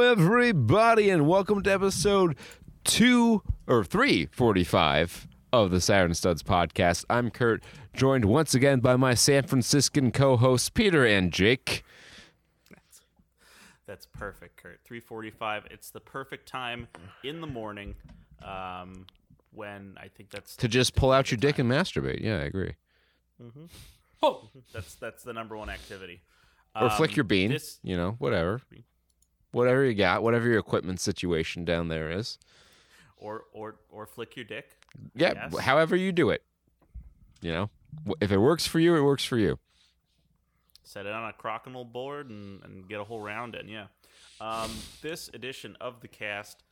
everybody, and welcome to episode two or three forty-five of the Saturn Studs podcast. I'm Kurt, joined once again by my San Franciscan co-hosts Peter and Jake. That's perfect, Kurt. 3:45. It's the perfect time in the morning um, when I think that's To just pull out your dick and masturbate. Yeah, I agree. oh, that's that's the number one activity. Or flick Um, your bean. This You know, whatever. Whatever you got, whatever your equipment situation down there is. or or or flick your dick. Yeah, however you do it. You know, if it works for you, it works for you. Set it on a crokinole board and, and get a whole round in. Yeah. Um, this edition of the cast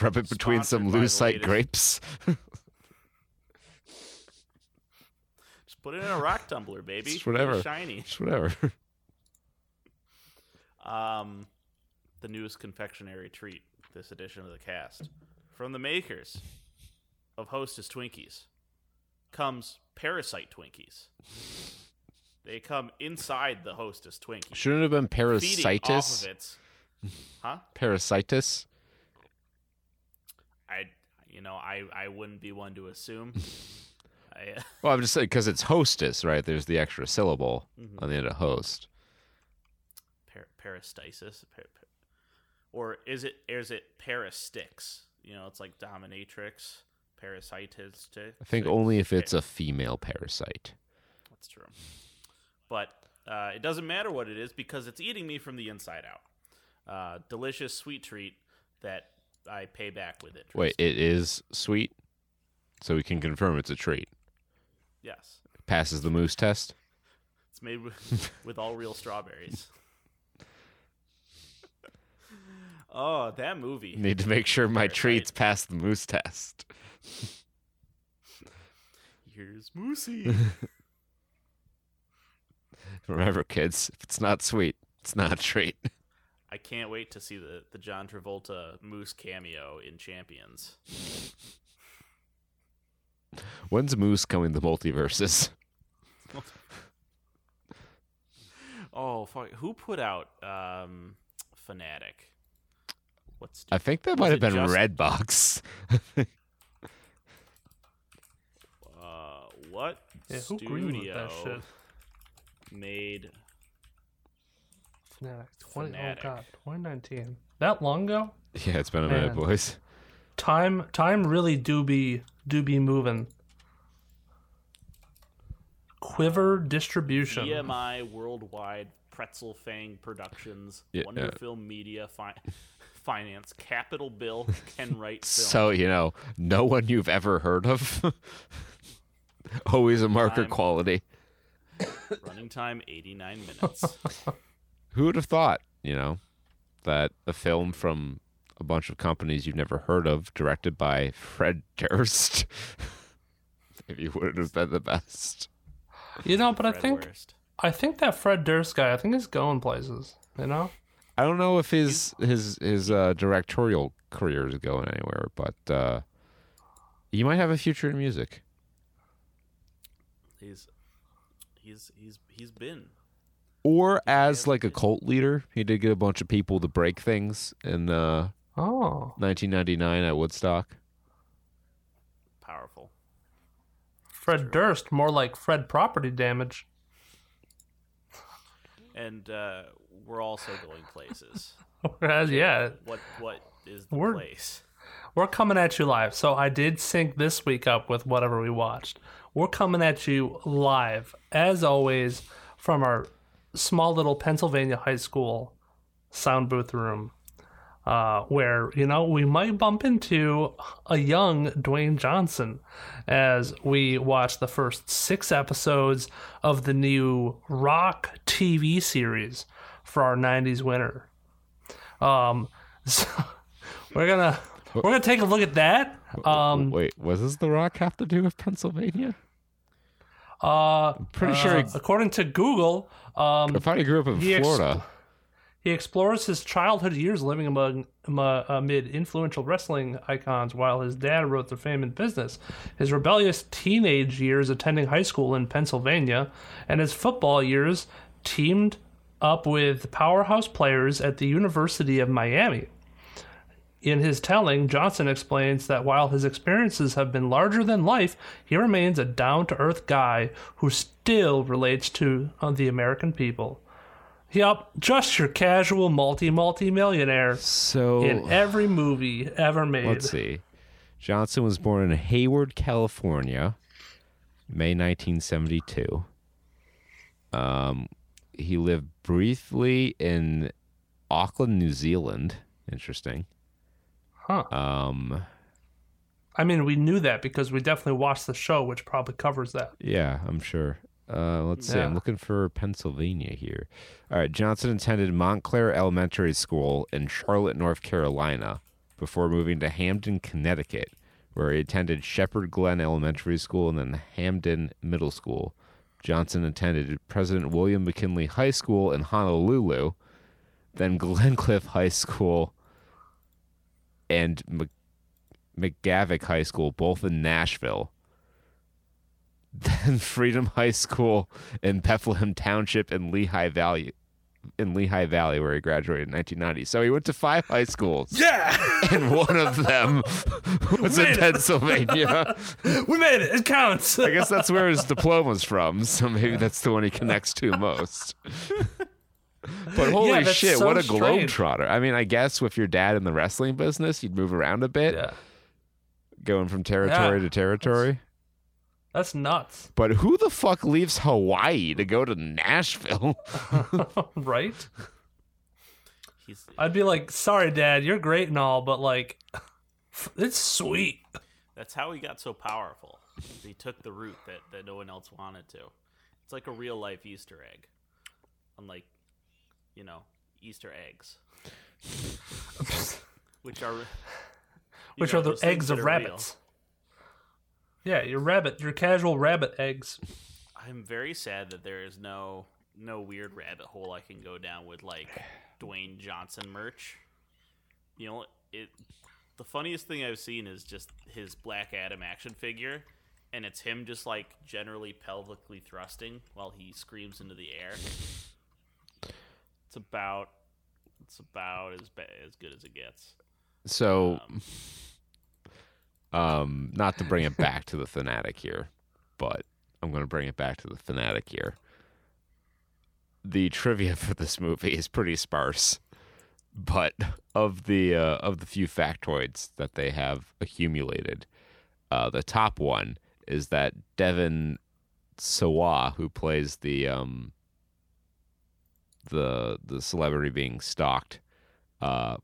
Rub it between some Sponsored by the loose like latest- grapes. just put it in a rock tumbler, baby. Just Get it whatever. Shiny. Just whatever. Um, the newest confectionery treat this edition of the cast from the makers of Hostess Twinkies comes Parasite Twinkies. They come inside the Hostess Twinkie, Shouldn't have been feeding off of its. Huh? Parasitis. I, you know, I, I wouldn't be one to assume. I, Well, I'm just saying because it's hostess, right? There's the extra syllable Mm-hmm. on the end of host. par- parastasis, par- par- or is it is it parastix? You know, it's like dominatrix, parasitis. I think only if it's a female parasite. That's true. But uh, it doesn't matter what it is because it's eating me from the inside out. Uh, delicious sweet treat that I pay back with interest. Wait, it is sweet, so we can confirm it's a treat. Yes, Passes the moose test. it's made with, with all real strawberries. oh, that movie. Need to make sure my treats pass the moose test. Here's Moosey. Remember, kids, if it's not sweet, it's not a treat. I can't wait to see the, the John Travolta Moose cameo in Champions. When's Moose coming to multiverses? Oh, fuck. Who put out um, Fanatic? What's I think that might have been just- Redbox. uh, what Yeah, who studio greenlit that shit? made? Fanatic. 20, Fanatic. Oh god, 2019. That long ago? yeah, it's been a minute, Man. boys. Time, time really do be do be moving. Quiver distribution. VMI Worldwide Pretzel Fang Productions, Yeah, Wonder uh, Film Media fi- Finance, Capital Bill, Ken Wright Film. So, you know, no one you've ever heard of. Always a marker I'm- quality. Running time 89 minutes. Who would have thought, you know, that a film from a bunch of companies you've never heard of, directed by Fred Durst, maybe wouldn't have been the best. You know, but I think Worst. I think that Fred Durst guy, I think he's going places. You know? I don't know if his his his uh, directorial career is going anywhere, but uh, he might have a future in music. He's he's he's he's been Or as like a cult leader, he did get a bunch of people to break things in uh, Oh, 1999 at Woodstock. powerful. Fred Durst, more like Fred Property Damage. And uh, we're also going places. Whereas, yeah, What what is the We're- place? We're coming at you live. So I did sync this week up with whatever we watched. We're coming at you live, as always, from our small little Pennsylvania high school sound booth room, uh, where, you know, we might bump into a young Dwayne Johnson as we watch the first six episodes of the new Rock TV series for our 90s winter. Um, so we're gonna we're gonna take a look at that. Um, Wait, what does The Rock have to do with Pennsylvania? Uh, Pretty sure uh, he, according to Google, um, I thought he grew up in he ex- Florida. He explores his childhood years living among, amo- amid influential wrestling icons while his dad wrote The Fame and Business, his rebellious teenage years attending high school in Pennsylvania, and his football years teamed up with powerhouse players at the University of Miami. In his telling, Johnson explains that while his experiences have been larger than life, he remains a down to earth guy who still relates to uh, the American people. Yup, just your casual multi multi millionaire So in every movie ever made. let's see. Johnson was born in Hayward, California, May 1972. Um, he lived briefly in Auckland, New Zealand. Interesting. Huh. Um, I mean, we knew that because we definitely watched the show, which probably covers that. Yeah, I'm sure. Uh, let's see. I'm looking for Pennsylvania here. All right. Johnson attended Montclair Elementary School in Charlotte, North Carolina, before moving to Hamden, Connecticut, where he attended Shepherd Glen Elementary School and then Hamden Middle School. Johnson attended President William McKinley High School in Honolulu, then Glencliff High School and Mc- McGavock High School, both in Nashville then Freedom High School in Bethlehem Township in Lehigh Valley, in Lehigh Valley, where he graduated in 1990. So he went to five high schools, Yeah, and one of them was in Pennsylvania. we made it. It counts. I guess that's where his diploma's from. So maybe that's the one he connects to most. But holy Yeah, shit, so what a strange. globetrotter! I mean, I guess with your dad in the wrestling business, you'd move around a bit, yeah, going from territory Yeah. to territory. that's nuts, But who the fuck leaves Hawaii to go to Nashville? right? He's I'd be like, sorry, Dad, you're great and all, but like, it's sweet. that's how he got so powerful. He took the route that, that no one else wanted to. It's like a real life Easter egg. Unlike, you know, Easter eggs. Which are Which know, are the eggs of are real. rabbits. Yeah, your rabbit, your casual rabbit eggs. I'm very sad that there is no no weird rabbit hole I can go down with like Dwayne Johnson merch. You know, it the funniest thing I've seen is just his Black Adam action figure and it's him just like generally pelvically thrusting while he screams into the air. It's about it's about as ba- as good as it gets. So, Um, um, not to bring it back to the fanatic here, but I'm going to bring it back to the fanatic here. The trivia for this movie is pretty sparse, but of the uh, of the few factoids that they have accumulated, uh, the top one is that Devon Sawa, who plays the um, the the celebrity being stalked, uh,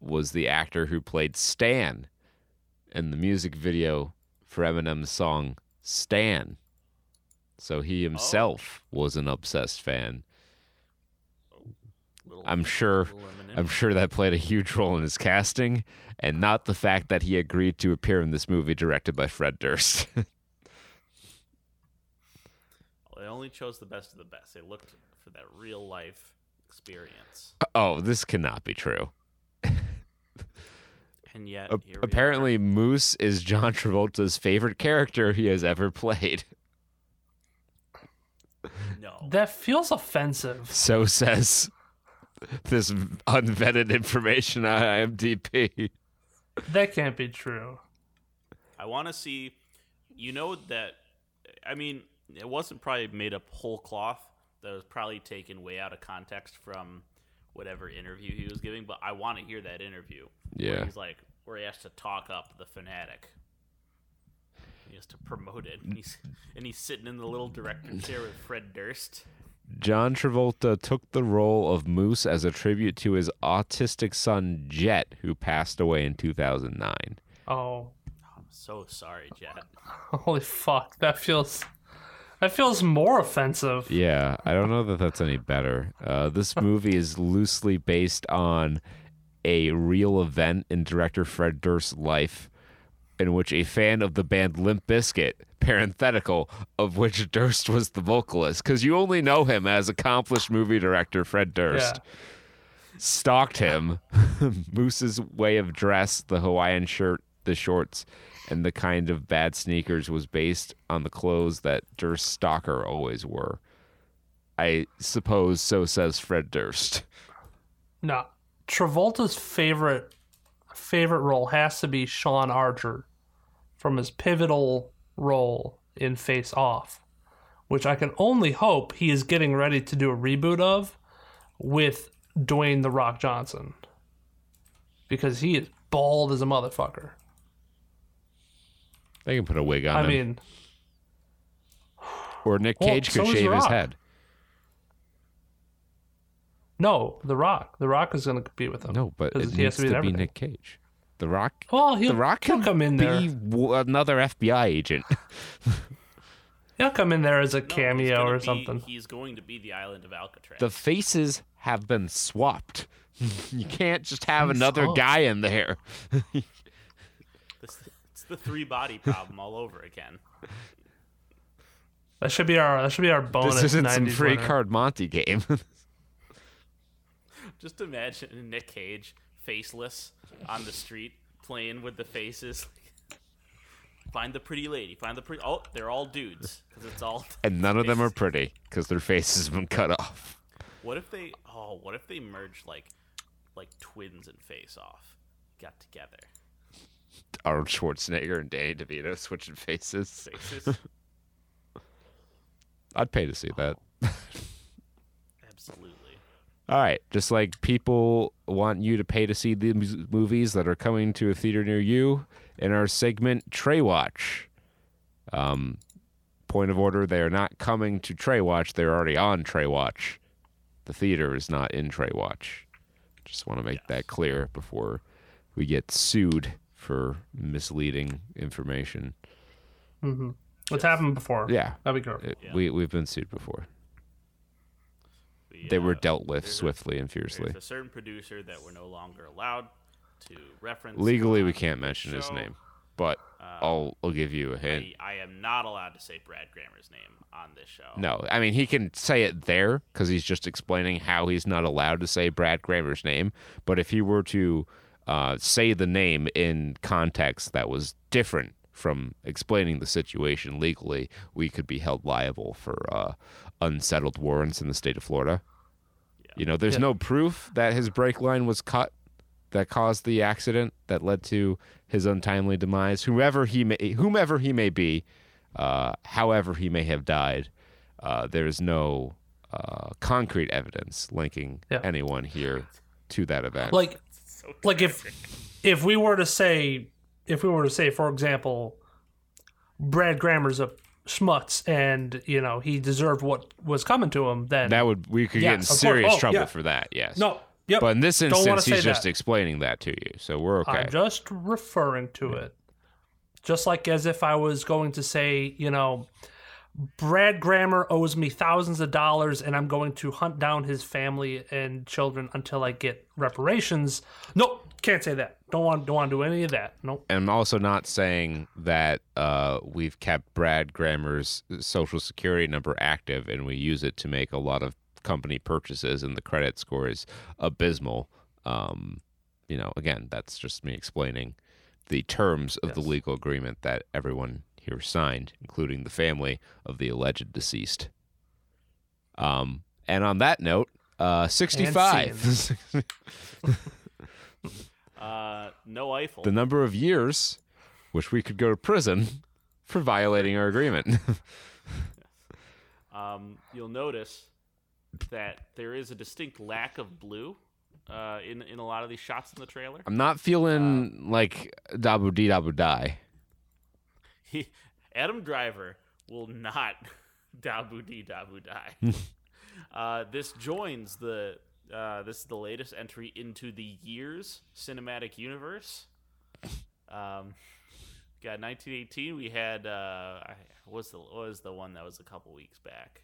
was the actor who played Stan in the music video for Eminem's song Stan. So he himself was an obsessed fan. little, I'm sure. I'm sure that played a huge role in his casting and not the fact that he agreed to appear in this movie directed by Fred Durst. They only chose the best of the best. They looked for that real life experience. oh, this cannot be true. And yet, A- here we are. apparently Moose is John Travolta's favorite character he has ever played. no. That feels offensive. So says this unvetted information on IMDb. That can't be true. I want to see. You know that. I mean, it wasn't probably made up whole cloth. That was probably taken way out of context from whatever interview he was giving. But I want to hear that interview. Yeah. Where he's like, where he has to talk up the fanatic. He has to promote it. And he's and he's sitting in the little director's chair with Fred Durst. John Travolta took the role of Moose as a tribute to his autistic son Jet, who passed away in 2009. Oh, I'm so sorry, Jet. holy fuck. That feels. That feels more offensive. Yeah, I don't know that that's any better. Uh, this movie is loosely based on a real event in director Fred Durst's life, in which a fan of the band Limp Bizkit, parenthetical, of which Durst was the vocalist, because you only know him as accomplished movie director Fred Durst. stalked him. Moose's way of dress, the Hawaiian shirt, the shorts, and the kind of bad sneakers was based on the clothes that Durst stalker always wore. I suppose so says Fred Durst. No, Travolta's favorite favorite role has to be Sean Archer from his pivotal role in Face Off, which I can only hope he is getting ready to do a reboot of with Dwayne the Rock Johnson because he is bald as a motherfucker. They can put a wig on I him. mean, or Nick well, Cage so could is shave his head. no, The Rock. The Rock is going to compete with him. No, but it he needs has to be to be. Nick Cage. The Rock. Well, he'll, the Rock he'll can come in there. be w- another FBI agent. He'll come in there as a No, cameo or be- something. He's going to be the island of Alcatraz. the faces have been swapped. you can't just have Face another off. guy in there. This- it's the three body problem all over again. That should be our that should be our bonus. this isn't some free winner. card Monty game. Just imagine Nick Cage faceless on the street playing with the faces. Find the pretty lady. Find the pretty. Oh, they're all dudes because it's all. and none of them are pretty because their faces have been cut off. What if they? Oh, what if they merged like, like twins and Face Off, got together? Arnold Schwarzenegger and Danny DeVito switching faces. Faces. I'd pay to see that. Absolutely. All right, just like people want you to pay to see the movies that are coming to a theater near you, in our segment Trae Watch. Um, point of order: they are not coming to Trae Watch; they're already on Trae Watch. The theater is not in Trae Watch. Just want to make that clear before we get sued for misleading information. Mm-hmm. It's happened before. Yeah, That'd be great. Yeah. we we've been sued before. We, They were uh, dealt with there's a- swiftly and fiercely. There's a certain producer that we're no longer allowed to reference. Legally, we can't the mention his name, but Uh, I'll I'll give you a hint. I, I am not allowed to say Brad Grammer's name on this show. No, I mean he can say it there because he's just explaining how he's not allowed to say Brad Grammer's name. But if he were to uh, say the name in context that was different from explaining the situation legally, we could be held liable for uh, unsettled warrants in the state of Florida. You know, there's Yeah. no proof that his brake line was cut that caused the accident that led to his untimely demise. Whoever he may, whomever he may be, uh, however he may have died, uh, there is no uh, concrete evidence linking Yeah. anyone here to that event. Like So like if if we were to say if we were to say for example brad grammer's a schmutz and you know he deserved what was coming to him then that would we could Yeah, get in serious Oh, trouble yeah. for that. Yes. no yep But in this instance, he's just that. explaining that to you, so we're okay. i'm just referring to it just like as if i was going to say you know brad grammer owes me thousands of dollars and i'm going to hunt down his family and children until i get reparations. Nope can't say that. Don't want don't want to do any of that. Nope. I'm also not saying that uh, we've kept Brad Grammer's social security number active and we use it to make a lot of company purchases and the credit score is abysmal. Um, you know, again, that's just me explaining the terms of the legal agreement that everyone here signed, including the family of the alleged deceased. Um, and on that note, uh, 65. uh, no Eiffel. the number of years which we could go to prison for violating our agreement. um, you'll notice that there is a distinct lack of blue uh, in in a lot of these shots in the trailer. I'm not feeling like dabu dee dabu die. He, Adam Driver will not dabu dee dabu die. uh, this joins the uh, this is the latest entry into the years cinematic universe. Um, got 1918. We had uh, what's the what was the one that was a couple weeks back?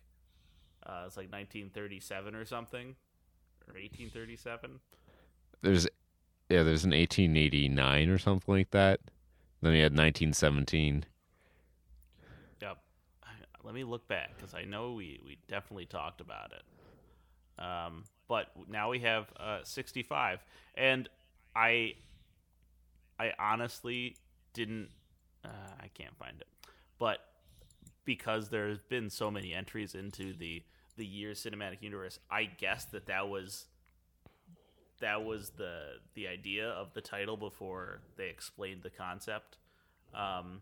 Uh, it's like 1937 or something, or 1837. There's yeah, there's an 1889 or something like that. Then you had 1917. Let me look back because I know we, we definitely talked about it. Um, but now we have uh, 65, and I, I honestly didn't. Uh, I can't find it, but because there's been so many entries into the the year cinematic universe, I guess that that was that was the the idea of the title before they explained the concept. Um,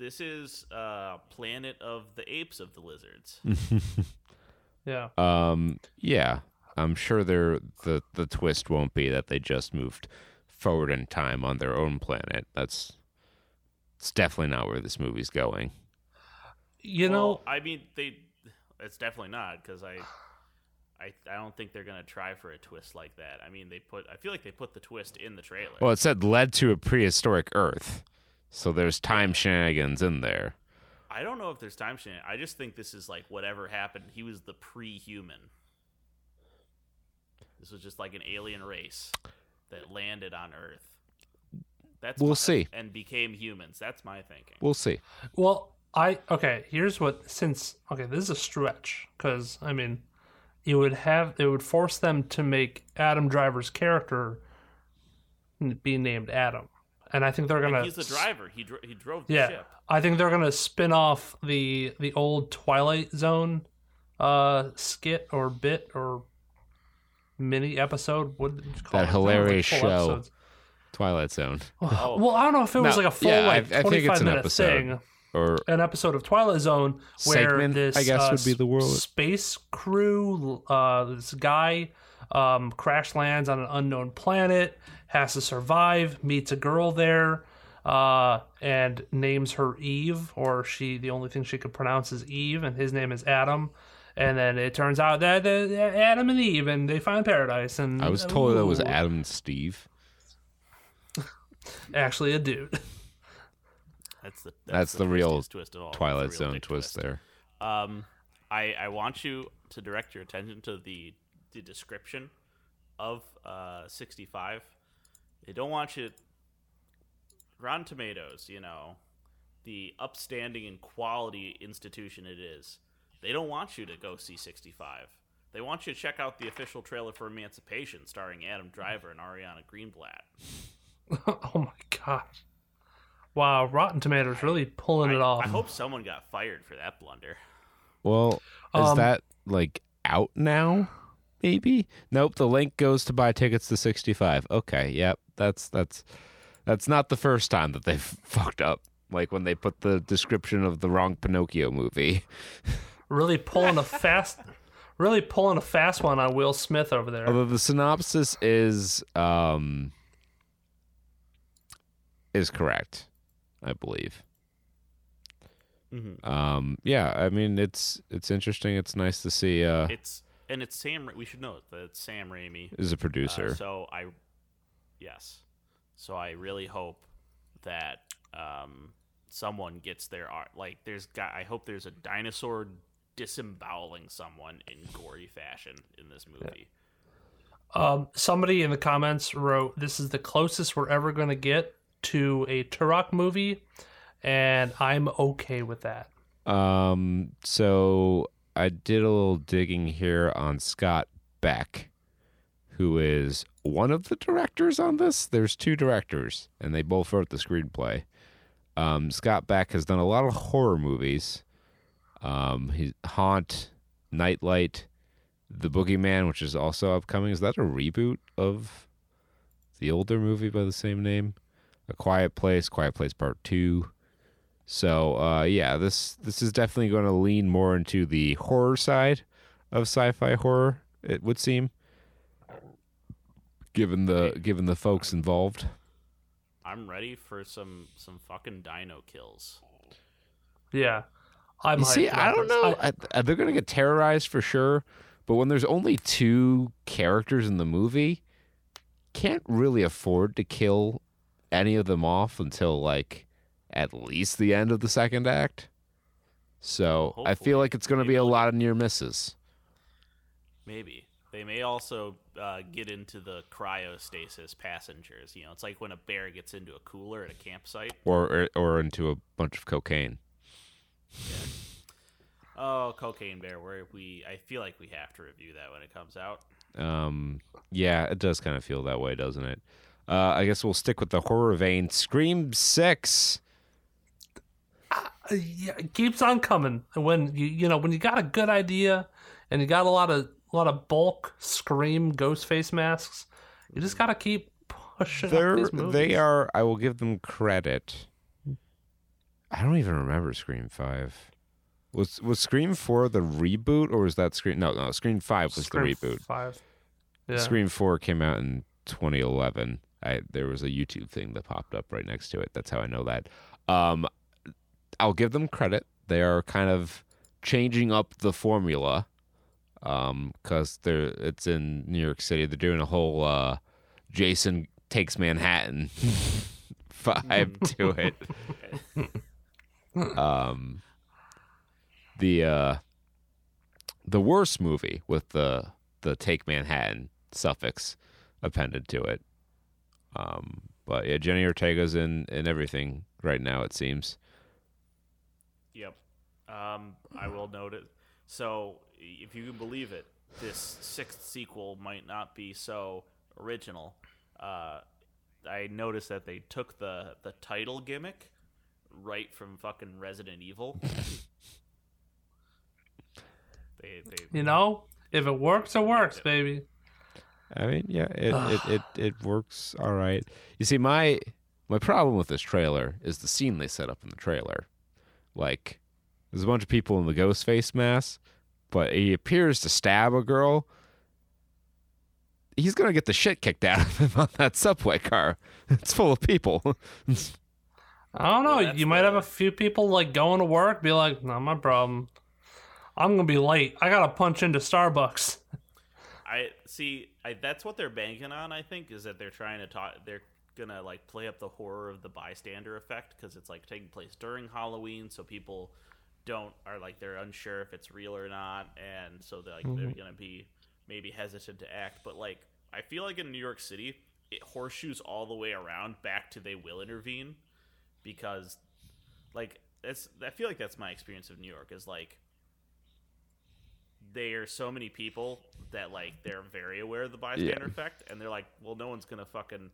this is uh, Planet of the Apes of the Lizards. Yeah. Um, yeah, I'm sure there the the twist won't be that they just moved forward in time on their own planet. That's it's definitely not where this movie's going. You well, know, I mean, they. It's definitely not because I, I, I don't think they're gonna try for a twist like that. I mean, they put. I feel like they put the twist in the trailer. Well, it said led to a prehistoric Earth, so there's time shenanigans in there. I don't know if there's time shenanigans. I just think this is like whatever happened. He was the pre-human. This was just like an alien race that landed on Earth. That's We'll my- see. And became humans. That's my thinking. We'll see. well, I okay. Here's what since okay, this is a stretch because I mean, it would have it would force them to make Adam Driver's character be named Adam, and I think they're gonna. he's the driver. He dro- he drove the Yeah, ship. I think they're gonna spin off the the old Twilight Zone uh skit or bit or mini episode. What did you call That it? I don't know, hilarious full show. episodes. Twilight Zone, Oh. Well, I don't know if it was No, like a full yeah, like I think twenty it's five an minute episode. thing. or An episode of Twilight Zone where Segment, this I guess, uh, would be the world. space crew, uh, this guy, um, crash lands on an unknown planet, has to survive, meets a girl there, uh, and names her Eve, or she the only thing she could pronounce is Eve, and his name is Adam. And then it turns out that that- that Adam and Eve, and they find paradise. And I was told that was Adam and Steve. actually a dude. That's the That's the real twist of all. Twilight real Zone big twist there. Um, I I want you to direct your attention to the the description of uh 65. They don't want you. Rotten Tomatoes, you know, the upstanding and quality institution it is. They don't want you to go see 65. They want you to check out the official trailer for Emancipation, starring Adam Driver and Ariana Greenblatt. oh my god! Wow, Rotten Tomatoes really pulling I, it off. I hope someone got fired for that blunder. Well, is Um, that like out now? Maybe. Nope. The link goes to buy tickets to 65. Okay. Yep. That's that's that's not the first time that they've fucked up. Like when they put the description of the wrong Pinocchio movie. really pulling a fast, really pulling a fast one on Will Smith over there. Although the synopsis is um is correct, I believe. Mm-hmm. Um yeah, I mean it's it's interesting. It's nice to see uh It's and it's Sam. We should know that Sam Raimi. is a Uh, producer. so I, yes, so I really hope that um, someone gets their art. Like there's got. I hope there's a dinosaur disemboweling someone in gory fashion in this movie. Um, somebody in the comments wrote, "This is the closest we're ever going to get to a Turok movie," and I'm okay with that. Um, so I did a little digging here on Scott Beck, who is one of the directors on this. There's two directors, and they both wrote the screenplay. Um, Scott Beck has done a lot of horror movies. Um, he Haunt, Nightlight, The Boogeyman, which is also upcoming. Is that a reboot of the older movie by the same name? A Quiet Place, Quiet Place Part Two. So uh, yeah, this this is definitely going to lean more into the horror side of sci-fi horror. It would seem, given the given the folks involved. I'm ready for some some fucking dino kills. Yeah, I'm. See, I don't know. I- I, they're going to get terrorized for sure, but when there's only two characters in the movie, can't really afford to kill any of them off until like at least the end of the second act. So I feel like it's going to be a lot of near misses. Maybe they may also uh, get into the cryostasis passengers. You know, it's like when a bear gets into a cooler at a campsite. or or, or into a bunch of cocaine. Oh, cocaine bear. Where we, I feel like we have to review that when it comes out. Um, yeah, it does kind of feel that way, doesn't it? Uh, I guess we'll stick with the horror vein. Scream Six. Uh, yeah, it keeps on coming. When you you know when you got a good idea and you got a lot of a lot of bulk scream ghost face masks, you just gotta keep pushing They're they are. I will give them credit. I don't even remember Scream Five. Was was Scream Four the reboot or was that Scream? No, no. Scream Five was Scream the reboot. Five. Yeah. Scream Four came out in 2011. I there was a YouTube thing that popped up right next to it. That's how I know that. Um, I'll give them credit. They are kind of changing up the formula. Um, because they're it's in New York City. They're doing a whole uh, Jason takes Manhattan vibe to it. um, the uh, the worst movie with the the take Manhattan suffix appended to it. Um, but yeah, Jenny Ortega's in in everything right now. It seems. Yep. Um, I will note it. So, if you can believe it, this sixth sequel might not be so original. Uh, I noticed that they took the the title gimmick right from fucking Resident Evil. they, they, You know, if it works, it works, baby. I mean, yeah, it, it, it, it works all right. You see, my my problem with this trailer is the scene they set up in the trailer. Like, there's a bunch of people in the ghost face mask, but he appears to stab a girl. He's gonna get the shit kicked out of him on that subway car. It's full of people. I don't know. Well, you might have a few people like going to work, be like, "Not my problem. I'm gonna be late. I gotta punch into Starbucks." I see. I, that's what they're banking on. I think is that they're trying to talk. They're gonna like play up the horror of the bystander effect because it's like taking place during Halloween, so people don't are like they're unsure if it's real or not, and so they're like they're mm-hmm. gonna be maybe hesitant to act. But like I feel like in New York City, it horseshoes all the way around back to they will intervene because like that's I feel like that's my experience of New York is like there are so many people that like they're very aware of the bystander Yeah. effect and they're like well no one's gonna fucking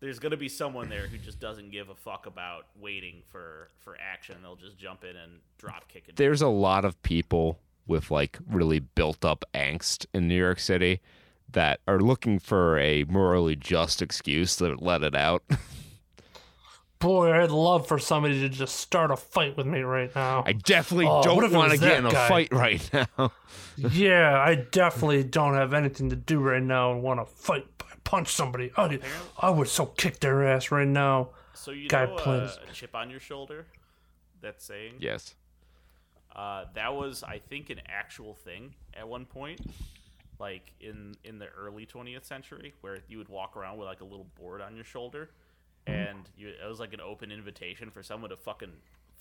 there's gonna be someone there who just doesn't give a fuck about waiting for for action they'll just jump in and drop kick it There's a lot of people with like really built up angst in New York City that are looking for a morally just excuse to let it out. Boy, I'd love for somebody to just start a fight with me right now. I definitely Oh, don't want to get that in a guy? fight right now. yeah, I definitely don't have anything to do right now and want to fight, punch somebody. I, I would so kick their ass right now. so you guy know uh, a chip on your shoulder that saying yes. uh, that was i think an actual thing at one point like in in the early 20th century where you would walk around with like a little board on your shoulder and you, it was like an open invitation for someone to fucking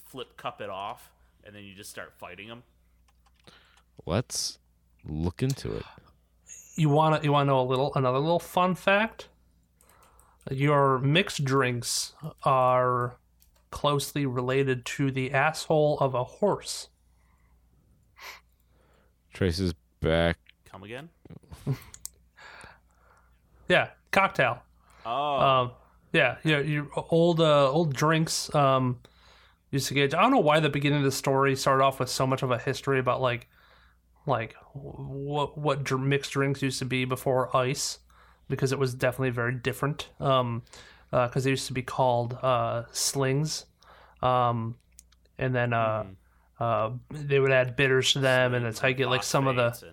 flip cup it off and then you just start fighting them Let's look into it. You want to you want to know a little another little fun fact? Your mixed drinks are closely related to the asshole of a horse. Traces back. come again Yeah, cocktail. oh Um, yeah, yeah, your old uh, old drinks um, used to get. I don't know why the beginning of the story started off with so much of a history about like, like what what dr- mixed drinks used to be before ice, because it was definitely very different. Um, because they used to be called uh slings, um, and then uh. Uh, they would add bitters to them, and that's how you get like some of the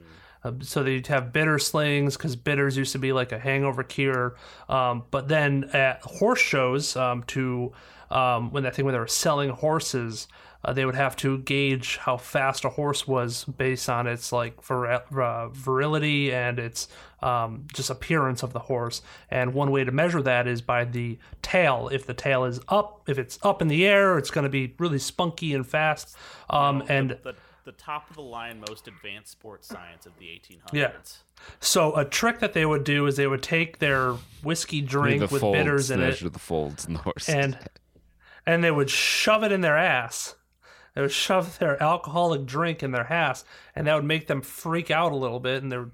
and- uh, so they'd have bitter slings because bitters used to be like a hangover cure. Um, but then at horse shows, um, to um, when that thing when they were selling horses, uh, they would have to gauge how fast a horse was based on its like vir- uh, virility and its um, just appearance of the horse. And one way to measure that is by the tail. If the tail is up, if it's up in the air, it's going to be really spunky and fast. Um, the- and the, the top of the line most advanced sports science of the 1800s Yeah. So a trick that they would do is they would take their whiskey drink the with folds, bitters in it, measure the folds in the horse. and and they would shove it in their ass. They would shove their alcoholic drink in their ass, and that would make them freak out a little bit, and they would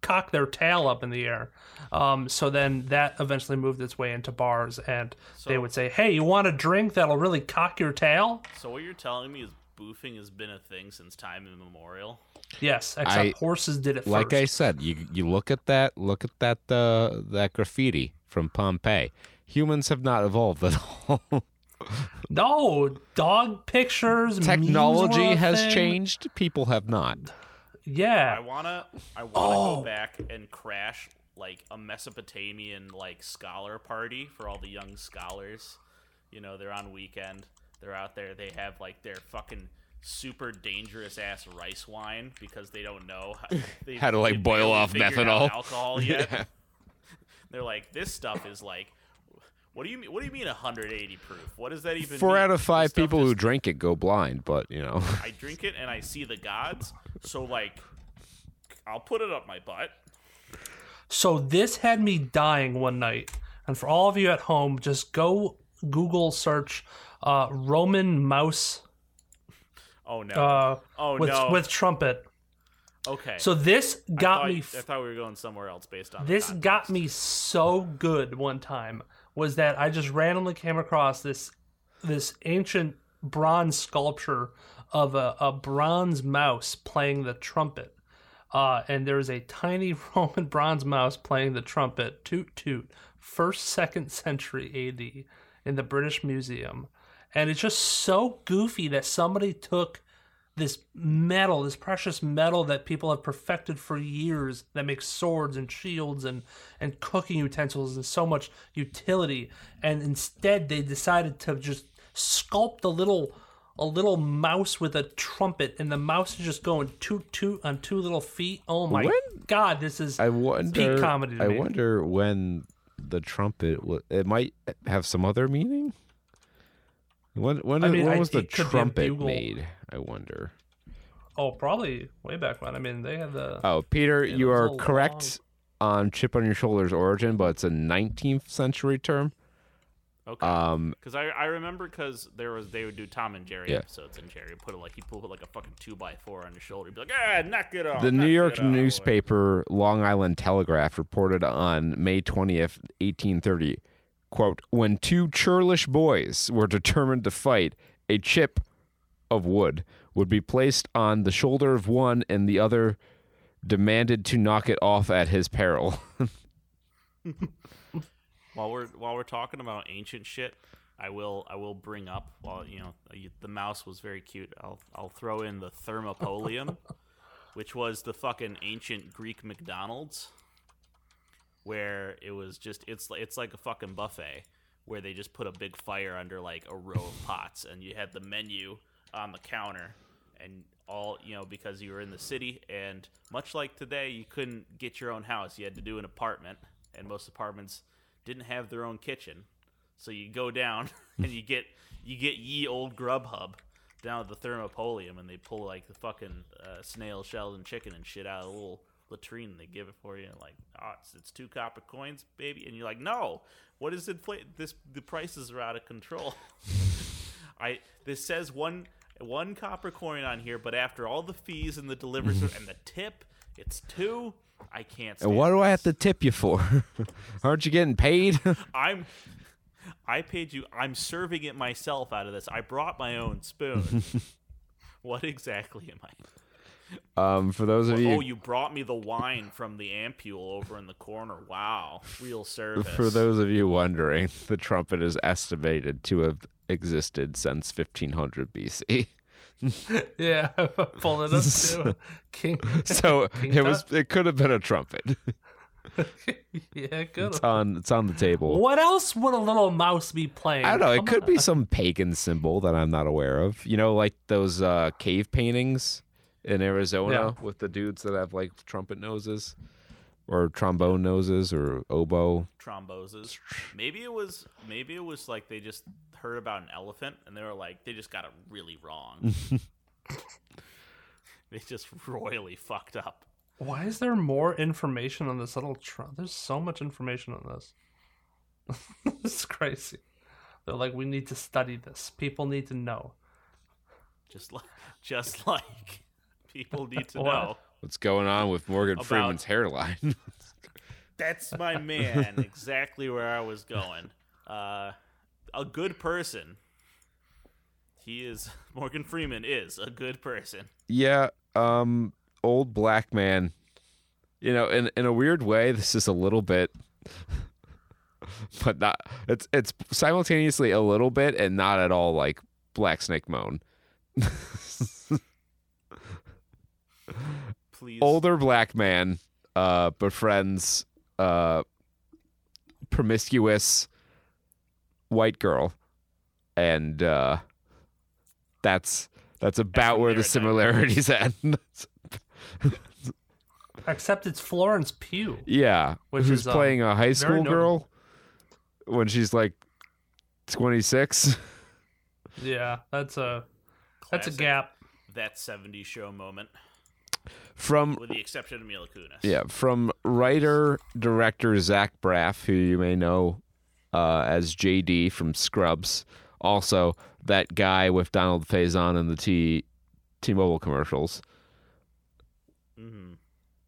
cock their tail up in the air. Um, so then that eventually moved its way into bars, and they would say, "Hey, you want a drink that'll really cock your tail?" So what you're telling me is boofing has been a thing since time immemorial. Yes, except I- horses did it Like I said, you you look at that, look at that uh, that graffiti from Pompeii. Humans have not evolved at all. No, dog pictures. Technology a has thing. changed. People have not. Yeah, I wanna I wanna Oh. go back and crash like a Mesopotamian like scholar party for all the young scholars. You know, they're on weekend. They're out there. They have like their fucking super dangerous ass rice wine because they don't know how, they, How to, like, boil off methanol. alcohol yet. Yeah. They're like, this stuff is like. What do you mean? What do you mean 180 proof? What does that even? Four mean? out of five stuff people who drink it go blind, but you know. I drink it and I see the gods. So like, I'll put it up my butt. So this had me dying one night. And for all of you at home, just go Google search uh, Roman mouse Oh no. uh, oh with no. with trumpet. okay. So this I got thought, me. I f- thought we were going somewhere else based on the this got me so good one time was that I just randomly came across this this ancient bronze sculpture of a, a bronze mouse playing the trumpet. Uh, and there's a tiny Roman bronze mouse playing the trumpet, toot toot, first, second century AD in the British Museum. And it's just so goofy that somebody took this metal, this precious metal that people have perfected for years that makes swords and shields and, and cooking utensils and so much utility. And instead they decided to just sculpt a little a little mouse with a trumpet and the mouse is just going toot toot on two little feet. Oh my When- god, this is I wonder. comedy to I me. wonder when the trumpet. It might have some other meaning. When when, I mean, when I- was the it could be a trumpet made? I wonder. Oh, probably way back when. I mean, they had the Oh, Peter, It you are a correct on "chip on your shoulder's" origin, but it's a 19th century term. Okay. Um, Because I, I remember because there was they would do Tom and Jerry Yeah. episodes and Jerry would put like he put like a fucking two by four on his shoulder. He'd be like, ah, knock it off. the New York it off." newspaper Long Island Telegraph reported on May 20th, 1830, quote, when two churlish boys were determined to fight, a chip of wood would be placed on the shoulder of one and the other demanded to knock it off at his peril. While we're while we're talking about ancient shit, I will I will bring up while you know the mouse was very cute. I'll I'll throw in the thermopolium, which was the fucking ancient Greek McDonald's, where it was just it's it's like a fucking buffet where they just put a big fire under like a row of pots and you had the menu on the counter and all you know because you were in the city and much like today you couldn't get your own house. You had to do an apartment and most apartments didn't have their own kitchen. So you go down and you get you get ye old grubhub down at the thermopolium and they pull like the fucking uh, snail shells and chicken and shit out of a little latrine they give it for you and like oh it's, it's two copper coins baby and you're like no what is inflate this the prices are out of control I this says one one copper coin on here, but after all the fees and the delivery and the tip, it's two. I can't. And what do I have to tip you for? Aren't you getting paid? I'm. I paid you. I'm serving it myself out of this. I brought my own spoon. what exactly am I? Um, for those of you Oh, you brought me the wine from the ampule over in the corner. Wow, real service. For those of you wondering, the trumpet is estimated to have existed since 1500 BC. yeah, pull it up too. King. So King it was. It could have been a trumpet. yeah, good. It's on. It's on the table. What else would a little mouse be playing? I don't know. It Come could on. be some pagan symbol that I'm not aware of. You know, like those uh, cave paintings in Arizona Yeah. with the dudes that have like trumpet noses or trombone noses or oboe. tromboses. Maybe it was maybe it was like they just heard about an elephant and they were like they just got it really wrong. they just royally fucked up. Why is there more information on this little? Tr- There's so much information on this. this is crazy. They're like, we need to study this. People need to know. Just like just like people need to What? know. What's going on with Morgan About- Freeman's hairline? That's my man. exactly where I was going. Uh, a good person. He is Morgan Freeman is a good person. yeah, um, old black man. You know, in in a weird way, this is a little bit, but not. It's it's simultaneously a little bit and not at all like Black Snake Moan. Please. older black man uh befriends uh promiscuous white girl. And uh that's that's about where the similarities end. Except it's Florence Pugh. yeah. Which who's is, um, playing a high school girl when she's like 26 Yeah, that's a that's a gap. That 70s show moment, from with the exception of Mila Kunis. Yeah, from writer director Zach Braff, who you may know uh, as JD from Scrubs. Also, that guy with Donald Faison in the T T-Mobile commercials. hmm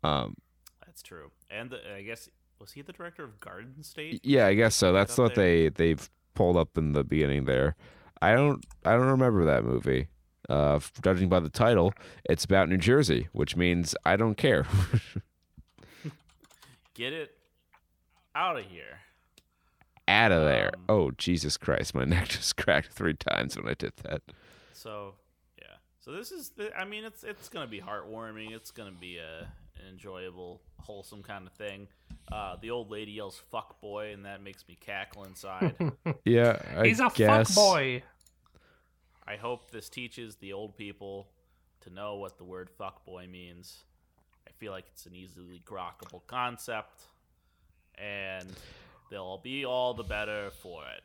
Um, That's true. And the, I guess was he the director of Garden State? yeah, I guess so. That's what there. they they've pulled up in the beginning there. I don't I don't remember that movie. Uh, judging by the title, it's about New Jersey, which means I don't care. Get it out of here. Out of there! Um, oh Jesus Christ, my neck just cracked three times when I did that. So yeah. So this is. The, I mean, it's it's gonna be heartwarming. It's gonna be a an enjoyable, wholesome kind of thing. Uh, the old lady yells "fuck boy," and that makes me cackle inside. Yeah, I He's a guess. fuck boy. I hope this teaches the old people to know what the word "fuck boy" means. I feel like it's an easily grokkable concept, and they'll be all the better for it.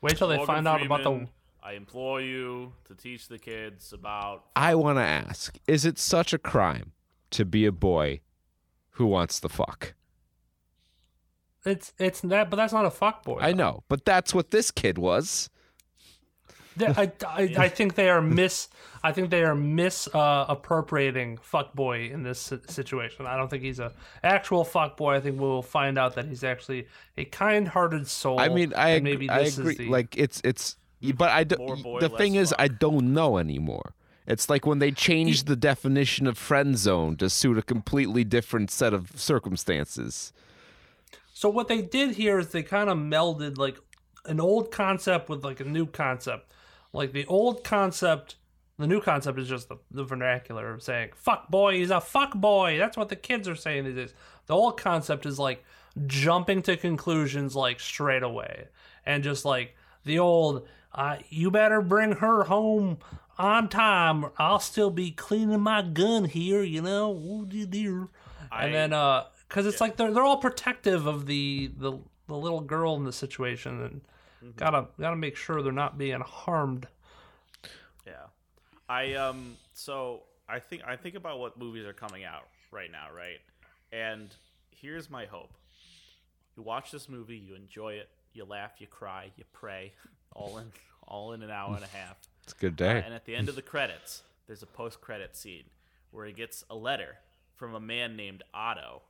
Wait till they Morgan find out about the. I implore you to teach the kids about. I want to ask: Is it such a crime to be a boy who wants the fuck? It's it's that, but that's not a fuck boy. I know, but that's what this kid was. Th- I, I, I think they are mis. I think they are mis uh, appropriating fuckboy in this situation. I don't think he's a actual fuckboy. I think we'll find out that he's actually a kind-hearted soul. I mean, I and ag- maybe I this agree. is the, Like it's it's, but I don't. boy, The less thing is, fuck. I don't know anymore. It's like when they changed the definition of friend zone to suit a completely different set of circumstances. So what they did here is they kind of melded like an old concept with like a new concept. Like the old concept, the new concept is just the, the vernacular of saying "fuck boy," he's a fuck boy. That's what the kids are saying these days. The old concept is like jumping to conclusions like straight away, and just like the old, uh, "You better bring her home on time. Or I'll still be cleaning my gun here." You know, Ooh, dee, dee. I- and then uh because it's like they're they're all protective of the the the little girl in the situation and Mm-hmm. gotta gotta make sure they're not being harmed Yeah. I um so I think I think about what movies are coming out right now, right? And here's my hope. You watch this movie, you enjoy it, you laugh, you cry, you pray, all in all in an hour and a half. It's a good Uh, day. and at the end of the credits, there's a post-credit scene where he gets a letter from a man named Otto,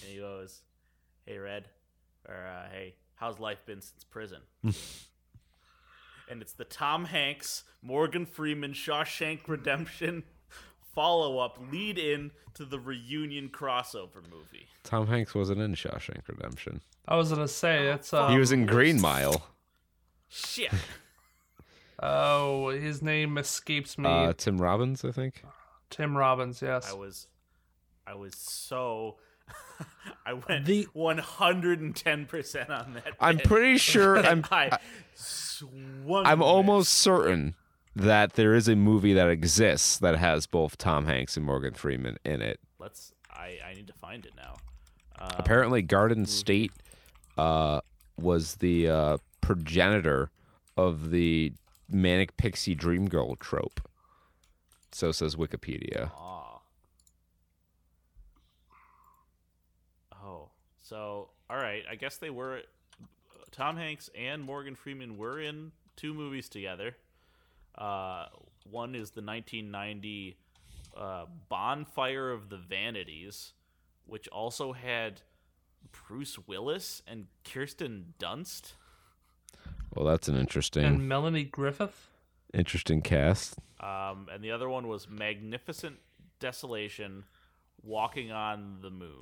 and he goes, "Hey Red, or uh, hey, how's life been since prison?" and it's the Tom Hanks, Morgan Freeman, Shawshank Redemption follow-up lead-in to the reunion crossover movie. Tom Hanks wasn't in Shawshank Redemption. i was gonna say that's uh He was in Green Mile. Shit. oh his name escapes me Uh, Tim Robbins, I think. tim robbins yes I was, I was so. I went The- one hundred and ten percent on that. I'm bit. pretty sure. I'm. I swung. I'm that. almost certain that there is a movie that exists that has both Tom Hanks and Morgan Freeman in it. Let's. I. I need to find it now. Um, Apparently, Garden State uh, was the uh, progenitor of the manic pixie dream girl trope. So says Wikipedia. aw. Oh, so all right. I guess they were. Tom Hanks and Morgan Freeman were in two movies together. Uh, one is the 1990 uh, Bonfire of the Vanities, which also had Bruce Willis and Kirsten Dunst. Well, that's an interesting, And Melanie Griffith. interesting cast. Um, and the other one was Magnificent Desolation, Walking on the Moon,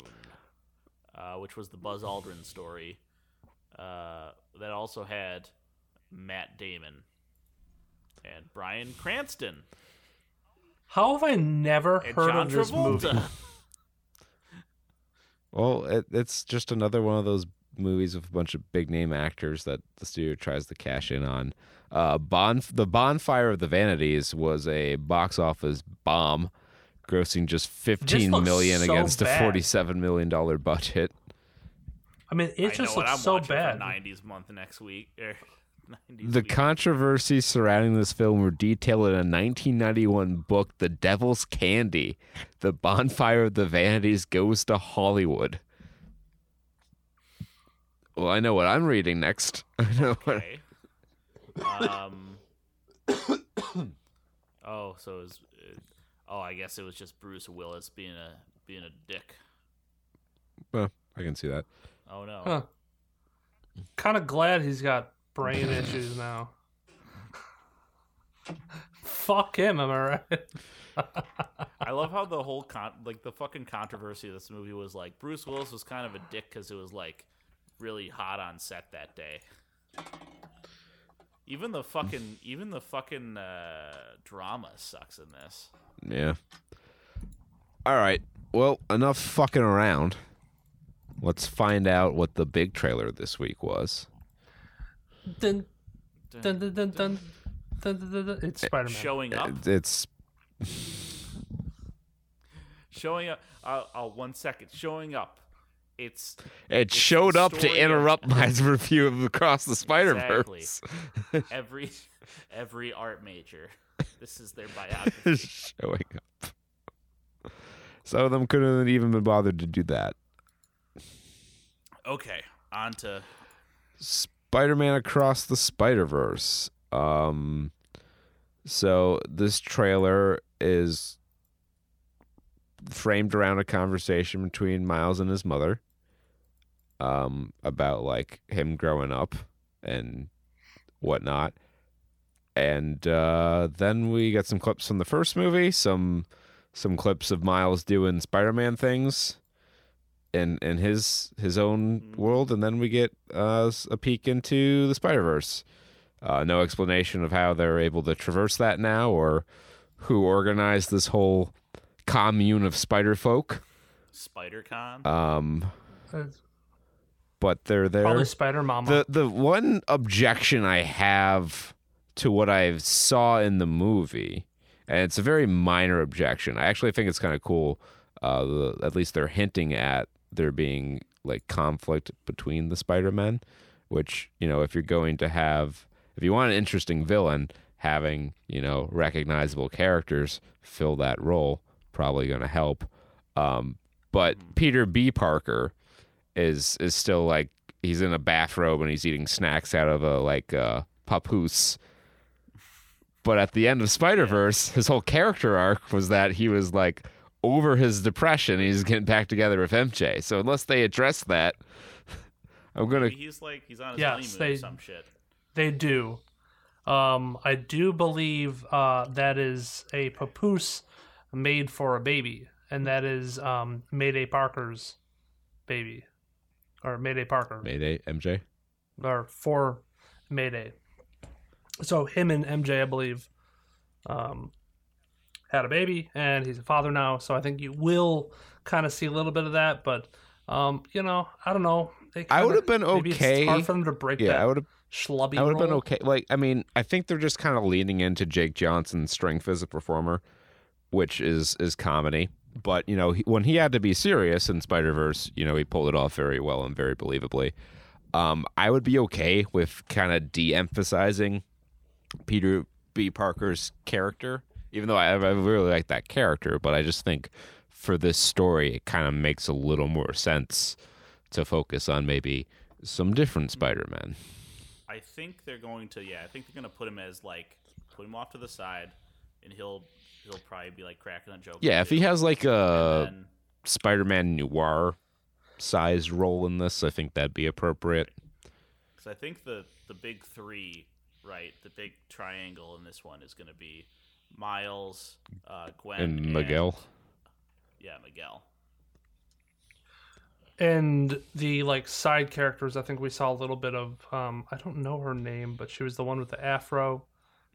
uh, which was the Buzz Aldrin story. Uh, that also had Matt Damon and Bryan Cranston How have I never and heard John of this movie? Well, it, it's just another one of those movies with a bunch of big name actors that the studio tries to cash in on. Uh, bon- the Bonfire of the Vanities was a box office bomb, grossing just fifteen looks so against a forty-seven million dollar budget. I mean, it I just looks I'm so bad. For 90s month next week. er, 90s The week. controversies surrounding this film were detailed in a 1991 book, The Devil's Candy. The Bonfire of the Vanities Goes to Hollywood. Well, I know what I'm reading next. I know what. Okay. um. oh, so it was. uh, oh, I guess it was just Bruce Willis being a being a dick. Well, I can see that. Oh no. Huh. Kind of glad he's got brain issues now. Fuck him, am I right? I love how the whole con like the fucking controversy of this movie was like Bruce Willis was kind of a dick because it was like really hot on set that day. Even the fucking even the fucking uh, drama sucks in this. Yeah. All right. Well, enough fucking around. Let's find out what the big trailer this week was. Dun, dun, dun, dun, dun, dun, dun, dun. It's eh, Spider Man showing up. It's showing up. Uh, uh, one second. Showing up. It's it the showed up to story of- interrupt my review of Across the Spider Verse. every every art major. This is their biography. showing up. Some of them couldn't have even been bothered to do that. Okay, on to Spider-Man Across the Spider-Verse. Um so this trailer is framed around a conversation between Miles and his mother um about like him growing up and whatnot. And uh then we got some clips from the first movie, some some clips of Miles doing Spider-Man things in in his his own world, and then we get uh, a peek into the Spider Verse. Uh, no explanation of how they're able to traverse that now, or who organized this whole commune of spider folk. SpiderCon. Um, It's but they're there. Probably Spider Mama. The the one objection I have to what I saw in the movie, and it's a very minor objection. I actually think it's kind of cool. Uh, the, at least they're hinting at there being like conflict between the Spider Men, which you know if you're going to have if you want an interesting villain, having you know recognizable characters fill that role probably going to help. Um, but Peter B. Parker is is still like he's in a bathrobe and he's eating snacks out of a like uh papoose. But at the end of Spider Verse, his whole character arc was that he was like over his depression. He's getting back together with MJ. So unless they address that, I'm gonna. Maybe he's like he's on his Yes, honeymoon or they- some shit. They do. Um, I do believe uh, that is a papoose made for a baby, and that is um, Mayday Parker's baby, or Mayday Parker, Mayday, MJ. or for Mayday. So him and MJ, I believe, um, had a baby, and he's a father now. So I think you will kind of see a little bit of that, but um, you know, I don't know. I kinda- would have been okay. It's hard for them to break Yeah, that I would have. schlubby. I would have been okay. Like, I mean, I think they're just kind of leaning into Jake Johnson's strength as a performer, which is is comedy. But you know, he, when he had to be serious in Spider Verse, you know, he pulled it off very well and very believably. Um, I would be okay with kind of de-emphasizing Peter B. Parker's character, even though I, I really like that character. But I just think for this story, it kind of makes a little more sense to focus on maybe some different Spider-Man. I think they're going to yeah, I think they're gonna put him as like put him off to the side, and he'll he'll probably be like cracking a joke. Yeah, or if he has like a then- Spider-Man noir sized role in this, I think that'd be appropriate. Because I think the the big three, right? The big triangle in this one is going to be Miles, uh, Gwen, And Miguel. yeah, Miguel. And the like side characters, I think we saw a little bit of. Um, I don't know her name, but she was the one with the afro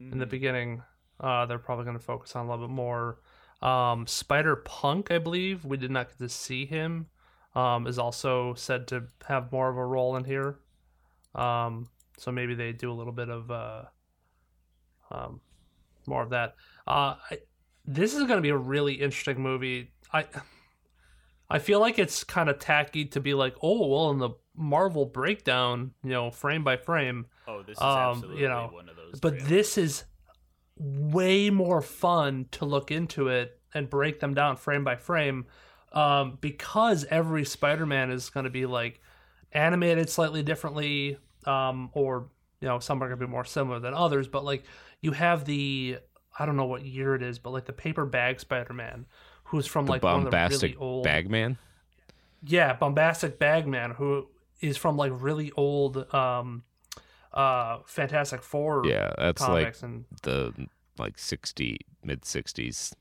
in the beginning. Uh, they're probably going to focus on a little bit more. Um, Spider Punk, I believe, we did not get to see him. Um, is also said to have more of a role in here. Um, so maybe they do a little bit of uh, um, more of that. Uh, I, this is going to be a really interesting movie. I I feel like it's kind of tacky to be like, oh, well, in the Marvel breakdown, you know, frame by frame. Oh, this is Um, absolutely you know, one of those. But trailers. this is way more fun to look into it and break them down frame by frame um, because every Spider-Man is going to be like animated slightly differently, um, or you know, some are going to be more similar than others. But like you have the I don't know what year it is, but like the paper bag Spider-Man, who's from The like one of the bombastic really old Bagman. yeah, bombastic bagman who is from like really old um uh Fantastic Four Yeah, that's like comics and the like 60 mid 60s.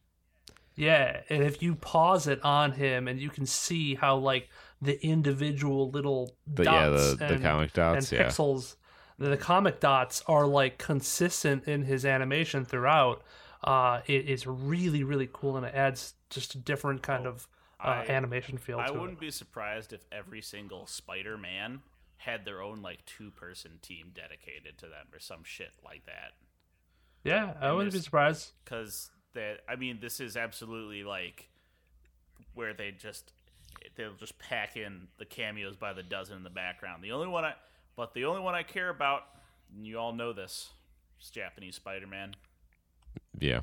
yeah, and if you pause it on him and you can see how like the individual little The, dots yeah, the, the and, comic dots. and Yeah. pixels the, the comic dots are like consistent in his animation throughout. Uh it is really really cool and it adds just a different kind of uh, Oh, I- animation feel I to wouldn't it. be surprised if every single Spider-Man had their own like two-person team dedicated to them or some shit like that. Yeah, I and wouldn't be surprised. because that I mean this is absolutely like where they just they'll just pack in the cameos by the dozen in the background. The only one I but the only one I care about, and you all know this, is Japanese Spider-Man, Yeah.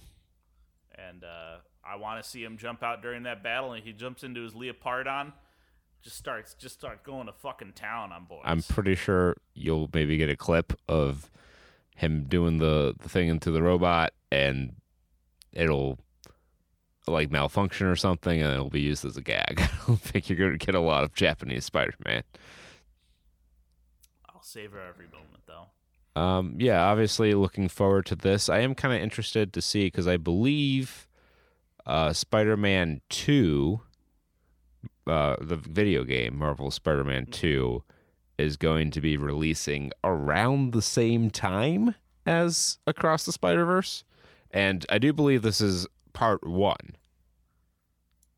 and uh, I want to see him jump out during that battle, and he jumps into his leopardon, just starts just start going to fucking town on boys. I'm pretty sure you'll maybe get a clip of him doing the, the thing into the robot and it'll like malfunction or something and it'll be used as a gag. I don't think you're going to get a lot of Japanese Spider Man. I'll savor every moment though. Um, yeah, obviously looking forward to this. I am kind of interested to see because I believe uh, Spider Man 2, uh, the video game, Marvel Spider Man 2, is going to be releasing around the same time as Across the Spider Verse. And I do believe this is part one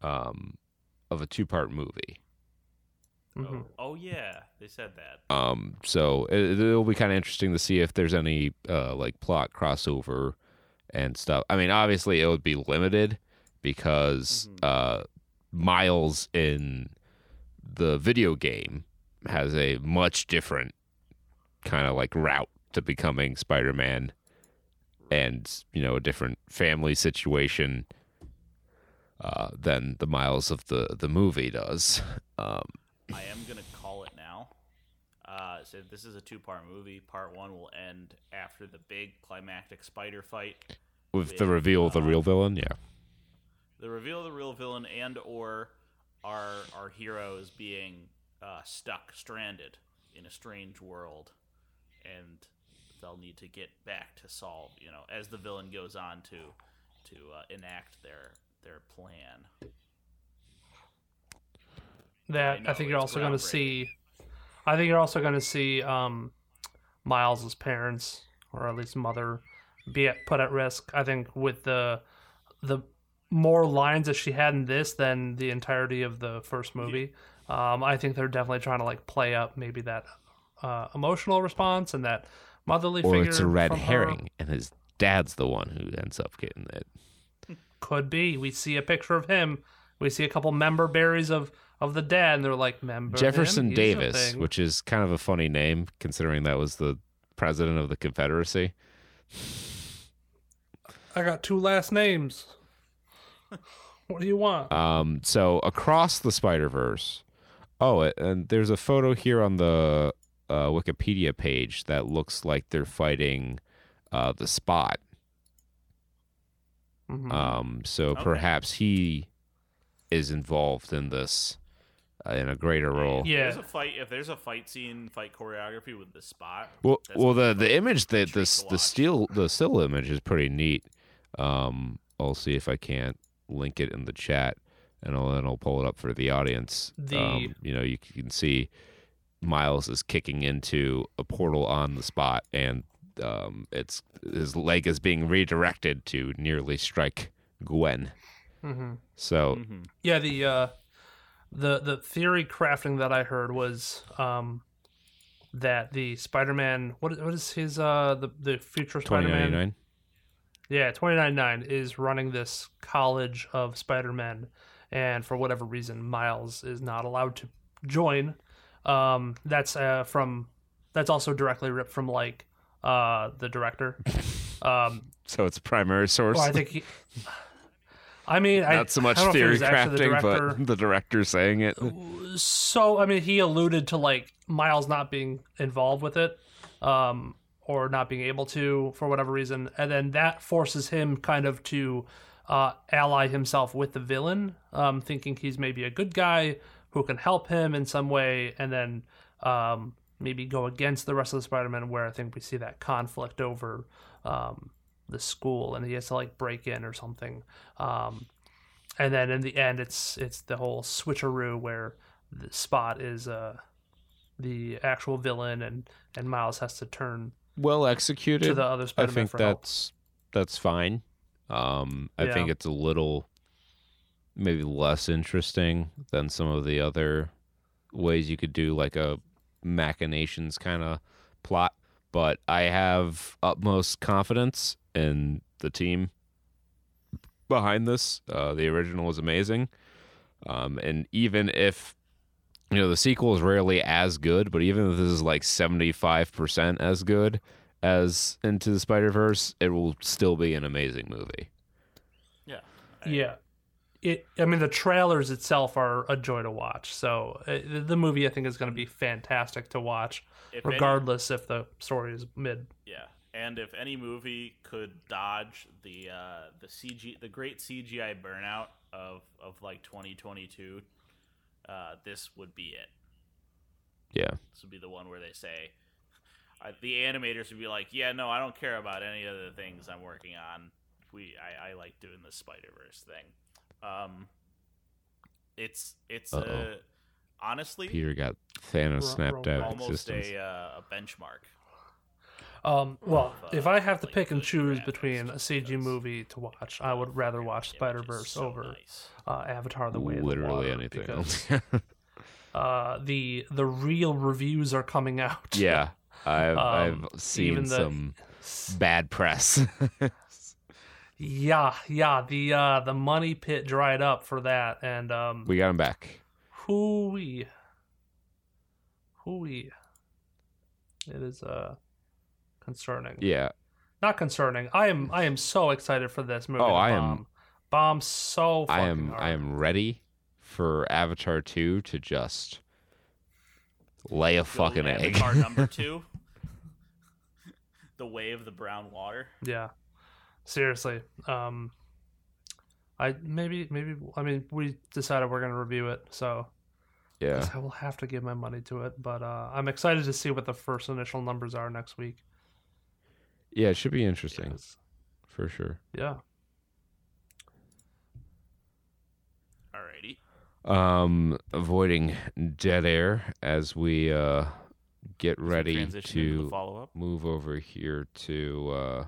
um, of a two part movie. Mhm. Oh, oh yeah, they said that. Um, so it, it'll be kind of interesting to see if there's any uh, like plot crossover and stuff. I mean, obviously it would be limited because uh, Miles in the video game has a much different kind of like route to becoming Spider-Man, and you know a different family situation uh, than the Miles of the the movie does. Um, I am gonna call it now. Uh, so this is a two-part movie. Part one will end after the big climactic spider fight, with the With, reveal of the uh, real villain, yeah. The reveal of the real villain, and or our our heroes being uh, stuck, stranded in a strange world, and they'll need to get back to solve. You know, as the villain goes on to to uh, enact their their plan. that I I, think you're also going to see. I think you're also going to see um, Miles's parents, or at least mother, be at, put at risk. I think with the the more lines that she had in this than the entirety of the first movie. Um, I think they're definitely trying to like play up maybe that uh, emotional response and that motherly Or figure. it's a red from her. herring, and his dad's the one who ends up getting it. Could be. We see a picture of him. We see a couple member berries of of the dad, and they're like member Jefferson him? Davis, which is kind of a funny name considering that was the president of the Confederacy. I got two last names. what do you want? Um, so across the Spider Verse. Oh, and there's a photo here on the uh, Wikipedia page that looks like they're fighting uh, the Spot. Mhm. Um, so Okay. perhaps he is involved in this uh, in a greater role. Yeah. If there's a fight. If there's a fight scene, fight choreography with the spot. Well, well, the the image that treat the to s- the watch. still the still image is pretty neat. Um, I'll see if I can't link it in the chat, and I'll then I'll pull it up for the audience. The- um, you know, you can see Miles is kicking into a portal on the spot, and um, it's his leg is being redirected to nearly strike Gwen. Mhm. So Mhm. Yeah, the uh, the the theory crafting that I heard was um, that the Spider-Man what is, what is his uh the the future Spider-Man. Yeah, 299 is running this college of Spider-Men, and for whatever reason, Miles is not allowed to join. Um, that's uh, from that's also directly ripped from like uh, the director. Um, So it's primary source. well, I think he. I mean, I, Not so much I if it theory the crafting, director. but the director saying it. So I mean, he alluded to like Miles not being involved with it, um, or not being able to for whatever reason, and then that forces him kind of to uh, ally himself with the villain, um, thinking he's maybe a good guy who can help him in some way, and then um, maybe go against the rest of the Spider-Man. Where I think we see that conflict over um, the school, and he has to like break in or something. Um, and then in the end it's it's the whole switcheroo where the spot is uh the actual villain and and miles has to turn Well executed. to the other I spider-man think for help. that's that's fine. Um, I Yeah. think it's a little maybe less interesting than some of the other ways you could do like a machinations kind of plot. But I have utmost confidence in the team behind this. Uh, the original is amazing, um, and even if you know the sequel is rarely as good, but even if this is like seventy five percent as good as Into the Spider Verse, it will still be an amazing movie. Yeah. I- yeah it i mean the trailers itself are a joy to watch so uh, the- the movie i think is going to be fantastic to watch If any- regardless if the story is mid Yeah, and if any movie could dodge the uh, the CG, the great CGI burnout of of like 2022, uh, this would be it. Yeah, This would be the one where they say, uh, the animators would be like, "Yeah, no, I don't care about any of the things I'm working on. We, I, I like doing the Spider Verse thing." Um, it's it's uh, Uh-oh. honestly Peter got Thanos Ro- snapped ro- out of almost existence. a uh, a benchmark. Um well uh, if i have to pick and choose between a cg movie to watch i would rather watch Yeah, spider-verse over uh, avatar the way of the Literally Water, anything because else. uh, the the real reviews are coming out. yeah, I've Um, I've seen even the- some bad press. yeah, yeah. The uh, the money pit dried up for that, and um, we got him back. hooey, hooey. It is uh concerning. Yeah, Not concerning. I am I am so excited for this movie. Oh, to I am- bomb. bomb so. I am hard. I am ready for Avatar two to just lay a fucking Go egg. Avatar number two. the way of the brown water. Yeah. Seriously. Um I maybe maybe I mean we decided we're gonna review it, so yeah, guess I will have to give my money to it. But uh I'm excited to see what the first initial numbers are next week. Yeah, it should be interesting. 'cause- for sure. Yeah. Alrighty. Um, avoiding dead air as we uh get ready Transition into the to follow up, move over here to uh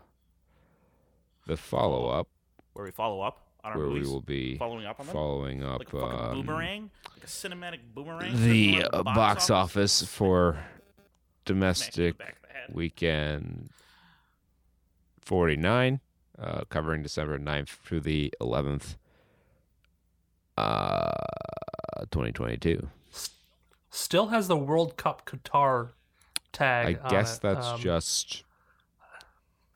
the follow up where we follow up on our where we will be following up on them, following up like a um, boomerang, like a cinematic boomerang. the circling uh, box office? for Smack you in the domestic back of weekend 49 uh, covering december 9th through the 11th uh 2022 Still has the World Cup Qatar tag. i on guess it. that's Um, just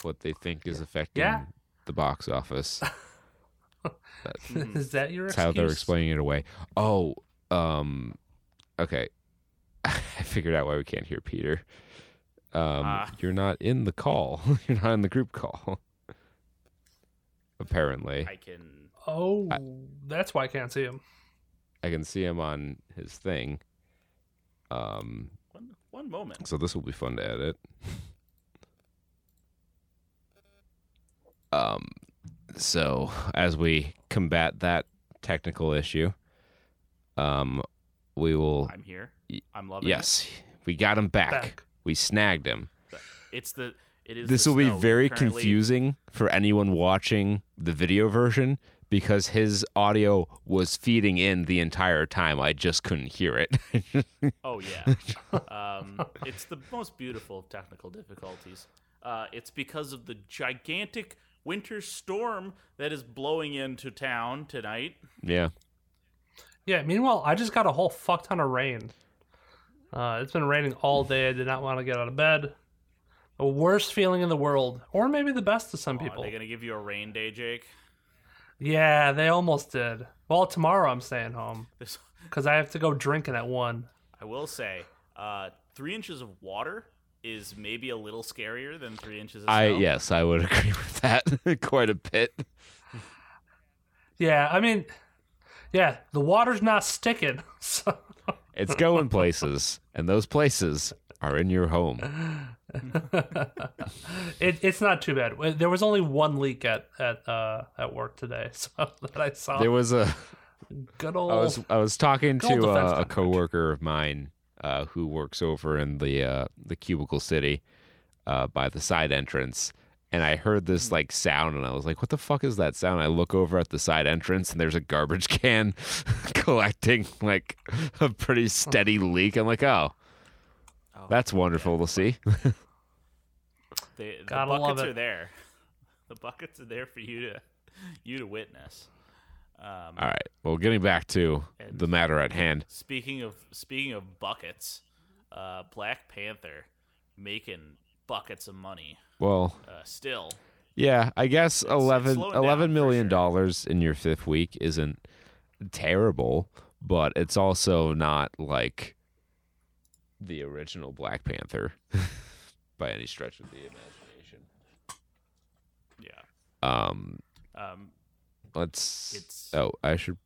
what they think is affecting Yeah. the box office is that your that's excuse? how they're explaining it away oh um okay i figured out why we can't hear peter um Ah. you're not in the call you're not in the group call apparently. I can. Oh, that's why I can't see him. I can see him on his thing. Um, One, one moment. so this will be fun to edit. Um, so as we combat that technical issue, um, we will. I'm here. I'm loving Yes, we got him back. Back. We snagged him. It's the. It is. This the will be very currently- confusing for anyone watching the video version because his audio was feeding in the entire time. I just couldn't hear it. Oh yeah. um, it's the most beautiful of technical difficulties. Uh, it's because of the gigantic winter storm that is blowing into town tonight. yeah. Yeah. Meanwhile, I just got a whole fuck ton of rain. Uh, it's been raining all day. I did not want to get out of bed. The worst feeling in the world, or maybe the best to some Oh, people. Are they gonna give you a rain day, Jake? Yeah, they almost did. Well, tomorrow I'm staying home because I have to go drinking at one. I will say, uh, three inches of water is maybe a little scarier than three inches of I snow. yes, I would agree with that quite a bit. Yeah, I mean, yeah, the water's not sticking. So It's going places, and those places are in your home. it, it's not too bad. There was only one leak at at uh, at work today, so that I saw. There was a good old. I was I was talking to uh, a coworker of mine uh, who works over in the uh, the cubicle city uh, by the side entrance, and I heard this like sound, and I was like, "What the fuck is that sound?" I look over at the side entrance, and there's a garbage can collecting like a pretty steady leak. I'm like, "Oh, Oh, that's wonderful to see." They, the Gotta love buckets it. are there. The buckets are there for you to you to witness. Um, All right. Well, getting back to the matter at hand. Speaking of speaking of buckets, uh, Black Panther making buckets of money. Well, Uh, still, Yeah, I guess it's 11, slowing down 11 sure. dollars in your fifth week isn't terrible, but it's also not like the original Black Panther by any stretch of the imagination. yeah. Um, Um, let's. It's- oh, I should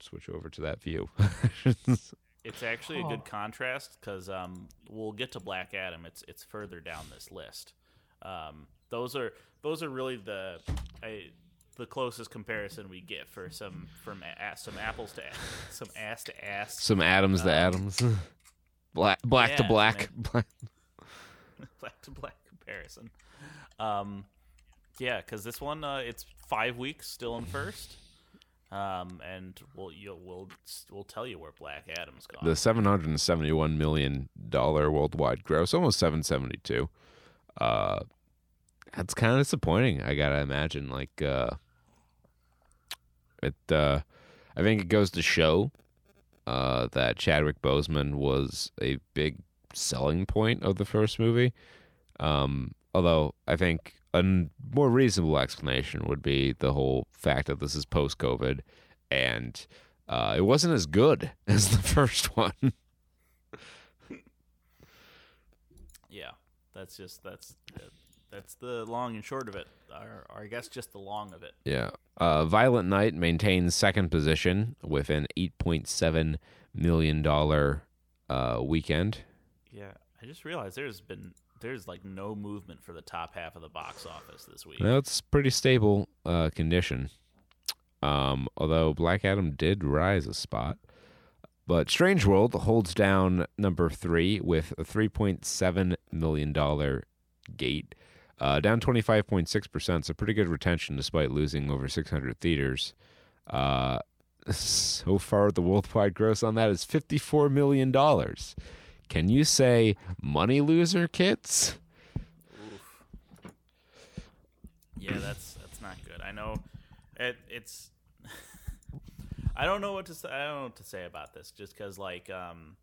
switch over to that view. it's actually a Oh. good contrast because um, we'll get to Black Adam. It's it's further down this list. Um, those are those are really the I, the closest comparison we get for some from some apples to some ass to ass Some Adams to atoms, Adams, black black to yeah, black. black to black comparison. Um, yeah, because this one uh, it's five weeks still in first, um, and we'll you'll, we'll we'll tell you where Black Adam's gone. the seven hundred and seventy-one million dollar worldwide gross, almost seven seventy-two. Uh, that's kind of disappointing. I gotta imagine. Like, uh, it. Uh, I think it goes to show uh, that Chadwick Boseman was a big selling point of the first movie. Um, although I think a more reasonable explanation would be the whole fact that this is post-COVID, and uh, it wasn't as good as the first one. yeah, that's just that's that's the long and short of it, or, or I guess just the long of it. Yeah. Uh, Violent Night maintains second position with an $8.7 million uh, weekend. Yeah, I just realized there's been there's like no movement for the top half of the box office this week. That's pretty stable uh, condition. Um, although Black Adam did rise a spot. But Strange World holds down number three with a $3.7 million gate, uh, down 25.6%. So pretty good retention despite losing over 600 theaters. Uh, so far, the worldwide gross on that is $54 million. Can you say money loser, kids? Oof. Yeah, that's that's not good. I know it, it's. I don't know what to say. I don't know what to say about this, just because like um,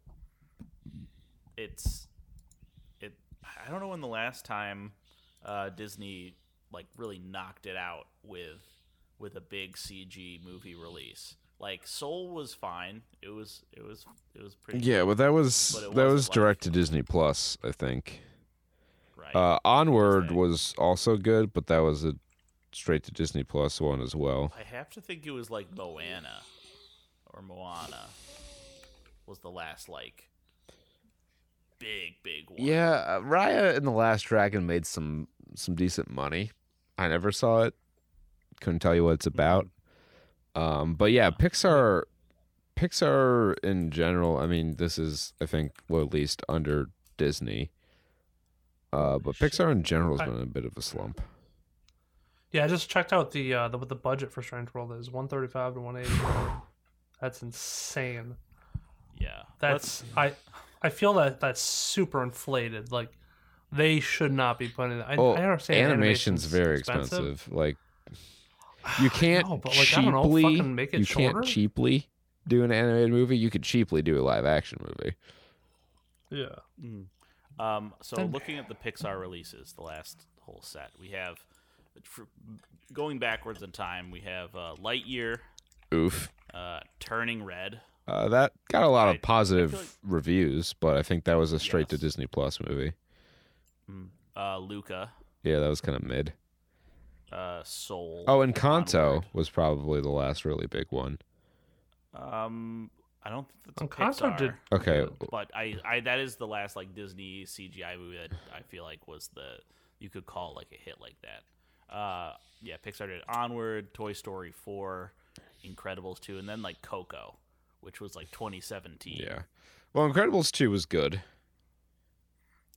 it's it. I don't know when the last time uh, Disney like really knocked it out with with a big CG movie release. Like Soul was fine. It was it was it was pretty Yeah, but that was that was direct to Disney Plus, I think. right. Uh, Onward Okay. was also good, but that was a straight to Disney Plus one as well. I have to think it was like Moana or Moana was the last like big big one. Yeah, uh, Raya and the Last Dragon made some some decent money. I never saw it. Couldn't tell you what it's about. Um, but yeah, Pixar Pixar in general, I mean, this is I think well at least under Disney. Uh, but Pixar in general has been in a bit of a slump. Yeah, I just checked out the uh, the what the budget for Strange World is one thirty five to one eighty. That's insane. Yeah. That's I I feel that that's super inflated. Like they should not be putting. I, Oh, I understand animation's very expensive. Like you can't know, but, like, I don't know, cheaply make it you shorter? can't cheaply do an animated movie. You could cheaply do a live action movie. Yeah. Mhm. Um, so And- looking at the Pixar releases, the last whole set, we have for, going backwards in time. We have uh, Lightyear, Oof. Uh, Turning Red. Uh, that got a lot I- of positive like- reviews, but I think that was a straight to Disney Plus movie. Uh, Luca, Yeah, that was kind of mid. uh, Soul. Oh, and Kanto Onward. was probably the last really big one. Um, I don't think that's Oh, a Pixar, did- Okay, but I, I that is the last like Disney CGI movie that I feel like was the you could call like a hit like that. Uh, yeah, Pixar did Onward, Toy Story four, Incredibles two, and then like Coco, which was like 2017. yeah. Well, Incredibles 2 was good.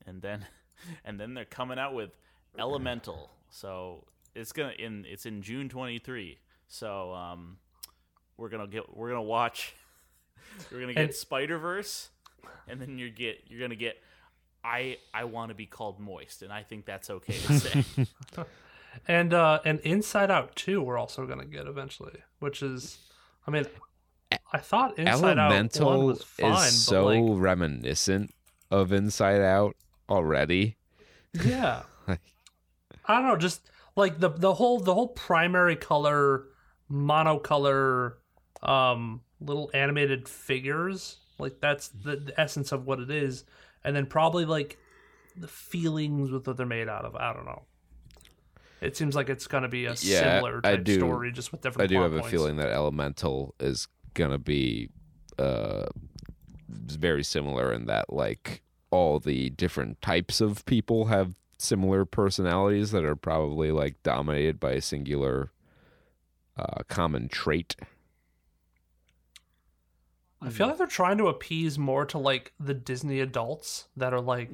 and then and then they're coming out with Elemental. So it's gonna in it's in June 23. So um, we're gonna get we're gonna watch. We're gonna get And- Spider Verse, and then you get you're gonna get. I I want to be called moist, and I think that's okay to say. And uh and Inside Out 2 we're also going to get eventually, which is I mean I thought Inside Out 1 was fine, is but so like reminiscent of Inside Out already. yeah. Like- I don't know, just like the the whole the whole primary color monocolor um little animated figures, like that's the, the essence of what it is. And then probably like the feelings with what they're made out of. I don't know. It seems like it's going to be a Yeah, similar I type do- story, just with different. I do plot have a feeling that Elemental is gonna be uh very similar in that like all the different types of people have similar personalities that are probably like dominated by a singular uh common trait. I feel like they're trying to appease more to like the Disney adults that are like,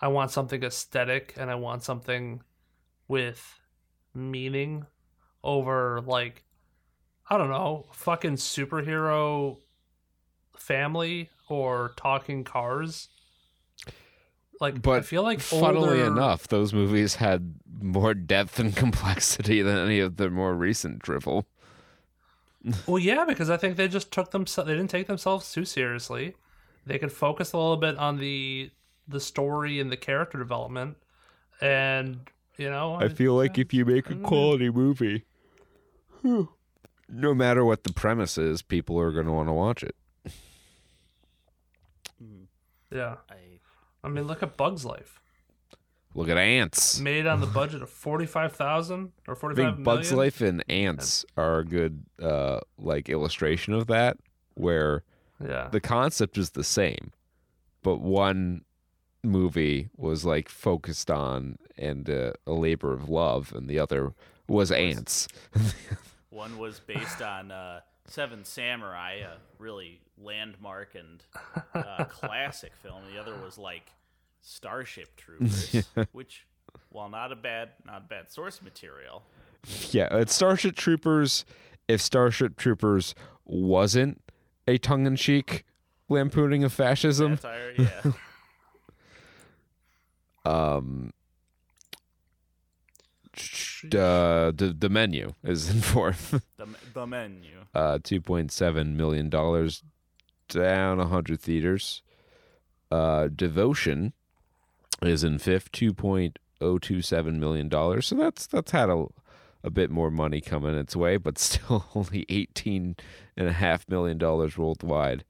I want something aesthetic and I want something with meaning over like, I don't know, fucking superhero family or talking cars. Like, but I feel like Funnily older- enough, those movies had more depth and complexity than any of the more recent drivel. Well, yeah, because I think they just took them. They didn't take themselves too seriously. They could focus a little bit on the the story and the character development, and you know, I feel like if you make a Mm. quality movie, no matter what the premise is, people are going to want to watch it. Mhm. yeah. I I mean, look at Bugs Life, Look at Antz. made on the budget of forty five thousand or forty I five think million. Bugs Life and Antz are a good uh, like illustration of that, where Yeah, the concept is the same, but one movie was like focused on and uh, a labor of love, and the other was Antz. one was based on uh, Seven Samurai, a really landmark and uh, classic film. The other was like Starship Troopers, which, while not a bad not bad source material, yeah, it's Starship Troopers. If Starship Troopers wasn't a tongue-in-cheek lampooning of fascism, satire, yeah. um, uh, the the menu is in fourth. the the menu. uh, two point seven million dollars, down a hundred theaters. Uh, Devotion is in fifth, two point oh two seven million dollars. So that's that's had a a bit more money coming its way, but still only eighteen and a half million dollars worldwide.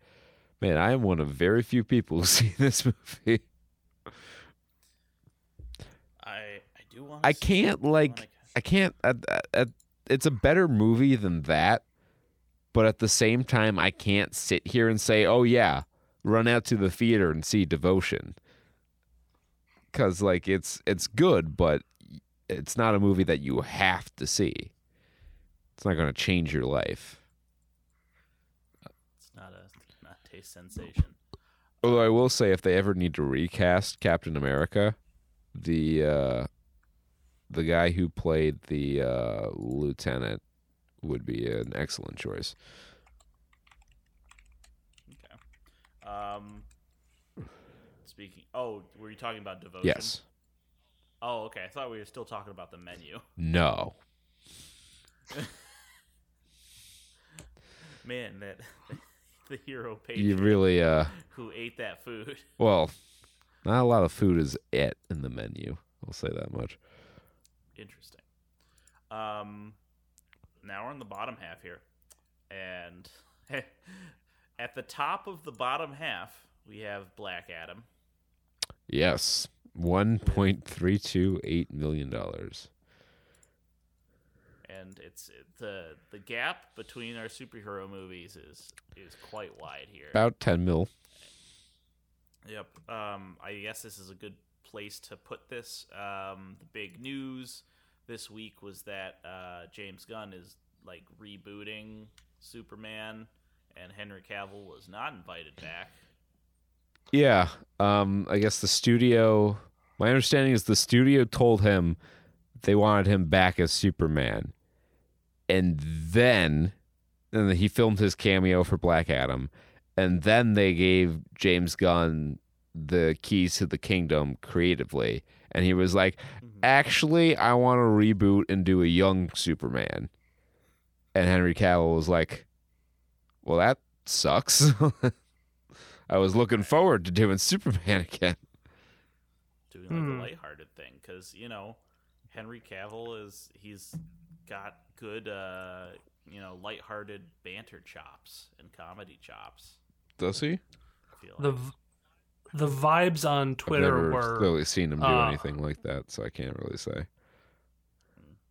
Man, I am one of very few people who see this movie. I I do want. I can't like I can't. I, I, it's a better movie than that, but at the same time, I can't sit here and say, "Oh yeah, run out to the theater and see Devotion," because like it's it's good, but it's not a movie that you have to see. It's not going to change your life. It's not a not a taste sensation. Although I um, will say, if they ever need to recast Captain America, the uh, the guy who played the uh, lieutenant would be an excellent choice. Okay. Um. Speaking. Oh, were you talking about devotion? Yes. Oh, okay. I thought we were still talking about the menu. No. Man, that the hero page. You really uh who ate that food. well, not a lot of food is it in the menu. I'll say that much. Interesting. Um, now we're in the bottom half here, and at the top of the bottom half we have Black Adam. Yes. One point three two eight million dollars. and it's the the gap between our superhero movies is is quite wide here. About ten mil. Yep. Um, I guess this is a good place to put this. Um, the big news this week was that uh, James Gunn is like rebooting Superman, and Henry Cavill was not invited back. Yeah. Um, I guess the studio. My understanding is the studio told him they wanted him back as Superman, and then, and then he filmed his cameo for Black Adam, and then they gave James Gunn the keys to the kingdom creatively, and he was like, "Actually, I want to reboot and do a young Superman," and Henry Cavill was like, "Well, that sucks." I was looking forward to doing Superman again. doing like Hmm. a lighthearted thing because you know Henry Cavill is he's got good uh you know lighthearted banter chops and comedy chops. Does he? I feel The like. v- the vibes on I've Twitter never were really seen him do uh, anything like that, so I can't really say.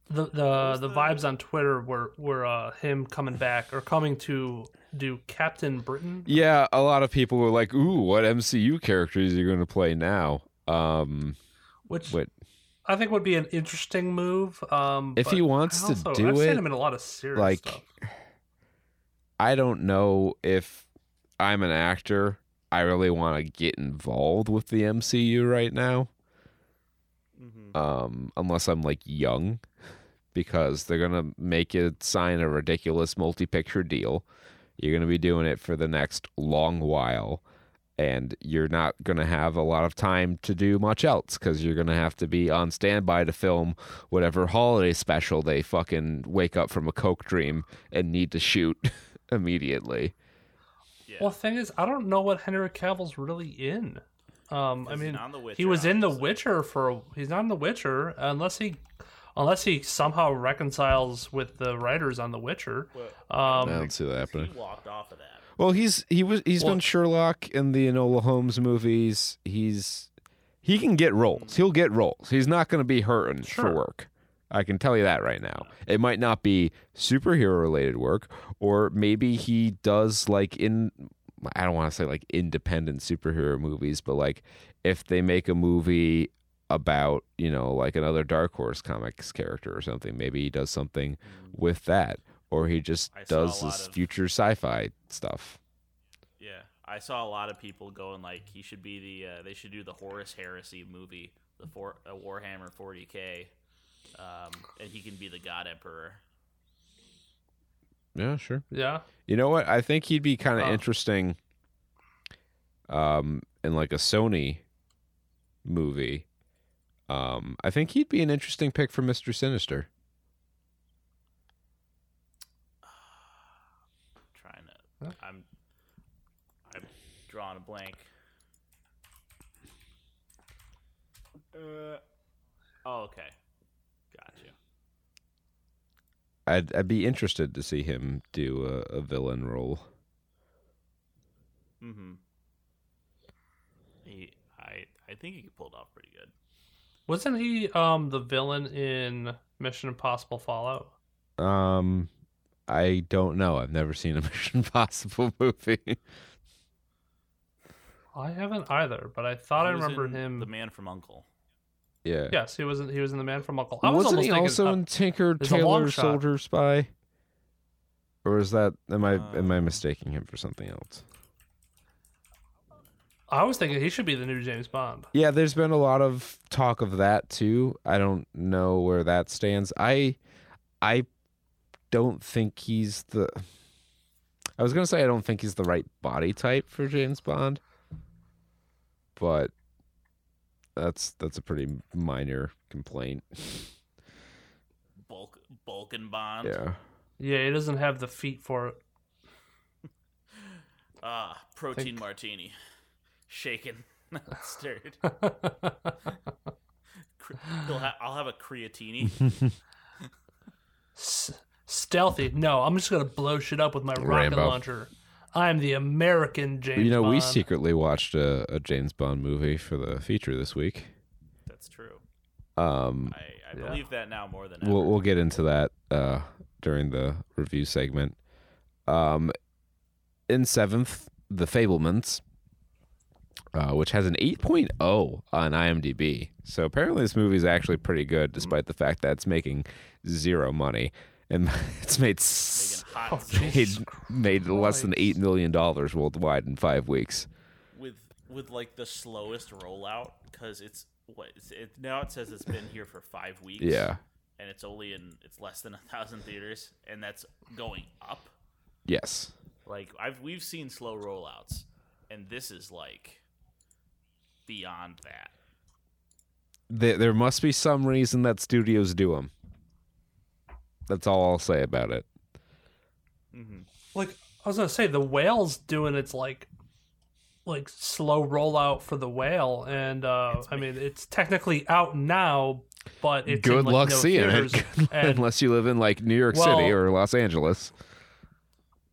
the the the the- vibes on Twitter were were uh, him coming back or coming to do Captain Britain. Yeah, a lot of people were like, "Ooh, what MCU characters are you going to play now?" Um, which Wait. I think would be an interesting move. Um, If he wants I to also- do I've it, seen him in a lot of serious like, stuff. I don't know if I'm an actor. I really want to get involved with the MCU right now. Mhm. um, unless I'm like young, because they're gonna make you sign a ridiculous multi-picture deal. You're gonna be doing it for the next long while, and you're not gonna have a lot of time to do much else because you're gonna have to be on standby to film whatever holiday special they fucking wake up from a coke dream and need to shoot immediately. Yeah. Well, the thing is, I don't know what Henry Cavill's really in. Um, I 'Cause he's mean, not in he Witcher, was in The. Witcher for. He's not in The Witcher unless he, unless he somehow reconciles with the writers on The Witcher. Well, I Um, don't see that happening. he walked off of that. Well, he's he was he's Well- been Sherlock in the Enola Holmes movies. He's he can get roles. He'll get roles. He's not going to be hurting for work. I can tell you that right now. It might not be superhero related work, or maybe he does like in I don't want to say like independent superhero movies, but like if they make a movie about you know like another Dark Horse comics character or something, maybe he does something with that, or he just I does this of- future sci-fi stuff. Yeah, I saw a lot of people going like he should be the. Uh, they should do the Horus Heresy movie, the for, uh, Warhammer 40k, um, and he can be the God Emperor. Yeah, sure. yeah, You know what? I think he'd be kind of Huh. interesting um in like a Sony movie. Um I think he'd be an interesting pick for Mr. Sinister. trying to. I'm. I'm drawing a blank. Uh. Oh, okay. Gotcha. I'd I'd be interested to see him do a, a villain role. Mm-hmm. He, I, I think he could pull it off pretty good. Wasn't he um the villain in Mission Impossible Fallout? Um, I don't know. I've never seen a Mission Impossible movie. I haven't either, but I thought I He was remember him. The Man from Uncle. Yeah. Yes, he was. In, he was in the Man from Uncle. I was Wasn't almost he thinking, also uh, in Tinker there's a long Tailor. Soldier Spy? Or is that am I am I Uh, mistaking him for something else? I was thinking he should be the new James Bond. Yeah, there's been a lot of talk of that too. I don't know where that stands. I I don't think he's the I was going to say I don't think he's the right body type for James Bond. But that's that's a pretty minor complaint. Bulk Bulkin Bond. Yeah. Yeah, he doesn't have the feet for it. Ah, protein Think- martini. Shaken, not stirred. Ha- I'll have a creatini. S- stealthy. No, I'm just gonna blow shit up with my rocket Rambo. launcher. I'm the American James. you know, we secretly watched a, a James Bond movie for the feature this week. That's true. Um I, I Yeah. believe that now more than ever. we'll we'll get into that uh, during the review segment. Um, in seventh, The Fabelmans, uh, which has an 8.0 on IMDb. So apparently, this movie is actually pretty good, despite the fact that it's making zero money, and it's made s- hot Oh, made, made less than eight million dollars worldwide in five weeks. with with like the slowest rollout because it's what it's, it now it says it's been here for five weeks. Yeah. and it's only in it's less than a thousand theaters, and that's going up. Yes. Like I've we've seen slow rollouts, and this is like beyond that. There, there must be some reason that studios do them. That's all I'll say about it. Like I was gonna say, the whale's doing its like, like slow rollout for the whale, and uh, I mean it's technically out now, but it's Good in, like, luck no seeing theaters, it, and unless you live in like New York City or Los Angeles.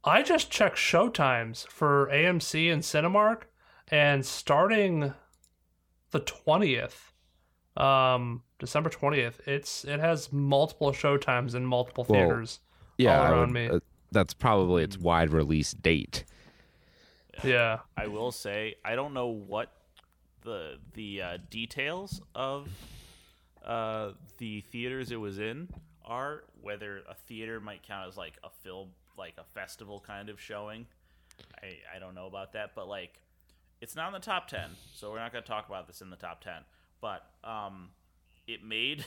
I just checked showtimes for AMC and Cinemark, and starting the twentieth, um, December twentieth, it's it has multiple showtimes in multiple Well, theaters. Yeah, all around would- me. uh, that's probably its wide release date. Yeah, I will say I don't know what the the uh, details of uh, the theaters it was in are. Whether a theater might count as like a film, like a festival kind of showing. I I don't know about that, but like it's not in the top ten, so we're not going to talk about this in the top ten. But um, it made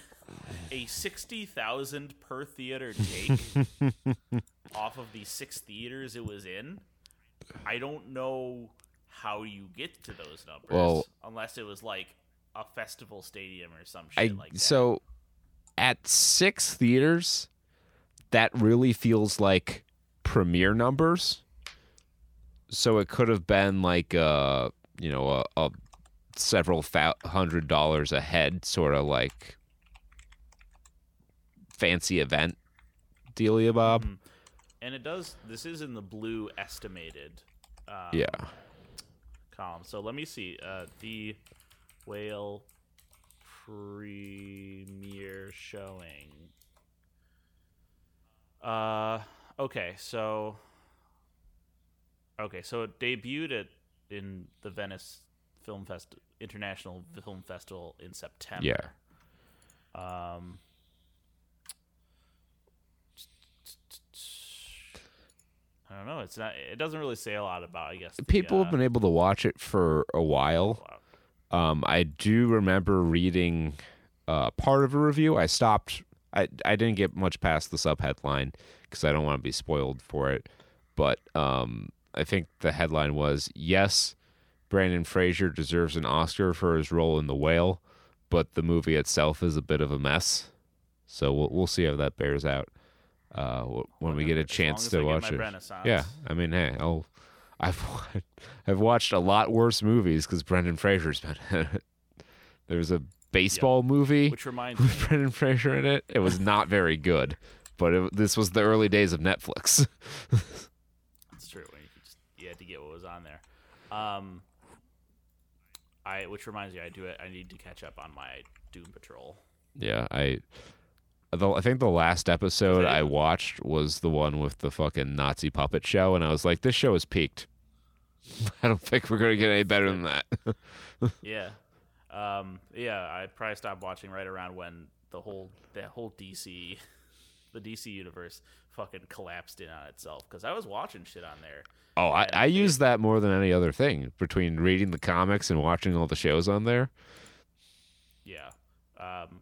a sixty thousand per theater take off of the six theaters it was in. I don't know how you get to those numbers Well- unless it was like a festival stadium or some I shit like that. so at six theaters, that really feels like premiere numbers. So it could have been like a you know a, a several fa- hundred dollars a head sort of like fancy event dealia bob Mhm. and it does. This is in the blue estimated. Um, yeah column. So let me see. Uh, the whale premiere showing. Uh, okay, so okay, so it debuted at in the Venice Film Fest International Film Festival in September. yeah Um. I don't know. It's not. It doesn't really say a lot about. I guess the, people uh, have been able to watch it for a while Um, I do remember reading uh, part of a review. I stopped. I I didn't get much past the sub headline because I don't want to be spoiled for it. But um, I think the headline was yes, Brendan Fraser deserves an Oscar for his role in The Whale, but the movie itself is a bit of a mess. So we'll we'll see how that bears out uh, when we get a chance to I watch it. Renaissance. Yeah, I mean, hey, I'll, I've I've watched a lot worse movies because Brendan Fraser's been. There's a baseball movie Which reminds me, with Brendan Fraser in it. It was not very good, but it, this was the early days of Netflix. That's true. You, just, you had to get what was on there. Um, I which reminds me, I do it. I need to catch up on my Doom Patrol. Yeah, I. The, I think the last episode I watched was the one with the fucking Nazi puppet show, and I was like, "This show is peaked. I don't think we're gonna get any better than that." yeah, um, yeah. I probably stopped watching right around when the whole the whole DC, the DC universe, fucking collapsed in on itself. Because I was watching shit on there. oh, I, I use that more than any other thing between reading the comics and watching all the shows on there. Yeah,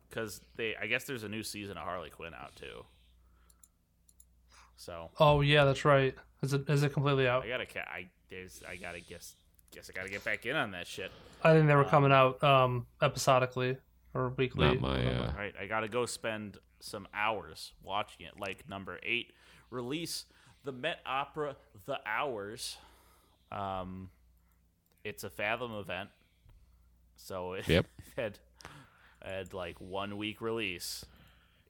because they. I guess there's a new season of Harley Quinn out too. So Oh yeah, that's right. Is it is it completely out? I gotta. I there's. I gotta guess. Guess I gotta get back in on that shit. I think they were coming out um episodically or weekly. Not my. Uh, Right, I gotta go spend some hours watching it. Like number eight, release the Met Opera The Hours. Um, it's a Fathom event, so it Yep. had had like one week release.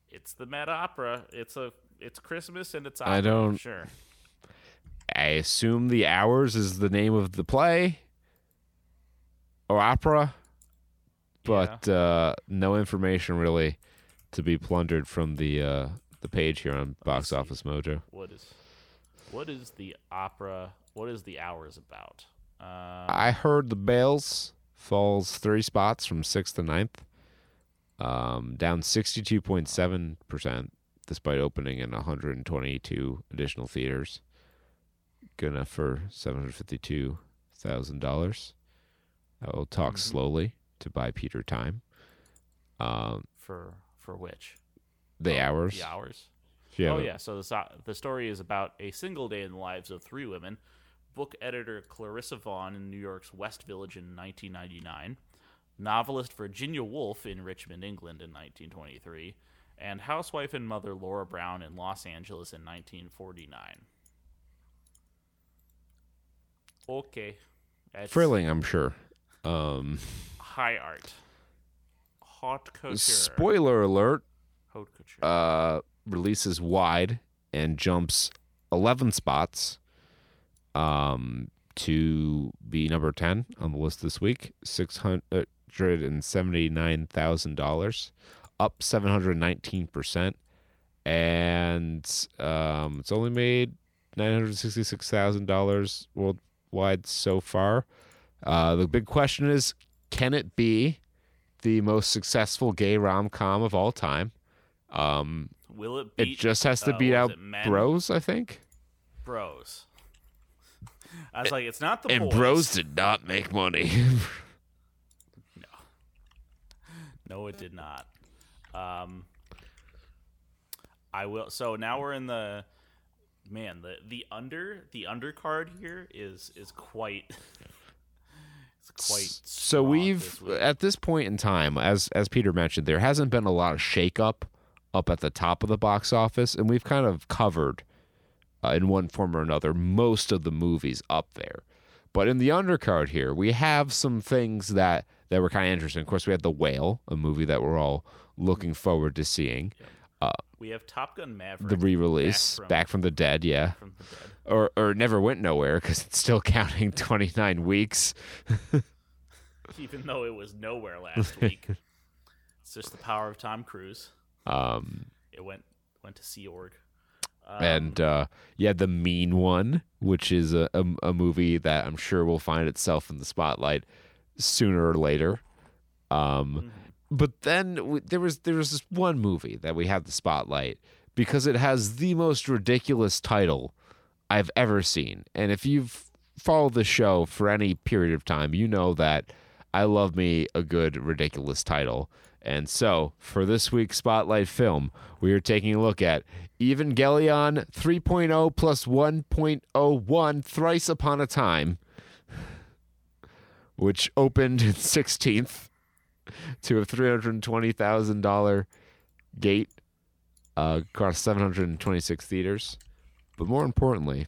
It's the Met Opera. It's a it's Christmas and it's opera, I don't- sure. I assume the hours is the name of the play or opera, but uh, no information really to be plundered from the uh, the page here on Box. Office Mojo. What is what is the opera? What is the hours about? Um, I heard the Bales falls three spots from sixth to ninth, um, down sixty two point seven percent, despite opening in one hundred and twenty two additional theaters. Good enough for seven hundred fifty two thousand dollars. I will talk Mhm. slowly to buy Peter time. Um, for for which the Oh, hours. The hours. You Oh yeah, so the the story is about a single day in the lives of three women. Book editor Clarissa Vaughn in New York's West Village in 1999, novelist Virginia Woolf in Richmond, England in 1923, and housewife and mother Laura Brown in Los Angeles in 1949. Okay, that's thrilling, I'm sure. Um, high art, haute couture, spoiler alert: haute couture. uh, releases wide and jumps 11 spots um, to be number 10 on the list this week. $679,000, up 719%. And um, it's only made $966,000 worldwide so far. Uh, the big question is can it be the most successful gay rom com of all time? Um, Will it it just has to uh, beat out? Bros, I think. Bros. I was like, it's not the and boys. Bros did not make money. No, no, it did not. Um, I will. So now we're in the man. The the under the undercard here is is quite. Quite. so we've this at this point in time, as as Peter mentioned, there hasn't been a lot of shakeup up at the top of the box office, and we've kind of covered uh, in one form or another most of the movies up there. But in the undercard here, we have some things that that were kind of interesting. Of course, we had The Whale, a movie that we're all looking forward to seeing. We have Top Gun Maverick. The re-release, Back from- Back from the Dead, yeah. from the dead. or or never went nowhere because it's still counting 29 weeks. Even though it was nowhere last week. It's just the power of Tom Cruise. Um, It went went to Sea Org. Um, and uh, yeah, the Mean One, which is a, a a movie that I'm sure will find itself in the spotlight sooner or later. Um, but then there was there was this one movie that we had the spotlight because it has the most ridiculous title I've ever seen. And if you've followed the show for any period of time, you know that I love me a good ridiculous title. And so, for this week's Spotlight film, we are taking a look at Evangelion 3.0 plus 1.01 Thrice Upon a Time, which opened in 16th to a $320,000 gate uh, across 726 theaters. But more importantly,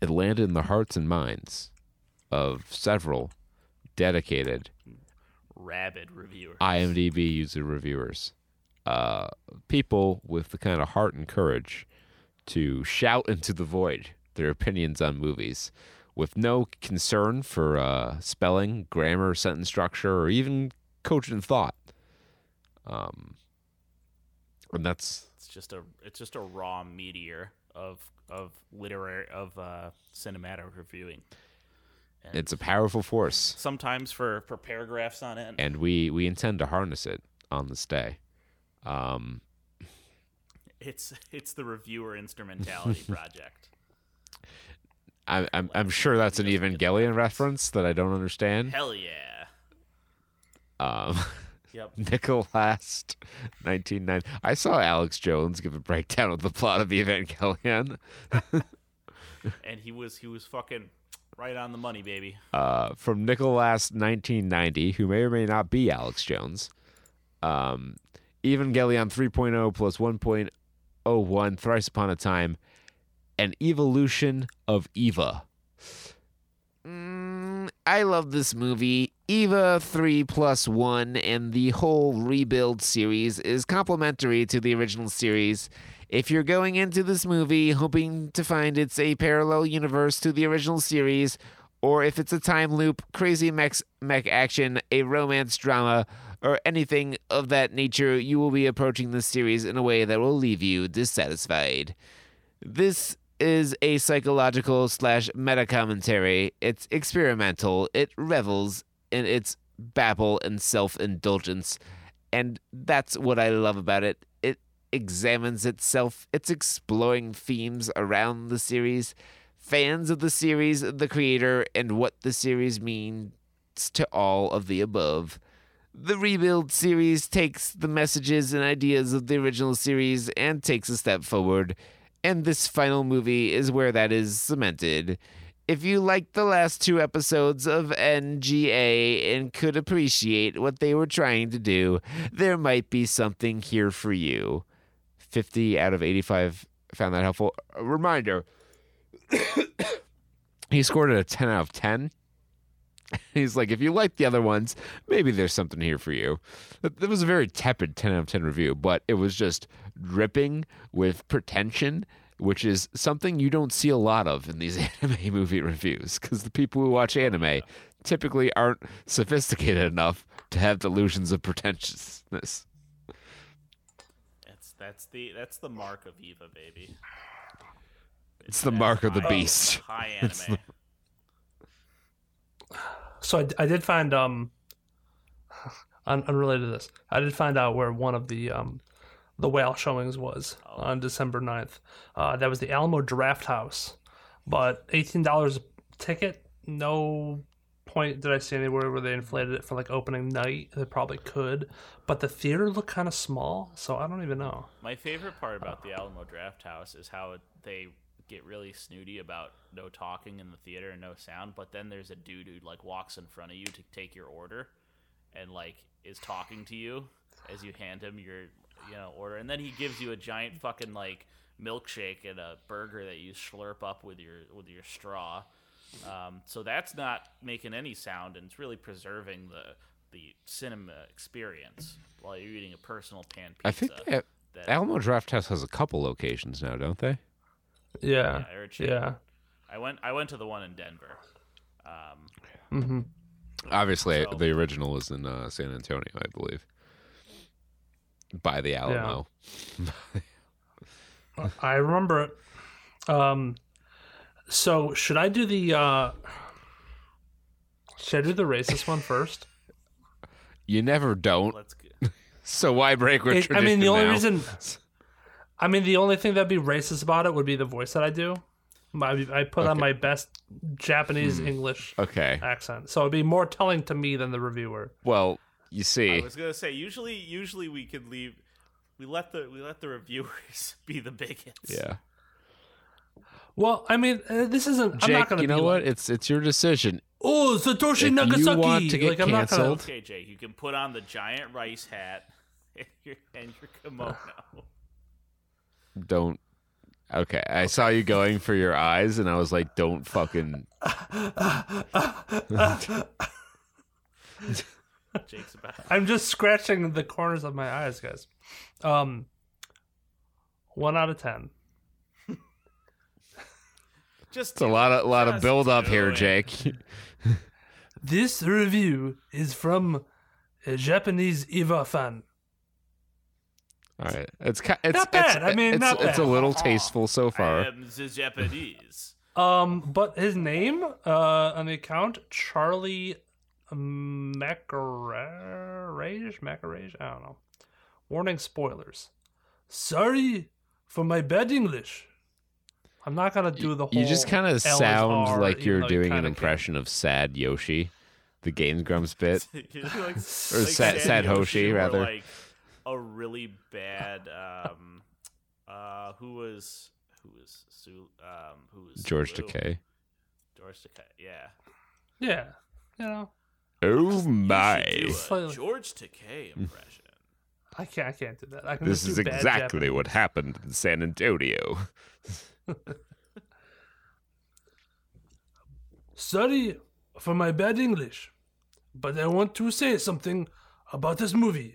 it landed in the hearts and minds of several dedicated rabid reviewer. IMDb user reviewers, uh, people with the kind of heart and courage to shout into the void their opinions on movies with no concern for uh, spelling, grammar, sentence structure, or even cogent thought. Um, and that's It's just a it's just a raw meteor of of literary of uh, cinematic reviewing. And it's a powerful force, sometimes for for paragraphs on end. and we we intend to harness it on this day. Um, It's it's the reviewer instrumentality project. I, I'm I'm sure that's an Evangelion reference that I don't understand. Hell yeah. Um, Yep. Nicholas, nineteen nine. I saw Alex Jones give a breakdown of the plot of Evangelion. And he was he was fucking right on the money, baby. uh, from Nicholas 1990, who may or may not be Alex Jones. Um, Evangelion 3.0 plus 1.01 Thrice Upon a Time, an evolution of Eva. Mm, I love this movie. Eva 3 plus 1 and the whole rebuild series is complementary to the original series. If you're going into this movie hoping to find it's a parallel universe to the original series, or if it's a time loop, crazy mech, mech action, a romance drama, or anything of that nature, you will be approaching this series in a way that will leave you dissatisfied. This is a psychological slash meta commentary. It's experimental. It revels in its babble and self indulgence. And that's what I love about it. It examines itself, it's exploring themes around the series, fans of the series, the creator, and what the series means to all of the above. The Rebuild series takes the messages and ideas of the original series and takes a step forward, and this final movie is where that is cemented. If you liked the last two episodes of NGA and could appreciate what they were trying to do, there might be something here for you. 50 out of 85 found that helpful. A reminder he scored a 10 out of 10. He's like, if you like the other ones, maybe there's something here for you. That was a very tepid 10 out of 10 review, but it was just dripping with pretension, which is something you don't see a lot of in these anime movie reviews because the people who watch anime typically aren't sophisticated enough to have delusions of pretentiousness. That's that's the that's the mark of Eva, baby. It's the that mark of the beast. High It's anime. So I, I did find um un, unrelated to this. I did find out where one of the um the whale showings was on December 9th. Uh, that was the Alamo Drafthouse. But $18 a ticket, no point did I see anywhere where they inflated it for like opening night. They probably could, but the theater looked kind of small, so I don't even know. My favorite part about the Alamo Drafthouse is how they get really snooty about no talking in the theater and no sound, but then there's a dude who like walks in front of you to take your order and like is talking to you as you hand him your you know order and then he gives you a giant fucking like milkshake and a burger that you slurp up with your with your straw. Um, so that's not making any sound and it's really preserving the the cinema experience while you're eating a personal pan pizza. I think that that- Alamo Draft House has a couple locations now, don't they? Yeah, Yeah, or a yeah. I went. I went to the one in Denver. Um, hmm Obviously, So- the original was in uh, San Antonio, I believe, by the Alamo. I remember it. Um, so should I do the uh, should I do the racist one first? You never don't, let's. Go. so why break with It- I mean, the only now? reason, I mean, the only thing that'd be racist about it would be the voice that I do. My, I put on my best Japanese English Okay, accent, so it'd be more telling to me than the reviewer. well, you see, I was gonna say. Usually, usually we could leave. We let the we let the reviewers be the bigots. yeah. Well, I mean, uh, this isn't. I'm Jake, not going to you know be what? Like, It's it's your decision. oh, Satoshi If you want to get like, I'm not gonna, canceled- Okay, Jake. You can put on the giant rice hat and your, and your kimono. Don't. Okay, I saw you going for your eyes, and I was like, "Don't fucking." Jake's about. I'm just scratching the corners of my eyes, guys. Um, one out of ten. Just It's a lot of lot of Just build up here, it. Jake. This review is from a Japanese Eva fan. All right, it's it's Not bad. It's, I mean, it's, not it's a little tasteful so I far. am the Japanese. Um, but his name uh, on the account Charlie Macarage Macarage. I don't know. Warning spoilers. Sorry for my bad English. I'm not gonna do the whole. You just kind of sound R, like you're doing an kinda impression of sad Yoshi, the Game Grumps bit. You're like, or Sad- Sad Hoshi, rather. Like a really bad. Um, uh, who was who was Su? Um, who was George Sulu? Takei. George Takei. Yeah. Yeah, you know, Oh You my! do a Slightly. George Takei impression. I can't. I can't do that. I can This is exactly Japanese. what happened in San Antonio. Sorry for my bad English, but I want to say something about this movie.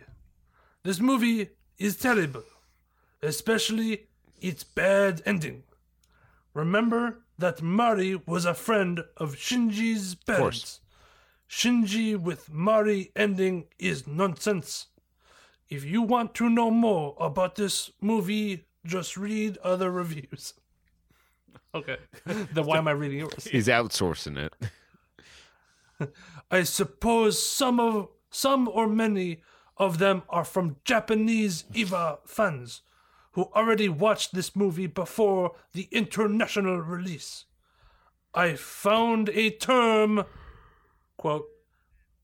This movie is terrible, especially its bad ending. Remember that Mari was a friend of Shinji's parents. Shinji with Mari ending is nonsense. If you want to know more about this movie, just read other reviews. Okay. then why am I reading yours? He's outsourcing it. I suppose some of some or many of them are from Japanese Eva fans who already watched this movie before the international release. I found a term quote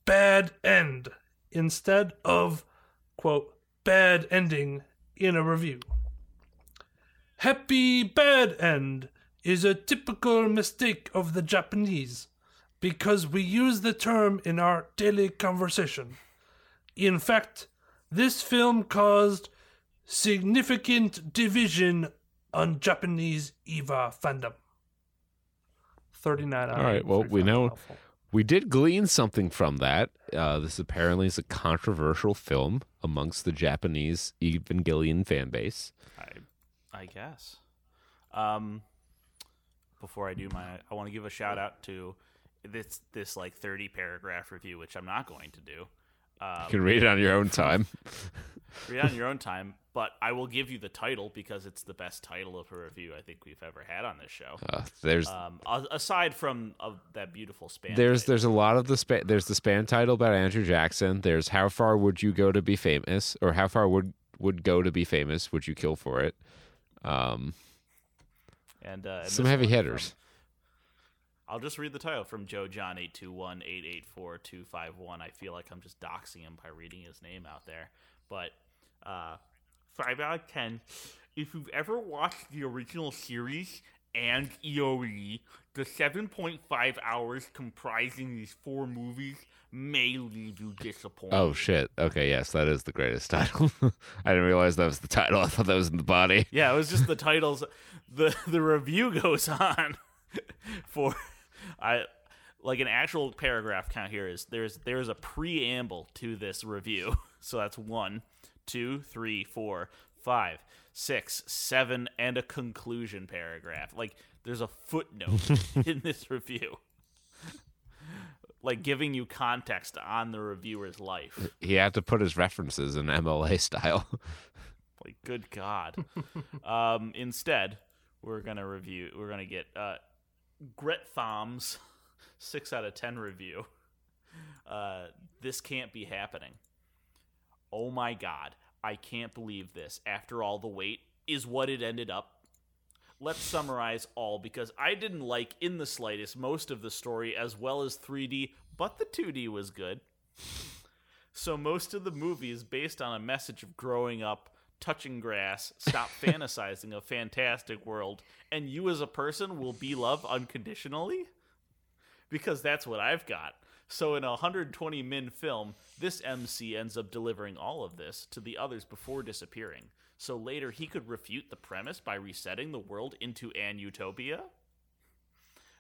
bad end instead of quote bad ending in a review. Happy bad end is a typical mistake of the Japanese because we use the term in our daily conversation. In fact, this film caused significant division on Japanese Eva fandom. 39 out All right, well, we know- helpful. We did glean something from that. Uh, this apparently is a controversial film amongst the Japanese Evangelion fan base. I, I guess. Um, before I do my, I want to give a shout out to this this like thirty paragraph review, which I'm not going to do. Um, You can read it on your own time. read it on your own time, but I will give you the title because it's the best title of a review I think we've ever had on this show. Uh, there's Um, aside from of that beautiful span. there's title. there's a lot of the span. There's the span title about Andrew Jackson. There's how far would you go to be famous, or how far would would go to be famous? Would you kill for it? Um, and, uh, and some heavy hitters. I'll just read the title from Joe John eight two one eight eight four two five one. I feel like I'm just doxing him by reading his name out there, but uh, five out of ten. If you've ever watched the original series and EOE, the seven point five hours comprising these four movies may leave you disappointed. Oh shit. Okay, yes, that is the greatest title. I didn't realize that was the title. I thought that was in the body. Yeah, it was just the titles. the The review goes on for I like an actual paragraph count here is there's there's a preamble to this review. So that's one, two, three, four, five, six, seven, and a conclusion paragraph. Like there's a footnote in this review. Like giving you context on the reviewer's life. He had to put his references in MLA style. Like, good God. um, instead, we're gonna review. We're gonna get uh, Gret Thom's six out of ten review. Uh, this can't be happening. Oh my God! I can't believe this. After all the wait, is what it ended up. Let's summarize all because I didn't like in the slightest most of the story as well as 3D, but the 2D was good. So most of the movie is based on a message of growing up, touching grass, stop fantasizing a fantastic world, and you as a person will be loved unconditionally? Because that's what I've got. So in a 120 min film, this MC ends up delivering all of this to the others before disappearing. So later he could refute the premise by resetting the world into an utopia?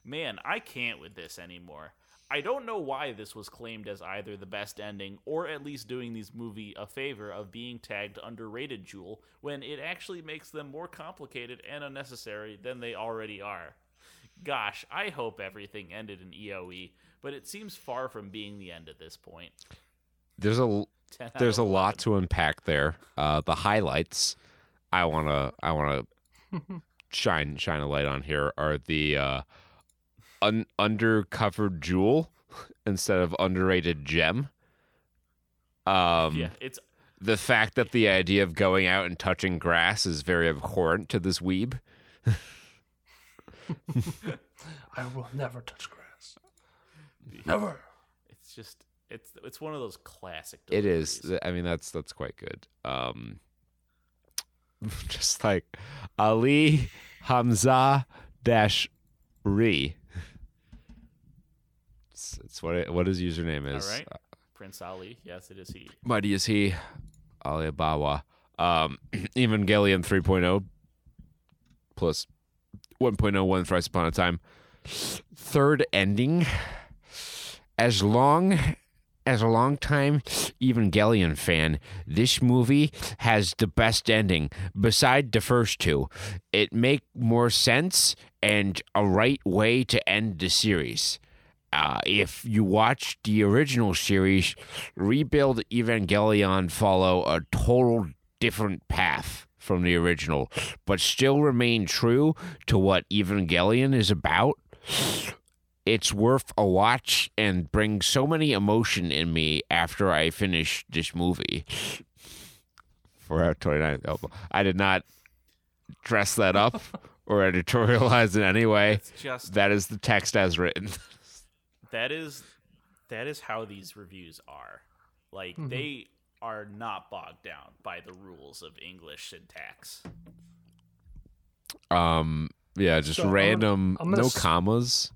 Man, I can't with this anymore. I don't know why this was claimed as either the best ending or at least doing these movie a favor of being tagged underrated Jewel when it actually makes them more complicated and unnecessary than they already are. gosh, I hope everything ended in EOE, but it seems far from being the end at this point. There's a there's a lot to unpack there. Uh, the highlights I wanna I wanna shine shine a light on here are the uh, un- undercovered jewel instead of underrated gem. Um, yeah, it's the fact that the idea of going out and touching grass is very abhorrent to this weeb. I will never touch grass. Never. it's just it's it's one of those classic. It is. I mean, that's that's quite good. Um, just like Ali Hamza dash Re. It's, what it, what his username is. All right. Prince Ali. Yes, it is he. Mighty is he, Alibaba. Um, Evangelion 3.0 plus 1.01 Thrice Upon a Time. Third ending. As long as a long time Evangelion fan, this movie has the best ending beside the first two. It make more sense and a right way to end the series. Uh, if you watch the original series, Rebuild Evangelion follow a total different path from the original, but still remain true to what Evangelion is about. It's worth a watch and brings so many emotion in me after I finish this movie. For our 29th album. I did not dress that up or editorialize in any way. Just That is the text as written. that is that is how these reviews are. Like they are not bogged down by the rules of English syntax. Um, yeah, just So I'm random, I'm no s- commas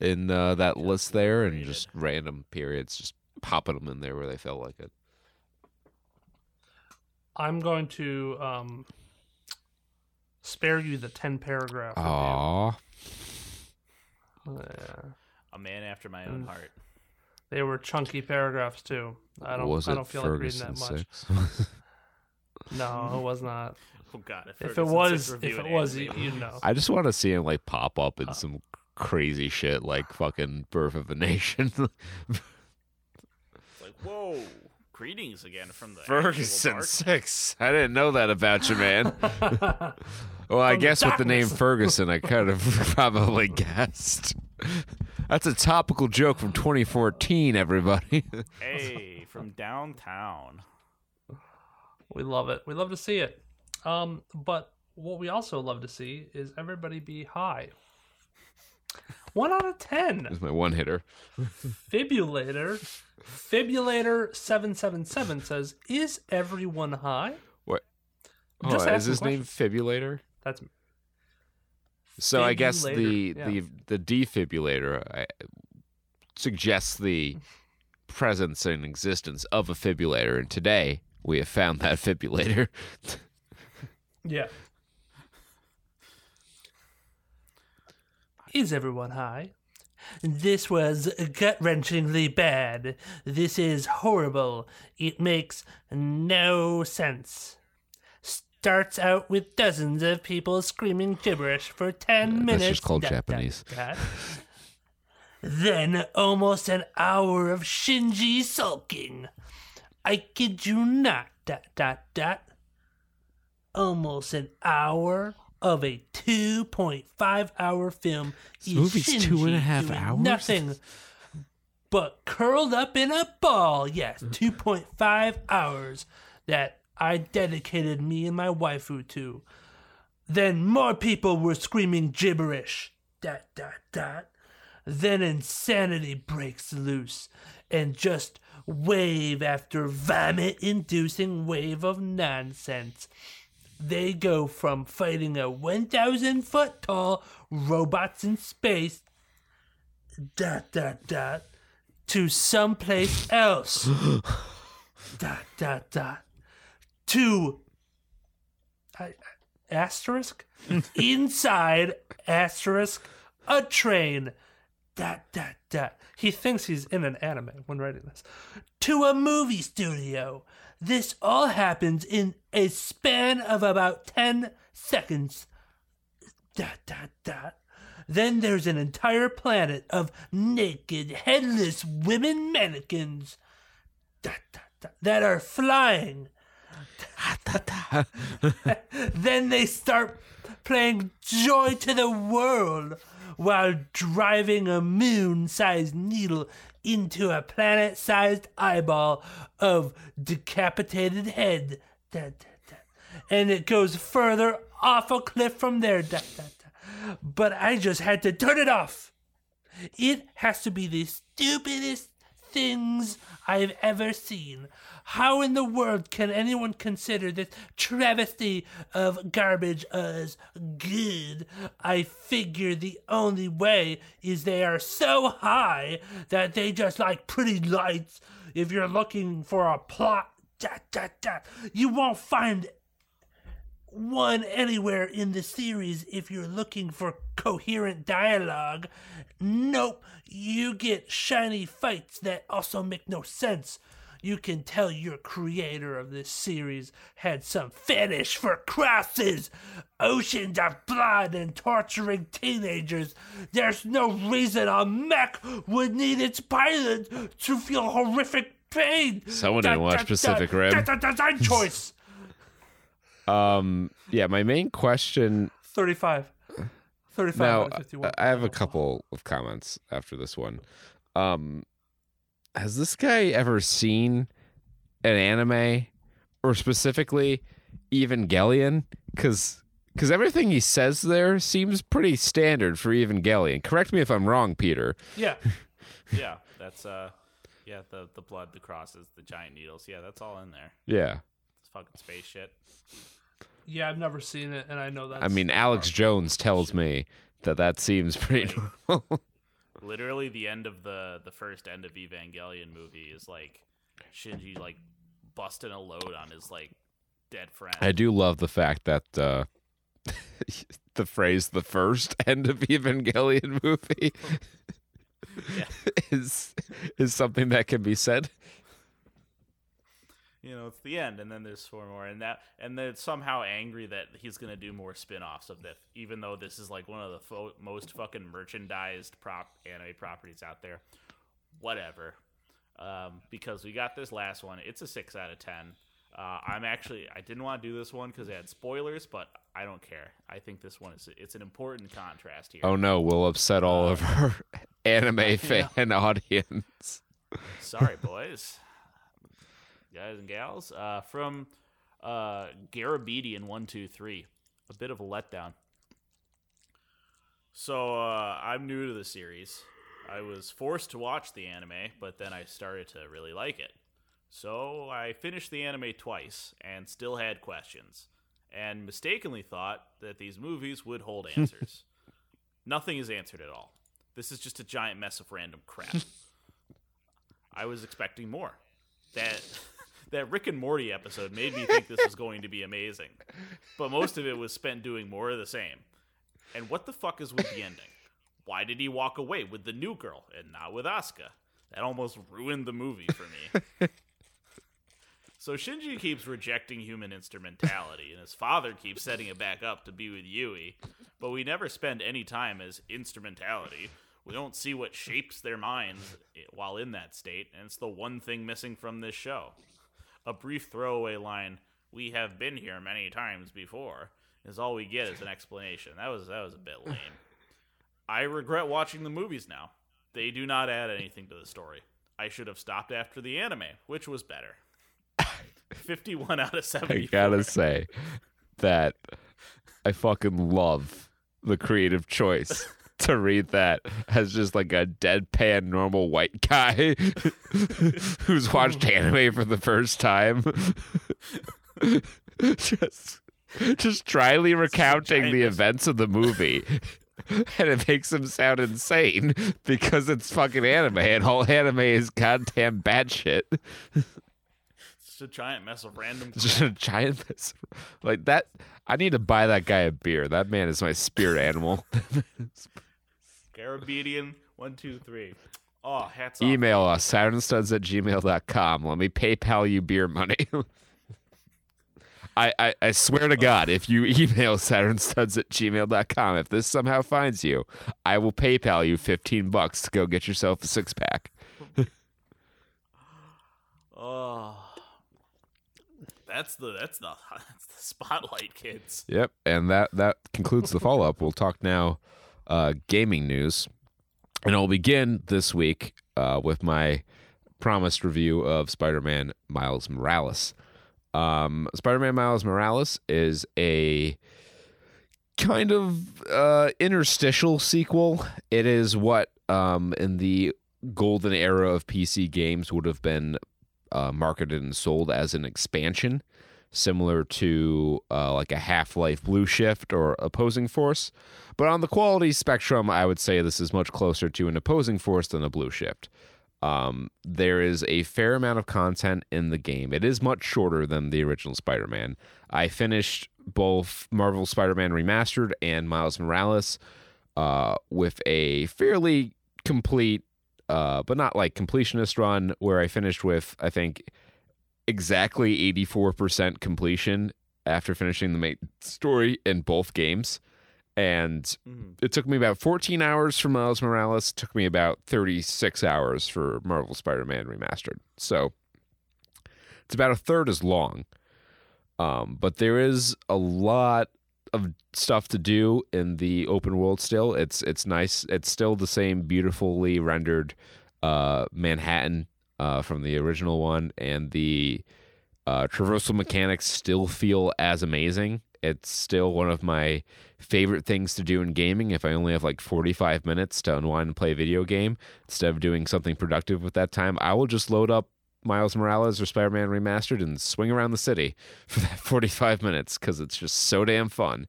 in uh, that list there, and rated. just random periods, just popping them in there where they felt like it. I'm going to um, spare you the 10 paragraph. review. Aw, Yeah. A man after my own heart. They were chunky paragraphs too. I don't. was I don't feel Ferguson like reading that much. six? No, it was not. Oh God! If, If it was, if it was, anime, you, you know. I just want to see him like pop up Uh. in some crazy shit, like fucking Birth of a Nation. like whoa! Greetings again from the Ferguson six. I didn't know that about you, man. well, I From the guess with the name. Ferguson, I kind of probably guessed. That's a topical joke from 2014, everybody. Hey, from downtown. We love it. We love to see it. Um, but what we also love to see is everybody be high. One out of ten. That's my one hitter. Fibulator. Fibulator seven seven seven says, "Is everyone high?" What? Oh, is asking his name Fibulator? That's So I guess the Fibulator, yeah. the the defibrillator suggests the presence and existence of a fibrillator, and today we have found that fibrillator. yeah. Is everyone high? This was gut wrenchingly bad. This is horrible. It makes no sense. Starts out with dozens of people screaming gibberish for 10 minutes. just called dot, Japanese. dot. Then almost an hour of Shinji sulking. I kid you not. Dot dot dot. Almost an hour of a 2.5 hour film. Is movie's two and a Shinji half hours? Nothing but curled up in a ball. Yes, mm. 2.5 hours that I dedicated me and my waifu to. Then more people were screaming gibberish. Dot dot dot. Then insanity breaks loose, and just wave after vomit inducing wave of nonsense. They go from fighting a 1,000 foot tall robots in space, dot dot dot, to someplace else, dot dot dot, to I- asterisk? Inside asterisk a train. Dot dot dot. He thinks he's in an anime when writing this. To a movie studio. This all happens in a span of about 10 seconds. Dot dot dot. Then there's an entire planet of naked, headless women mannequins. Da, da, da, that are flying. then they start playing Joy to the World while driving a moon sized needle into a planet sized eyeball of decapitated head. And it goes further off a cliff from there. But I just had to turn it off. It has to be the stupidest things I've ever seen. How in the world can anyone consider this travesty of garbage as good? I figure the only way is they are so high that they just like pretty lights. If you're looking for a plot, da, da, da, you won't find one anywhere in the series if you're looking for coherent dialogue. Nope, you get shiny fights that also make no sense. You can tell your creator of this series had some fetish for crosses, oceans of blood, and torturing teenagers. There's no reason a mech would need its pilot to feel horrific pain. Someone didn't watch Pacific Rim. That's design choice. Um, yeah, my main question 35. 35 now out of 51. I have a couple of comments after this one. Um, has this guy ever seen an anime or specifically Evangelion? Because because everything he says there seems pretty standard for Evangelion. Correct me if I'm wrong, Peter. Yeah. yeah, that's uh, yeah, the the blood, the crosses, the giant needles. Yeah, that's all in there. Yeah, It's fucking space shit. Yeah, I've never seen it, and I know that. I mean Alex Jones tells me that that seems pretty normal. Literally, the end of the the first end of Evangelion movie is like Shinji like busting a load on his like dead friend. I do love the fact that uh, the phrase "the first end of Evangelion movie" Yeah. is is something that can be said. You know, it's the end, and then there's four more, and that, and then somehow angry that he's gonna do more spin-offs of this, even though this is like one of the fo- most fucking merchandised prop anime properties out there. Whatever, um, because we got this last one. It's a six out of ten. Uh, I'm actually I didn't want to do this one because it had spoilers, but I don't care. I think this one is it's an important contrast here. Oh no, we'll upset all of our anime fan audience. Sorry, boys, guys and gals. Uh, from uh, Garabedian one two three, a bit of a letdown. So uh, I'm new to the series. I was forced to watch the anime, but then I started to really like it. So I finished the anime twice and still had questions, and mistakenly thought that these movies would hold answers. Nothing is answered at all. This is just a giant mess of random crap. I was expecting more. That that Rick and Morty episode made me think this was going to be amazing, but most of it was spent doing more of the same. And what the fuck is with the ending? Why did he walk away with the new girl and not with Asuka? That almost ruined the movie for me. so Shinji keeps rejecting human instrumentality, and his father keeps setting it back up to be with Yui, but we never spend any time as instrumentality. We don't see what shapes their minds while in that state, and it's the one thing missing from this show. A brief throwaway line, "We have been here many times before," is all we get as an explanation. That was that was a bit lame. I regret watching the movies now. They do not add anything to the story. I should have stopped after the anime, which was better. 51 out of I gotta say that I fucking love the creative choice to read that as just like a deadpan normal white guy who's watched anime for the first time. just just dryly recounting the events of the movie. And it makes him sound insane because it's fucking anime and all anime is goddamn bad shit. It's a giant mess of random Just a giant mess. Like that. I need to buy that guy a beer. That man is my spirit animal. Garabedian 123. Oh, hats off. Email us, saturnstuds at gmail.com. Let me PayPal you beer money. I, I, I swear to God, if you email SaturnStuds at gmail.com, if this somehow finds you, I will PayPal you 15 bucks to go get yourself a six pack. Oh, that's the that's the that's the spotlight, kids. Yep. And that, that concludes the follow up. We'll talk now uh, gaming news. And I'll begin this week uh, with my promised review of Spider Man Miles Morales. Um, Spider Man Miles Morales is a kind of uh, interstitial sequel. It is what um, in the golden era of PC games would have been uh, marketed and sold as an expansion, similar to uh, like a Half Life Blue Shift or Opposing Force. But on the quality spectrum, I would say this is much closer to an Opposing Force than a Blue Shift. Um, there is a fair amount of content in the game. It is much shorter than the original Spider Man. I finished both Marvel Spider Man Remastered and Miles Morales uh, with a fairly complete, uh, but not like completionist run, where I finished with, I think, exactly 84% completion after finishing the main story in both games. And Mhm. it took me about 14 hours for Miles Morales. It took me about 36 hours for Marvel Spider-Man Remastered. So it's about a third as long. Um, but there is a lot of stuff to do in the open world still. It's it's nice. It's still the same beautifully rendered uh, Manhattan uh, from the original one, and the uh, traversal mechanics still feel as amazing. It's still one of my favorite things to do in gaming. If I only have like 45 minutes to unwind and play a video game, instead of doing something productive with that time, I will just load up Miles Morales or Spider Man Remastered and swing around the city for that 45 minutes because it's just so damn fun.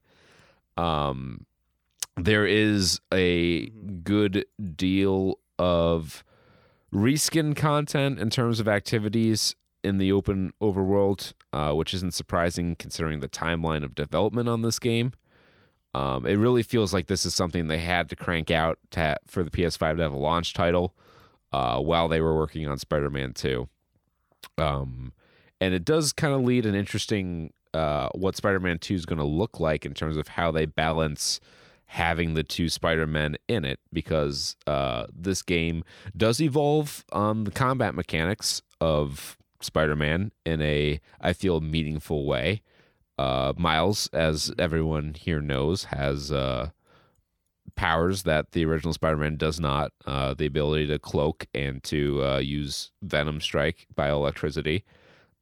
Um, there is a good deal of reskin content in terms of activities in the open overworld, uh, which isn't surprising considering the timeline of development on this game. Um, it really feels like this is something they had to crank out to for the PS5 to have a launch title uh, while they were working on Spider Man 2. Um, and it does kind of lead an interesting uh, what Spider Man 2 is going to look like in terms of how they balance having the two Spider Men in it because uh, this game does evolve on the combat mechanics of Spider Man in a, I feel, meaningful way. Uh, Miles, as everyone here knows, has uh, powers that the original Spider Man does not uh, the ability to cloak and to uh, use Venom Strike bioelectricity,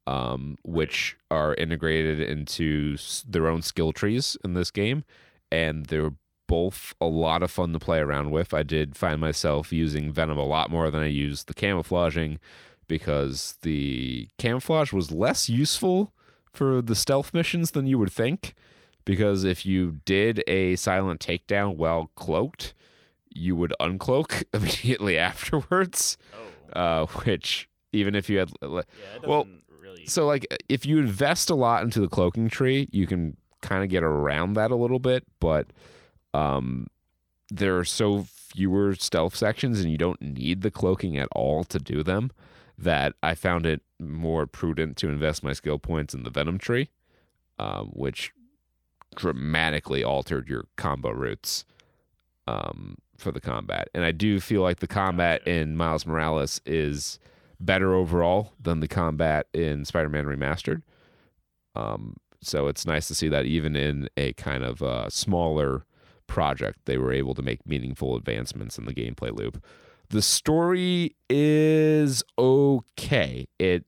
um, which are integrated into their own skill trees in this game. And they're both a lot of fun to play around with. I did find myself using Venom a lot more than I used the camouflaging because the camouflage was less useful for the stealth missions than you would think. Because if you did a silent takedown while cloaked, you would uncloak immediately afterwards. Oh, Uh, which even if you had, yeah, it well, really. so like if you invest a lot into the cloaking tree, you can kind of get around that a little bit, but um there are so fewer stealth sections and you don't need the cloaking at all to do them that I found it more prudent to invest my skill points in the venom tree, um, which dramatically altered your combo routes um, for the combat. And I do feel like the combat Gotcha. in Miles Morales is better overall than the combat in Spider-Man Remastered. Um, so it's nice to see that even in a kind of uh, smaller project, they were able to make meaningful advancements in the gameplay loop. The story is okay. It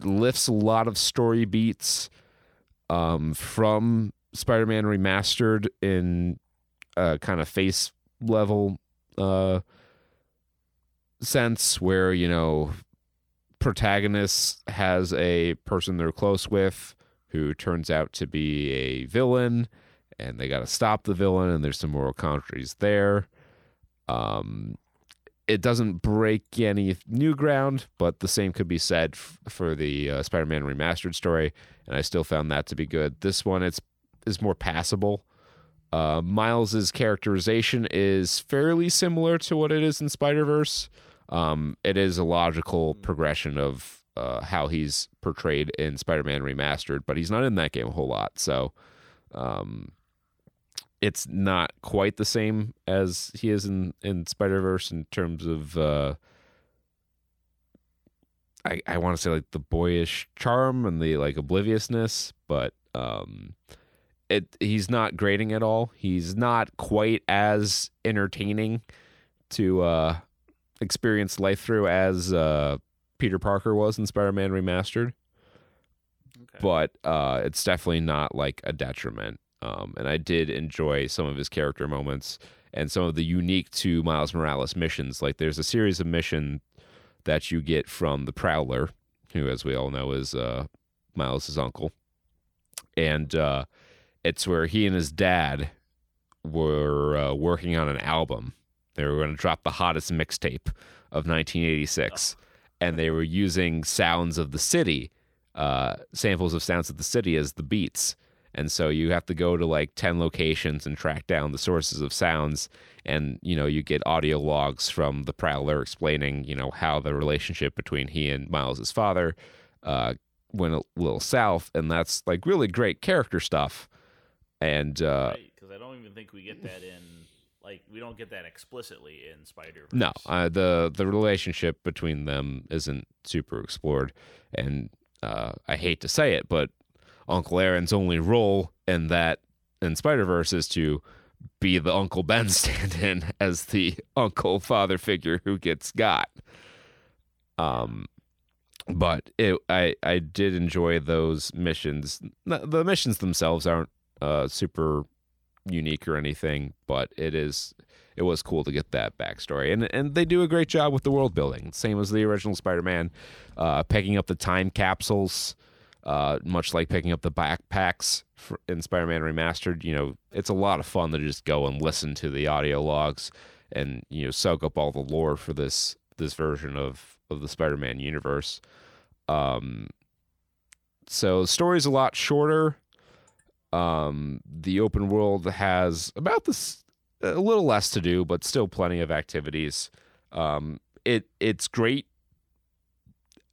lifts a lot of story beats um, from Spider-Man Remastered in a kind of face level uh, sense, where you know protagonist has a person they're close with who turns out to be a villain and they got to stop the villain and there's some moral commentaries there. Um it doesn't break any new ground but the same could be said f- for the uh, spider-man remastered story and i still found that to be good. This one it's is more passable. Uh miles's characterization is fairly similar to what it is in spider-verse. Um, it is a logical progression of uh, how he's portrayed in Spider-Man Remastered, but he's not in that game a whole lot, so um, it's not quite the same as he is in in Spider Verse in terms of. Uh, I, I want to say like the boyish charm and the like obliviousness, but um, it he's not grating at all. He's not quite as entertaining to uh, experience life through as uh, Peter Parker was in Spider-Man Remastered, Okay. but uh, it's definitely not like a detriment. Um, and I did enjoy some of his character moments and some of the unique to Miles Morales missions. Like there's a series of mission that you get from the Prowler, who, as we all know, is uh, Miles' uncle, and uh, it's where he and his dad were uh, working on an album. They were going to drop the hottest mixtape of 1986, and they were using sounds of the city, uh, samples of sounds of the city as the beats. And so you have to go to like 10 locations and track down the sources of sounds. And, you know, you get audio logs from the Prowler explaining, you know, how the relationship between he and Miles's father uh, went a little south. And that's like really great character stuff. And, uh, because I don't even think we get that in like we don't get that explicitly in Spider. No, uh, the the relationship between them isn't super explored, and uh, I hate to say it, but Uncle Aaron's only role in that in Spider Verse is to be the Uncle Ben stand-in as the uncle father figure who gets got. Um, but it I I did enjoy those missions. The the missions themselves aren't uh super unique or anything, but it is it was cool to get that backstory, and and they do a great job with the world building, same as the original Spider-Man, uh, picking up the time capsules, uh, much like picking up the backpacks in Spider-Man Remastered. You know, it's a lot of fun to just go and listen to the audio logs, and you know, soak up all the lore for this this version of of the Spider-Man universe. Um, so the story's a lot shorter. Um, the open world has about this a little less to do, but still plenty of activities. Um, it it's great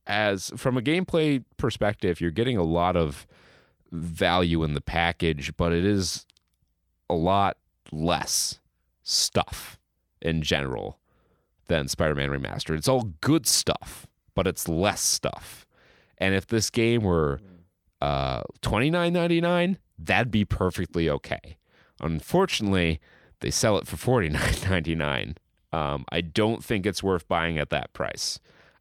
as from a gameplay perspective. You're getting a lot of value in the package, but it is a lot less stuff in general than Spider-Man Remastered. It's all good stuff, but it's less stuff. And if this game were uh, twenty nine ninety nine, that'd be perfectly okay. Unfortunately, they sell it for forty nine ninety nine. Um, I don't think it's worth buying at that price.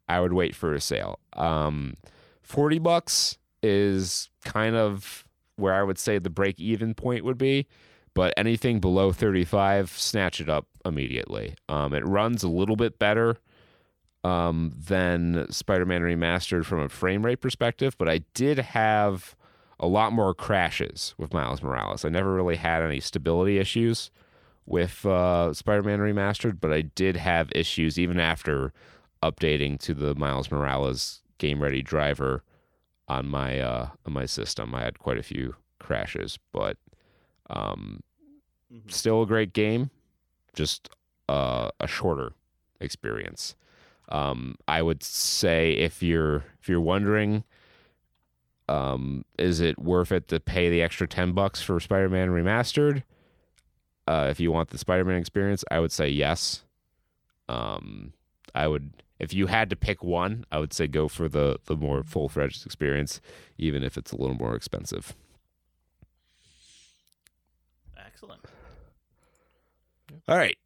I would wait for a sale. Um, Forty bucks is kind of where I would say the break even point would be, but anything below thirty five, snatch it up immediately. Um, it runs a little bit better um, than Spider Man Remastered from a frame rate perspective, but I did have a lot more crashes with Miles Morales. I never really had any stability issues with uh, Spider Man Remastered, but I did have issues even after updating to the Miles Morales game ready driver on my uh, on my system. I had quite a few crashes, but um, Mhm. still a great game, just uh, a shorter experience. Um, I would say if you're if you're wondering, um, is it worth it to pay the extra ten bucks for Spider-Man Remastered? Uh, if you want the Spider-Man experience, I would say yes. Um, I would if you had to pick one, I would say go for the the more full-fledged experience, even if it's a little more expensive. Excellent. All right,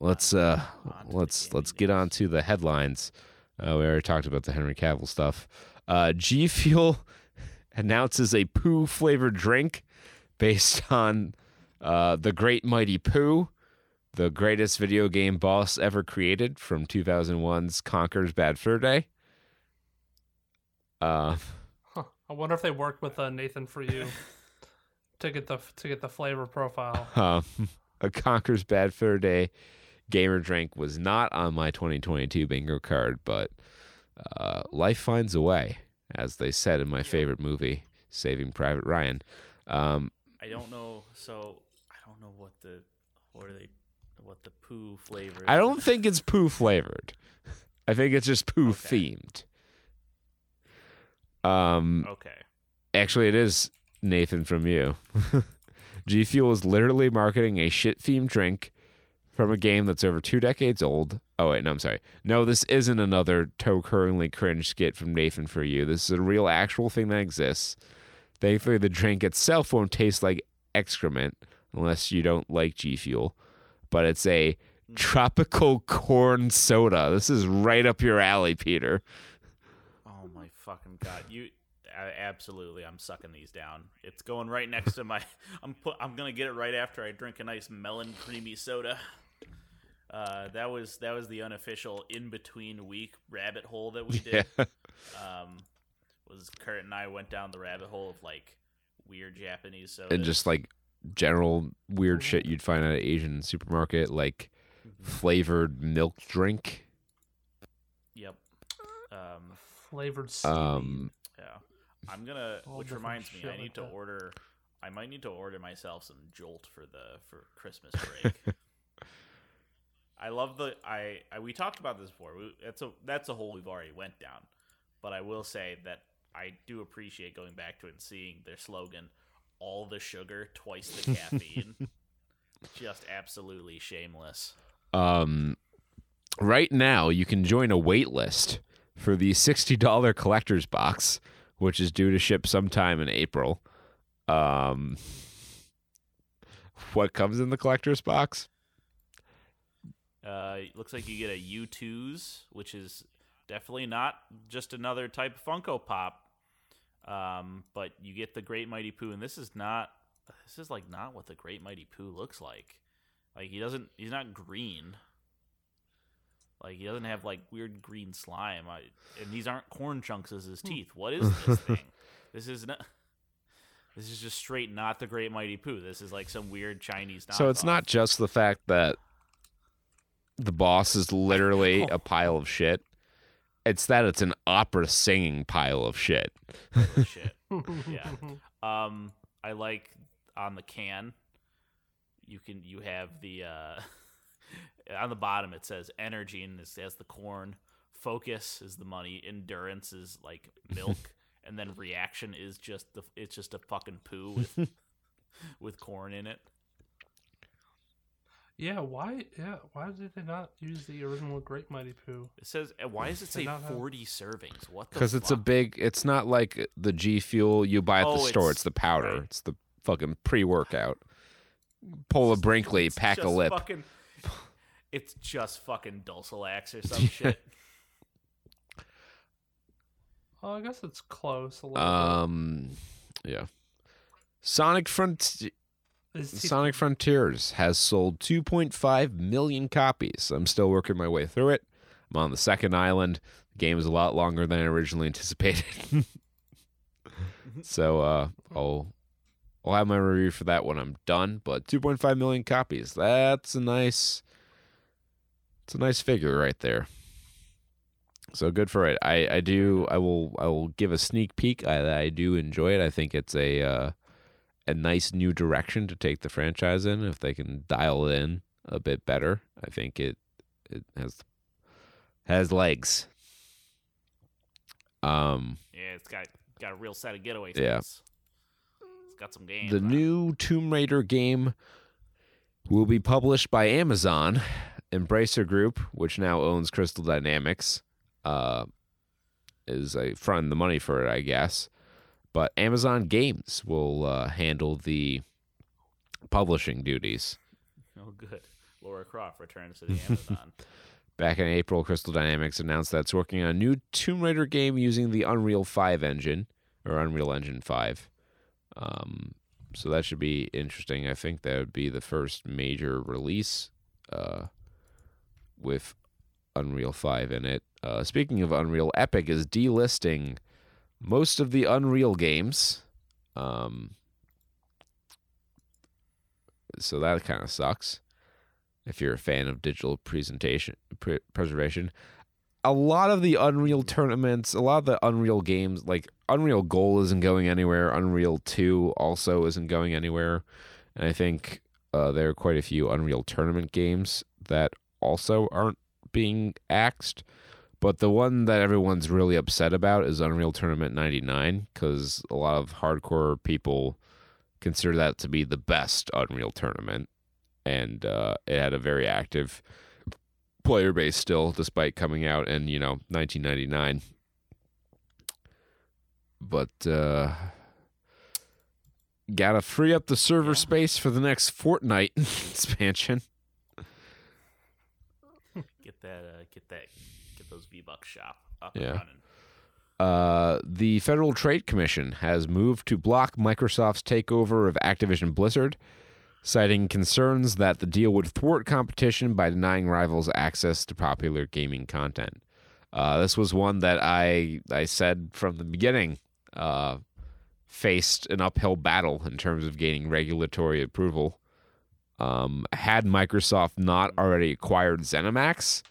let's uh, On to the let's let's get on to the headlines. Uh, we already talked about the Henry Cavill stuff. Uh, G Fuel announces a poo flavored drink based on uh, the Great Mighty Poo, the greatest video game boss ever created from 2001's Conker's Bad Fur Day. Uh, Huh. I wonder if they worked with uh, Nathan for you to get the to get the flavor profile. um, a Conker's Bad Fur Day gamer drink was not on my 2022 bingo card, but uh, life finds a way, as they said in my favorite movie, Saving Private Ryan. Um, I don't know. So I don't know what the what are they what the poo flavor. I don't think it's poo flavored. I think it's just poo Okay. themed. Um, Okay. actually, it is Nathan from you. G Fuel is literally marketing a shit themed drink from a game that's over two decades old. Oh wait, no, I'm sorry. No, this isn't another toe curlingly cringe skit from Nathan for you. This is a real, actual thing that exists. Thankfully, the drink itself won't taste like excrement unless you don't like G Fuel, but it's a tropical corn soda. This is right up your alley, Peter. Oh my fucking god! You absolutely. I'm sucking these down. It's going right next to my. I'm put. I'm gonna get it right after I drink a nice melon creamy soda. Uh, that was that was the unofficial in between week rabbit hole that we did. Yeah. Um, was Kurt and I went down the rabbit hole of like weird Japanese sodas. and just like general weird shit you'd find at an Asian supermarket, like flavored milk drink. yep. Um, Flavored seaweed. Um, yeah. I'm gonna. All which reminds me, shit I like need to that. order. I might need to order myself some Jolt for the for Christmas break. I love the I, I we talked about this before. We, that's a that's a hole we've already went down. But I will say that I do appreciate going back to it and seeing their slogan, "All the sugar, twice the caffeine." Just absolutely shameless. um, right now, you can join a wait list for the $60 collector's box, which is due to ship sometime in April. Um, what comes in the collector's box? Uh, looks like you get a Youtooz, which is definitely not just another type of Funko Pop. Um, but you get the Great Mighty Poo, and this is not. This is like not what the Great Mighty Poo looks like. Like he doesn't. He's not green. Like he doesn't have like weird green slime. I, and these aren't corn chunks as his teeth. What is this thing? This is not. This is just straight not the Great Mighty Poo. This is like some weird Chinese. So it's not just the fact that the boss is literally a pile of shit. It's that it's an opera singing pile of shit. shit. yeah. Um, I like on the can. You can you have the uh, on the bottom it says energy and it says the corn. Focus is the money. Endurance is like milk, and then reaction is just the it's just a fucking poo with with corn in it. Yeah, why? Yeah, why did they not use the original Great Mighty Poo? It says uh, why does it say not have- forty servings? What? the Because it's a big. It's not like the G Fuel you buy at Oh, the store. it's- It's the powder. right. It's the fucking pre workout. Pull a Brinkley, It's pack a lip. Fucking, it's just fucking Dulcolax or some shit. Oh, I guess it's close a little Um, yeah. Sonic Front bit. His teeth- Sonic Frontiers has sold 2.5 million copies. I'm still working my way through it. I'm on the second island. The game is a lot longer than I originally anticipated. so uh, I'll I'll have my review for that when I'm done. But 2.5 million copies. That's a nice it's a nice figure right there. So good for it. I, I do I will I will give a sneak peek. I I do enjoy it. I think it's a uh, a nice new direction to take the franchise in if they can dial it in a bit better. I think it it has has legs. Um Yeah, it's got got a real set of getaway Yeah. It's got some games. the new Tomb Raider game will be published by Amazon. Embracer Group, which now owns Crystal Dynamics, uh, is a front the money for it, I guess. But Amazon Games will uh, handle the publishing duties. Oh, good. Lara Croft returns to the Amazon. Back in April, Crystal Dynamics announced that it's working on a new Tomb Raider game using the Unreal 5 engine, or Unreal Engine 5. Um, so that should be interesting. I think that would be the first major release uh, with Unreal 5 in it. Uh, speaking of Unreal, Epic is delisting most of the Unreal games. Um, so that kind of sucks if you're a fan of digital presentation pre- preservation. A lot of the Unreal tournaments, a lot of the Unreal games, like Unreal Gold isn't going anywhere. Unreal 2 also isn't going anywhere. And I think uh, there are quite a few Unreal tournament games that also aren't being axed. But the one that everyone's really upset about is Unreal Tournament 99 because a lot of hardcore people consider that to be the best Unreal Tournament. And uh, it had a very active player base still, despite coming out in, you know, 1999. But uh, gotta free up the server space for the next Fortnite expansion. Get that, uh, get that, get those V Bucks shop up Yeah. and running. Uh, the Federal Trade Commission has moved to block Microsoft's takeover of Activision Blizzard, citing concerns that the deal would thwart competition by denying rivals access to popular gaming content. Uh, this was one that I I said from the beginning uh, faced an uphill battle in terms of gaining regulatory approval. Um, had Microsoft not already acquired ZeniMax,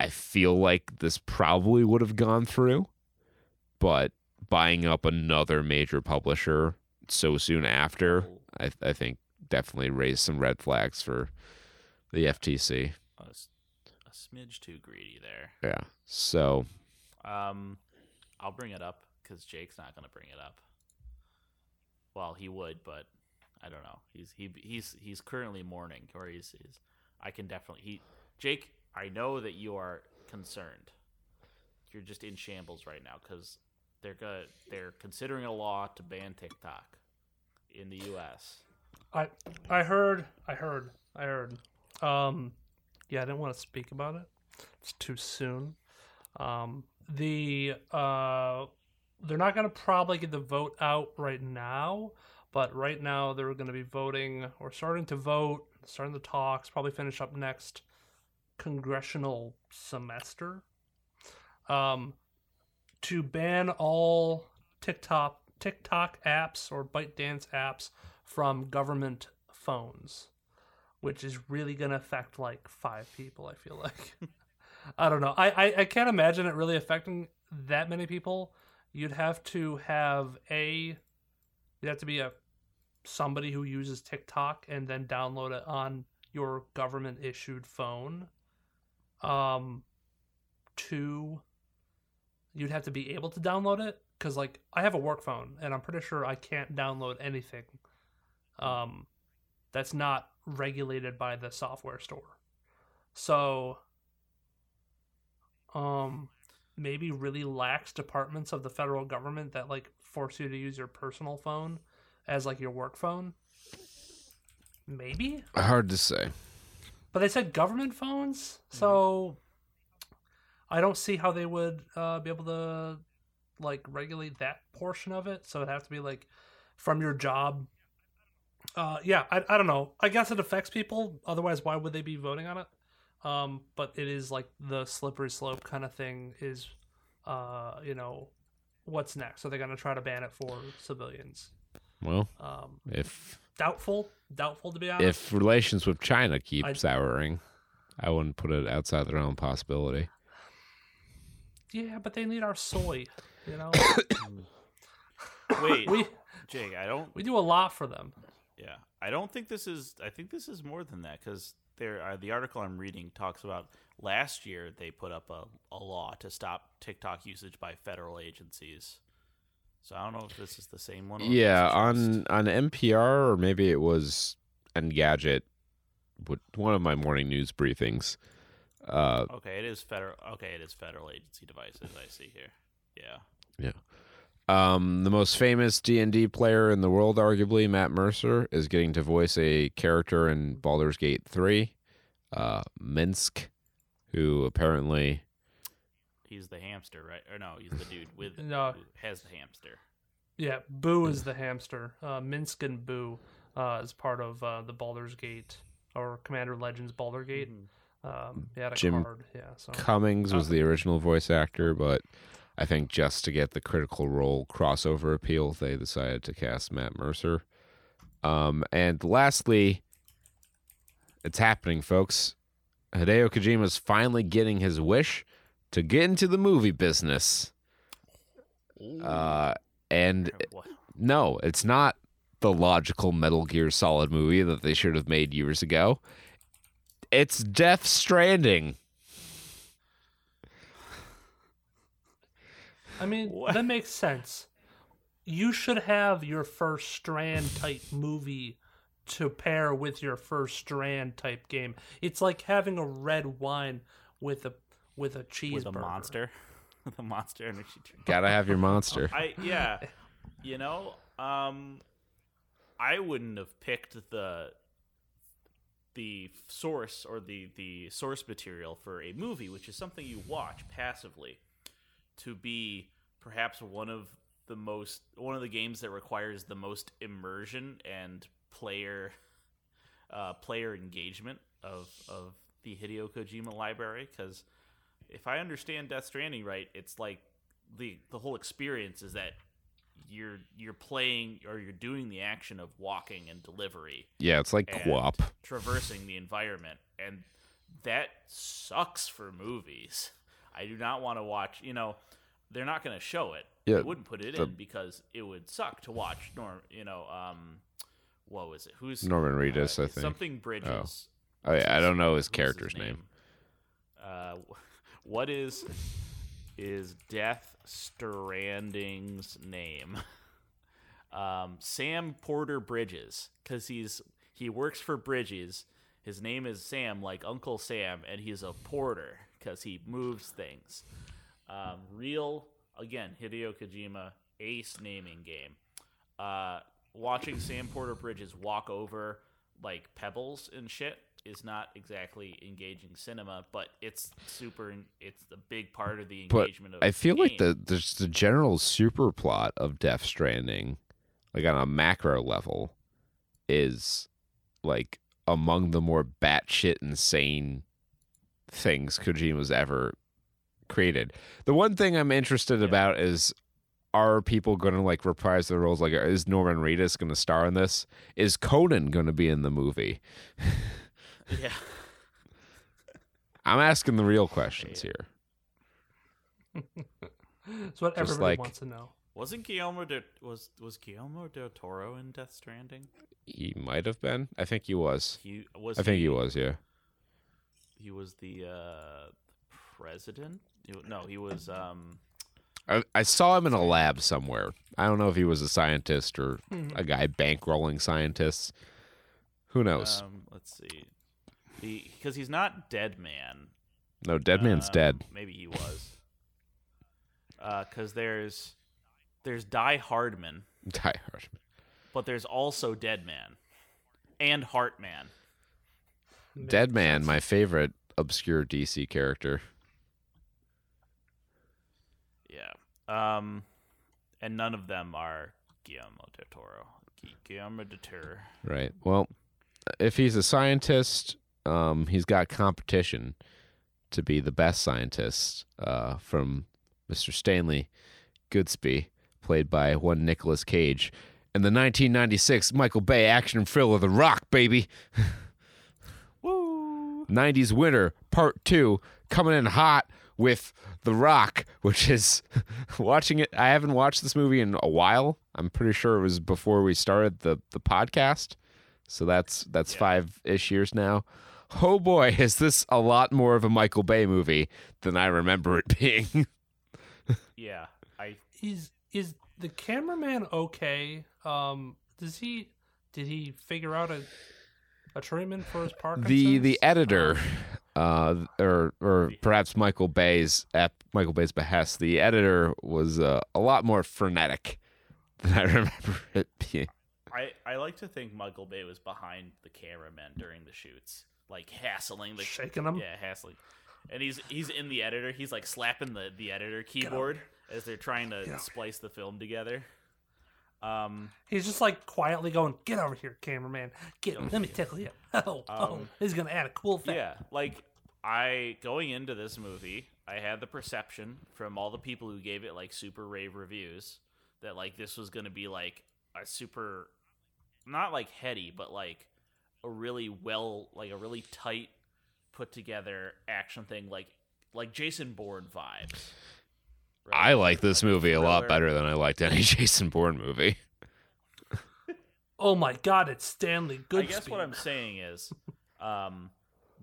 I feel like this probably would have gone through, but buying up another major publisher so soon after, I, I think definitely raised some red flags for the FTC. A, a smidge too greedy there. Yeah. So, Um, I'll bring it up because Jake's not going to bring it up. Well, he would, but I don't know. He's he he's he's currently mourning, or he's, he's I can definitely he Jake. I know that you are concerned. You're just in shambles right now because they're go they're considering a law to ban TikTok in the U.S. I I heard I heard I heard. Um, yeah, I didn't want to speak about it. It's too soon. Um, the uh, they're not going to probably get the vote out right now, but right now they're going to be voting or starting to vote, starting the talks. Probably finish up next congressional semester. Um, to ban all TikTok TikTok apps or ByteDance apps from government phones, which is really going to affect like five people. I feel like. I don't know. I, I I can't imagine it really affecting that many people. You'd have to have a you'd have to be a somebody who uses TikTok and then download it on your government issued phone. Um, to you'd have to be able to download it because like I have a work phone and I'm pretty sure I can't download anything um, that's not regulated by the software store. So, um, maybe really lax departments of the federal government that like force you to use your personal phone as like your work phone. Maybe, hard to say. But they said government phones, so I don't see how they would uh, be able to like regulate that portion of it. So it'd have to be like from your job. Uh, yeah, I, I don't know. I guess it affects people. Otherwise, why would they be voting on it? Um, but it is like the slippery slope kind of thing. Is uh, you know, what's next? Are they going to try to ban it for civilians? Well, Um, if doubtful. Doubtful to be honest. if relations with China keep I- souring, I wouldn't put it outside the realm of possibility. yeah, but they need our soy. You know, Wait, we Jake, I don't we do a lot for them. Yeah, I don't think this is. I think this is more than that because there. Uh, the article I'm reading talks about last year they put up a, a law to stop TikTok usage by federal agencies. So I don't know if this is the same one. or Yeah, on on NPR or maybe it was Engadget, one of my morning news briefings. Uh, Okay, it is federal. Okay, it is federal agency devices. I see here. Yeah. Yeah. um, the most famous D and D player in the world, arguably Matt Mercer, is getting to voice a character in Baldur's Gate three, uh, Minsc, who apparently He's the hamster, right? Or no, he's the dude with No. who has the hamster. Yeah, Boo is the hamster. Uh, Minsc and Boo uh, is part of uh, the Baldur's Gate or Commander Legends Baldur Gate. Um, he had a Jim card. Yeah, so Cummings was the original voice actor, but I think just to get the critical role crossover appeal, they decided to cast Matt Mercer. Um, and lastly, it's happening, folks. Hideo Kojima's finally getting his wish to get into the movie business. Uh, and no, it's not the logical Metal Gear Solid movie that they should have made years ago. It's Death Stranding. I mean, What? that makes sense. You should have your first strand type movie to pair with your first strand type game. It's like having a red wine with a with a cheeseburger. with a monster, with a monster energy drink. Gotta have your monster. I yeah, you know, um, I wouldn't have picked the the source or the the source material for a movie, which is something you watch passively, to be perhaps one of the most one of the games that requires the most immersion and player uh, player engagement of of the Hideo Kojima library because if I understand Death Stranding right, it's like the the whole experience is that you're you're playing or you're doing the action of walking and delivery Yeah, it's like QWOP. traversing the environment and that sucks for movies. I do not want to watch, you know, they're not going to show it. Yeah, they wouldn't put it the- in because it would suck to watch norm, you know, um what was it? Who's Norman Reedus, I think. Something Bridges. Oh yeah, I don't know his character's name. Uh, what is is Death Stranding's name? Um, Sam Porter Bridges, because he's he works for Bridges. His name is Sam, like Uncle Sam, and he's a porter because he moves things. Um, real again, Hideo Kojima, ace naming game. Uh, watching Sam Porter Bridges walk over like pebbles and shit is not exactly engaging cinema, but it's super. It's a big part of the But engagement of. I feel the like the there's the general super plot of Death Stranding, like on a macro level, is like among the more batshit insane things Kojima's ever created. The one thing I'm interested Yeah. about is are people going to like reprise their roles? Like, is Norman Reedus going to star in this? Is Conan going to be in the movie? yeah. I'm asking the real questions Yeah. here. It's what Just everybody like- wants to know. Wasn't Guillermo de, was was Guillermo del Toro in Death Stranding? He might have been. I think he was. He was. I think he the- was. Yeah. He was the uh, president. He- No, he was. Um, I, I saw him in a lab somewhere. I don't know if he was a scientist or Mhm. a guy bankrolling scientists. Who knows? um let's see. Because he's not Dead Man. no, Dead Man's Um, dead. Maybe he was. Because there's there's Die Hardman, Die Hard. but there's also Dead Man and Heartman. Dead Man, my favorite obscure DC character. Yeah. Um, and none of them are Guillermo del Toro. Guillermo del Toro. Right. Well, if he's a scientist, um, he's got competition to be the best scientist uh, from Mr. Stanley Goodsby, played by one Nicolas Cage, and the 1996 Michael Bay action thriller The Rock, baby. Woo! 90s winter part two coming in hot with the rock which is watching it i haven't watched this movie in a while i'm pretty sure it was before we started the the podcast so that's that's Yeah. five-ish years now oh boy is this a lot more of a michael bay movie than i remember it being Yeah. I Is is the cameraman okay? Um, does he did he figure out a a treatment for his Parkinson's? the the editor Um, uh or or perhaps michael bay's at michael bay's behest the editor was uh, a lot more frenetic than i remember it being I, I like to think Michael Bay was behind the cameraman during the shoots, like hassling the shaking them. Yeah, hassling. And he's he's in the editor. He's like slapping the the editor keyboard as they're trying to splice the film together. Um, He's just like quietly going, "Get over here, cameraman. Get him. let me tickle you." Oh, oh, Um, he's gonna add a cool thing. yeah, like I going into this movie, I had the perception from all the people who gave it like super rave reviews that like this was going to be like a super not like heady, but like a really well like a really tight put together action thing like like Jason Bourne vibes. right? I like this movie a lot better than I liked any Jason Bourne movie. Oh my God, it's Stanley Goodspeed. I Goodspeed. guess what I'm saying is, um,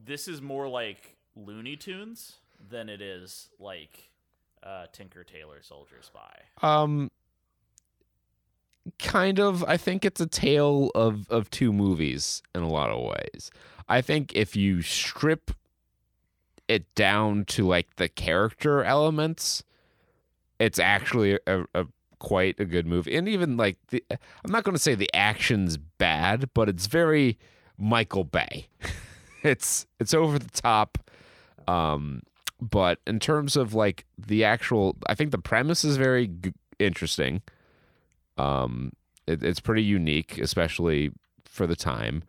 this is more like Looney Tunes than it is like uh, Tinker Tailor Soldier Spy. Um, kind of. I think it's a tale of of two movies in a lot of ways. I think if you strip it down to like the character elements, it's actually a, a quite a good movie. And even like the, I'm not going to say the action's bad, but it's very Michael Bay. it's it's over the top. Um, but in terms of like the actual, I think the premise is very g- interesting. Um, it, it's pretty unique, especially for the time.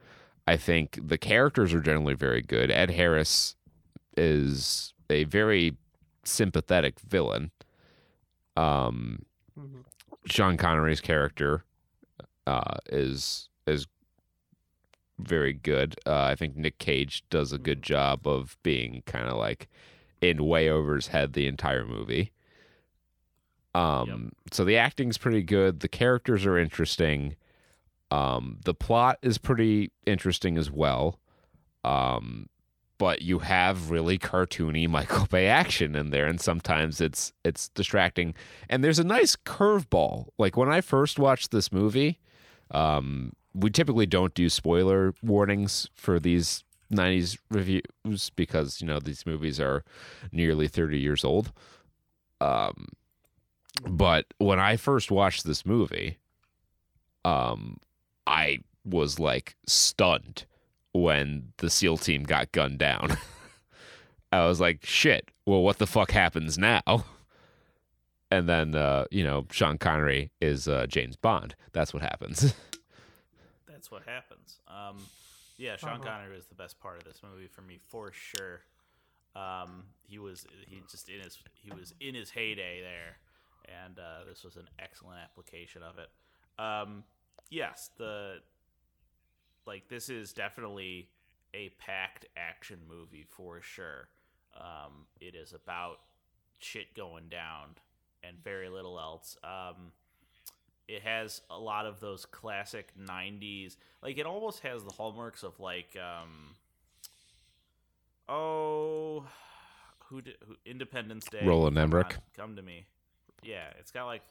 I think the characters are generally very good. Ed Harris is a very sympathetic villain. Um, Mhm. Sean Connery's character uh, is is very good. Uh, I think Nick Cage does a good job of being kind of like in way over his head the entire movie. Um, so the acting's pretty good. The characters are interesting. Um, the plot is pretty interesting as well. Um, but you have really cartoony Michael Bay action in there, and sometimes it's it's distracting. And there's a nice curveball. Like when I first watched this movie, um, we typically don't do spoiler warnings for these 90s reviews because you know these movies are nearly 30 years old. Um, but when I first watched this movie, um, I was like stunned when the SEAL team got gunned down. I was like, shit, well, what the fuck happens now? And then, uh, you know, Sean Connery is uh, James Bond. That's what happens. That's what happens. Um, yeah, Sean Uh-huh. Connery was the best part of this movie for me for sure. Um, he was he just in his he was in his heyday there, and uh, this was an excellent application of it. Um, yes, the like this is definitely a packed action movie for sure. Um, it is about shit going down and very little else. Um, it has a lot of those classic 90s like it almost has the hallmarks of like um oh who did who, independence day Roland Come Emmerich. on, come to me yeah it's got like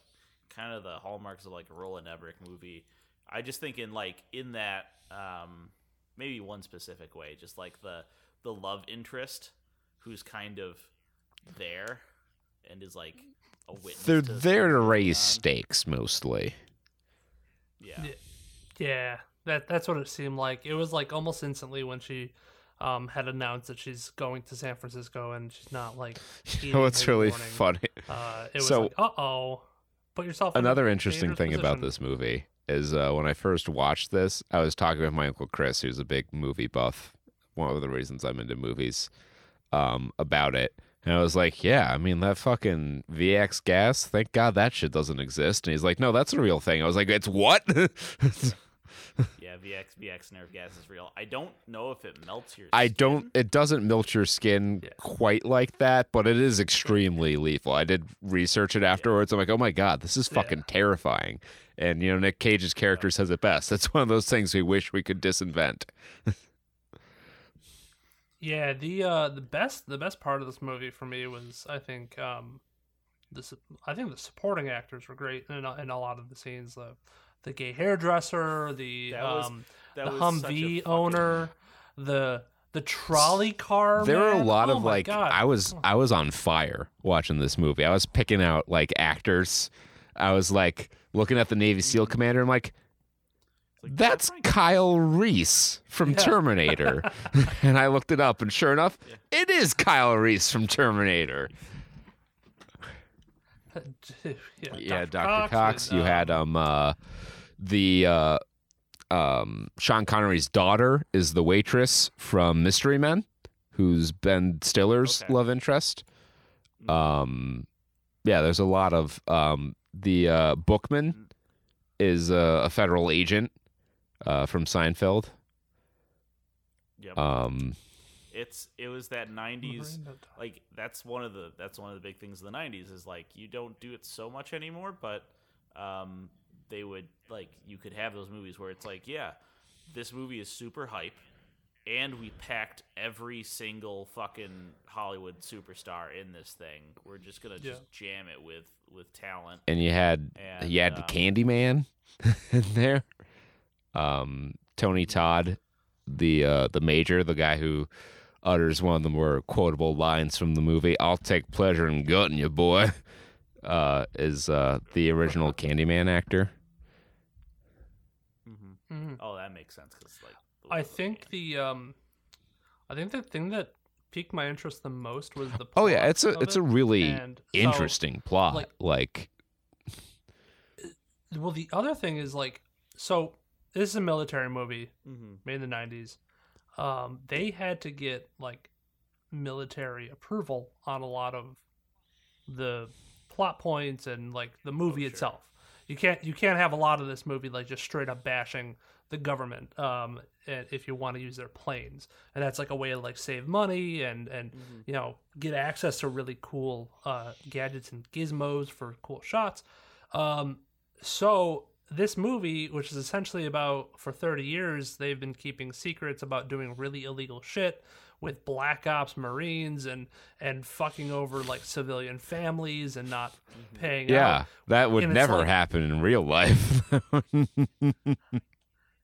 kind of the hallmarks of like a roland emmerich movie i just think in like in that um maybe one specific way just like the the love interest who's kind of there and is like a witness They're to there to raise on. stakes mostly. yeah Yeah. Yeah, that that's what it seemed like. It was like almost instantly when she um, had announced that she's going to San Francisco and she's not like. You know what's in really morning. funny? Uh, it was So- like, uh oh, put yourself. Another a interesting thing about this movie is uh, when I first watched this, I was talking with my uncle Chris, who's a big movie buff. One of the reasons I'm into movies um, about it. And I was like, yeah, I mean, that fucking VX gas, thank God that shit doesn't exist. And he's like, no, that's a real thing. I was like, it's what? Yeah, VX VX nerve gas is real. I don't know if it melts your. I skin. don't, it doesn't melt your skin Yeah. quite like that, but it is extremely lethal. I did research it afterwards. I'm like, oh my God, this is fucking terrifying. And, you know, Nick Cage's character says it best. That's one of those things we wish we could disinvent. Yeah, the uh, the best the best part of this movie for me was I think um, the su- I think the supporting actors were great in a, in a lot of the scenes. The the gay hairdresser, the That was- um, That the was such Humvee fucking- owner, the the trolley car. there are a lot Oh of like God. I was I was on fire watching this movie. I was picking out like actors. I was like looking at the Navy SEAL commander. I'm like, like, that's oh Kyle Reese from Terminator. and I looked it up, and sure enough, it is Kyle Reese from Terminator. yeah, yeah, Dr. Cox. You had um uh the uh um Sean Connery's daughter is the waitress from Mystery Men, who's Ben Stiller's Okay. love interest. Mm. Um yeah, there's a lot of um the uh Bookman is a, a federal agent uh from Seinfeld. Yep. Um it's it was that '90s. Like that's one of the that's one of the big things of the '90s is like you don't do it so much anymore, but um, they would like you could have those movies where it's like, yeah, this movie is super hype, and we packed every single fucking Hollywood superstar in this thing. We're just gonna just jam it with with talent. and you had And, you had um, Candyman in there. Um, Tony Todd, the uh, the major, the guy who utters one of the more quotable lines from the movie. "I'll take pleasure in gutting you, boy." Uh, is uh, the original Candyman actor. Mhm. Oh, that makes sense because like I think the um, I think the thing that piqued my interest the most was the. Oh yeah, it's a it's it, a really and so- interesting plot. like- like well, the other thing is like, so this is a military movie Mhm. made in the '90s. Um, they had to get like military approval on a lot of the plot points and like the movie sure. itself. You can't you can't have a lot of this movie like just straight up bashing the government um, and if you want to use their planes, and that's like a way to like save money and and you know get access to really cool uh, gadgets and gizmos for cool shots. Um, so this movie, which is essentially about for 30 years, they've been keeping secrets about doing really illegal shit with black ops marines and and fucking over like civilian families and not mm-hmm. paying yeah, out. that would And never like- happen in real life.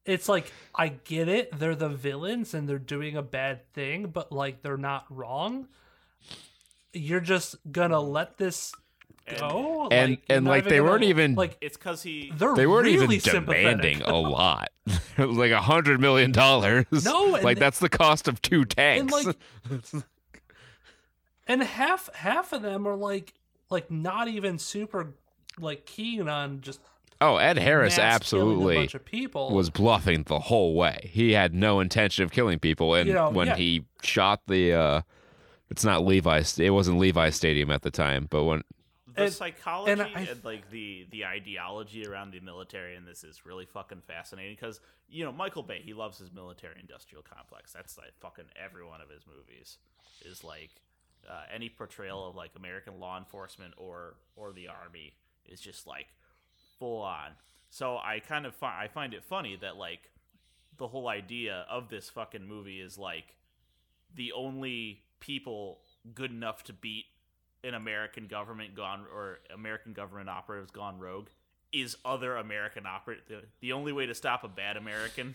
It's like I get it, they're the villains and they're doing a bad thing, but like they're not wrong. You're just gonna let this And go, And- Like, and, like, they weren't even- like it's because he they're they weren't really even demanding a lot. it was like a hundred million dollars. No, like they- that's the cost of two tanks. like, and half half of them are like like not even super like keen on just oh, Ed Harris mass killing a absolutely bunch of people was bluffing the whole way. He had no intention of killing people, and You know, when yeah. he shot the, uh, it's not Levi. It wasn't Levi Stadium at the time, but when the And- psychology and and, like the the ideology around the military and this is really fucking fascinating because you know Michael Bay he loves his military industrial complex. That's like fucking every one of his movies is like uh, any portrayal of like American law enforcement or or the army is just like full on. So I kind of fi- I find it funny that like the whole idea of this fucking movie is like the only people good enough to beat an American government gone or American government operatives gone rogue is other American operate. The, the only way to stop a bad American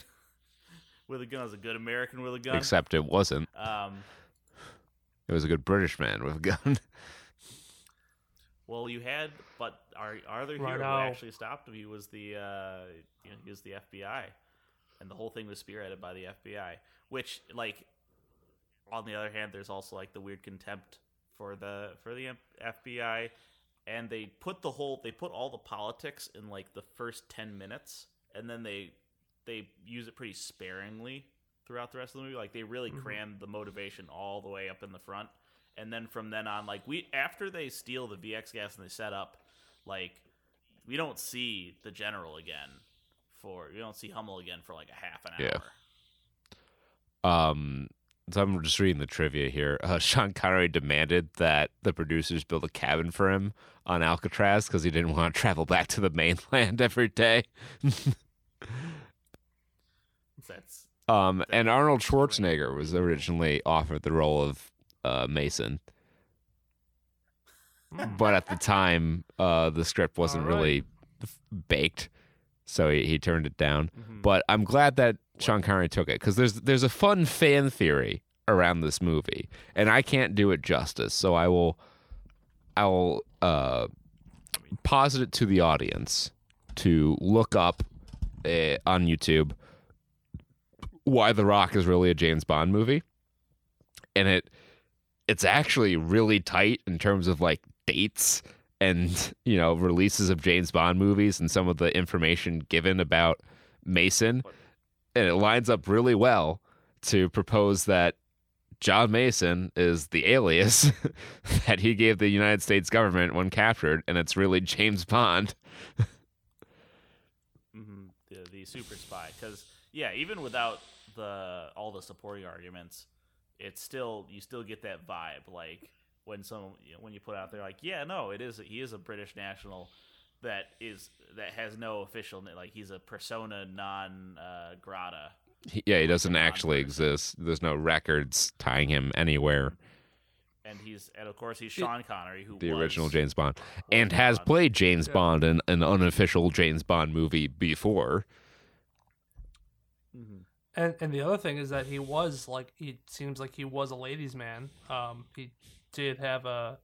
with a gun is a good American with a gun. except it wasn't. um, It was a good British man with a gun. well, you had, but our our other Right hero now. who actually stopped him, he was the uh, you know, he was the FBI, and the whole thing was spearheaded by the FBI. Which, like, on the other hand, there's also like the weird contempt for the for the FBI, and they put the whole they put all the politics in like the first ten minutes, and then they they use it pretty sparingly throughout the rest of the movie. Like they really crammed the motivation all the way up in the front, and then from then on, like we after they steal the VX gas and they set up, like we don't see the general again for we don't see Hummel again for like a half an hour. Yeah. Um, so I'm just reading the trivia here. Uh, Sean Connery demanded that the producers build a cabin for him on Alcatraz because he didn't want to travel back to the mainland every day. That's Um, and Arnold. Schwarzenegger was originally offered the role of uh, Mason, but at the time, uh, the script wasn't right. really baked, so he, he turned it down. Mhm. But I'm glad that Sean Connery took it because there's there's a fun fan theory around this movie, and I can't do it justice. So I will I will uh, posit it to the audience to look up uh, on YouTube why The Rock is really a James Bond movie, and it it's actually really tight in terms of like dates and you know releases of James Bond movies and some of the information given about Mason, and it lines up really well to propose that John Mason is the alias that he gave the United States government when captured, and it's really James Bond. hmm the, the super spy. Because yeah even without the all the supporting arguments it's still you still get that vibe. Like when some you know, when you put out there like yeah no it is he is a british national that is that has no official na- like he's a persona non uh, grata yeah, he doesn't actually exist. There's no records tying him anywhere. and he's and of course he's Sean Connery, who The was- original James Bond, and has Bond. played James Bond in an unofficial James Bond movie before. Mhm. And and the other thing is that he was like he seems like he was a ladies' man. Um, he did have a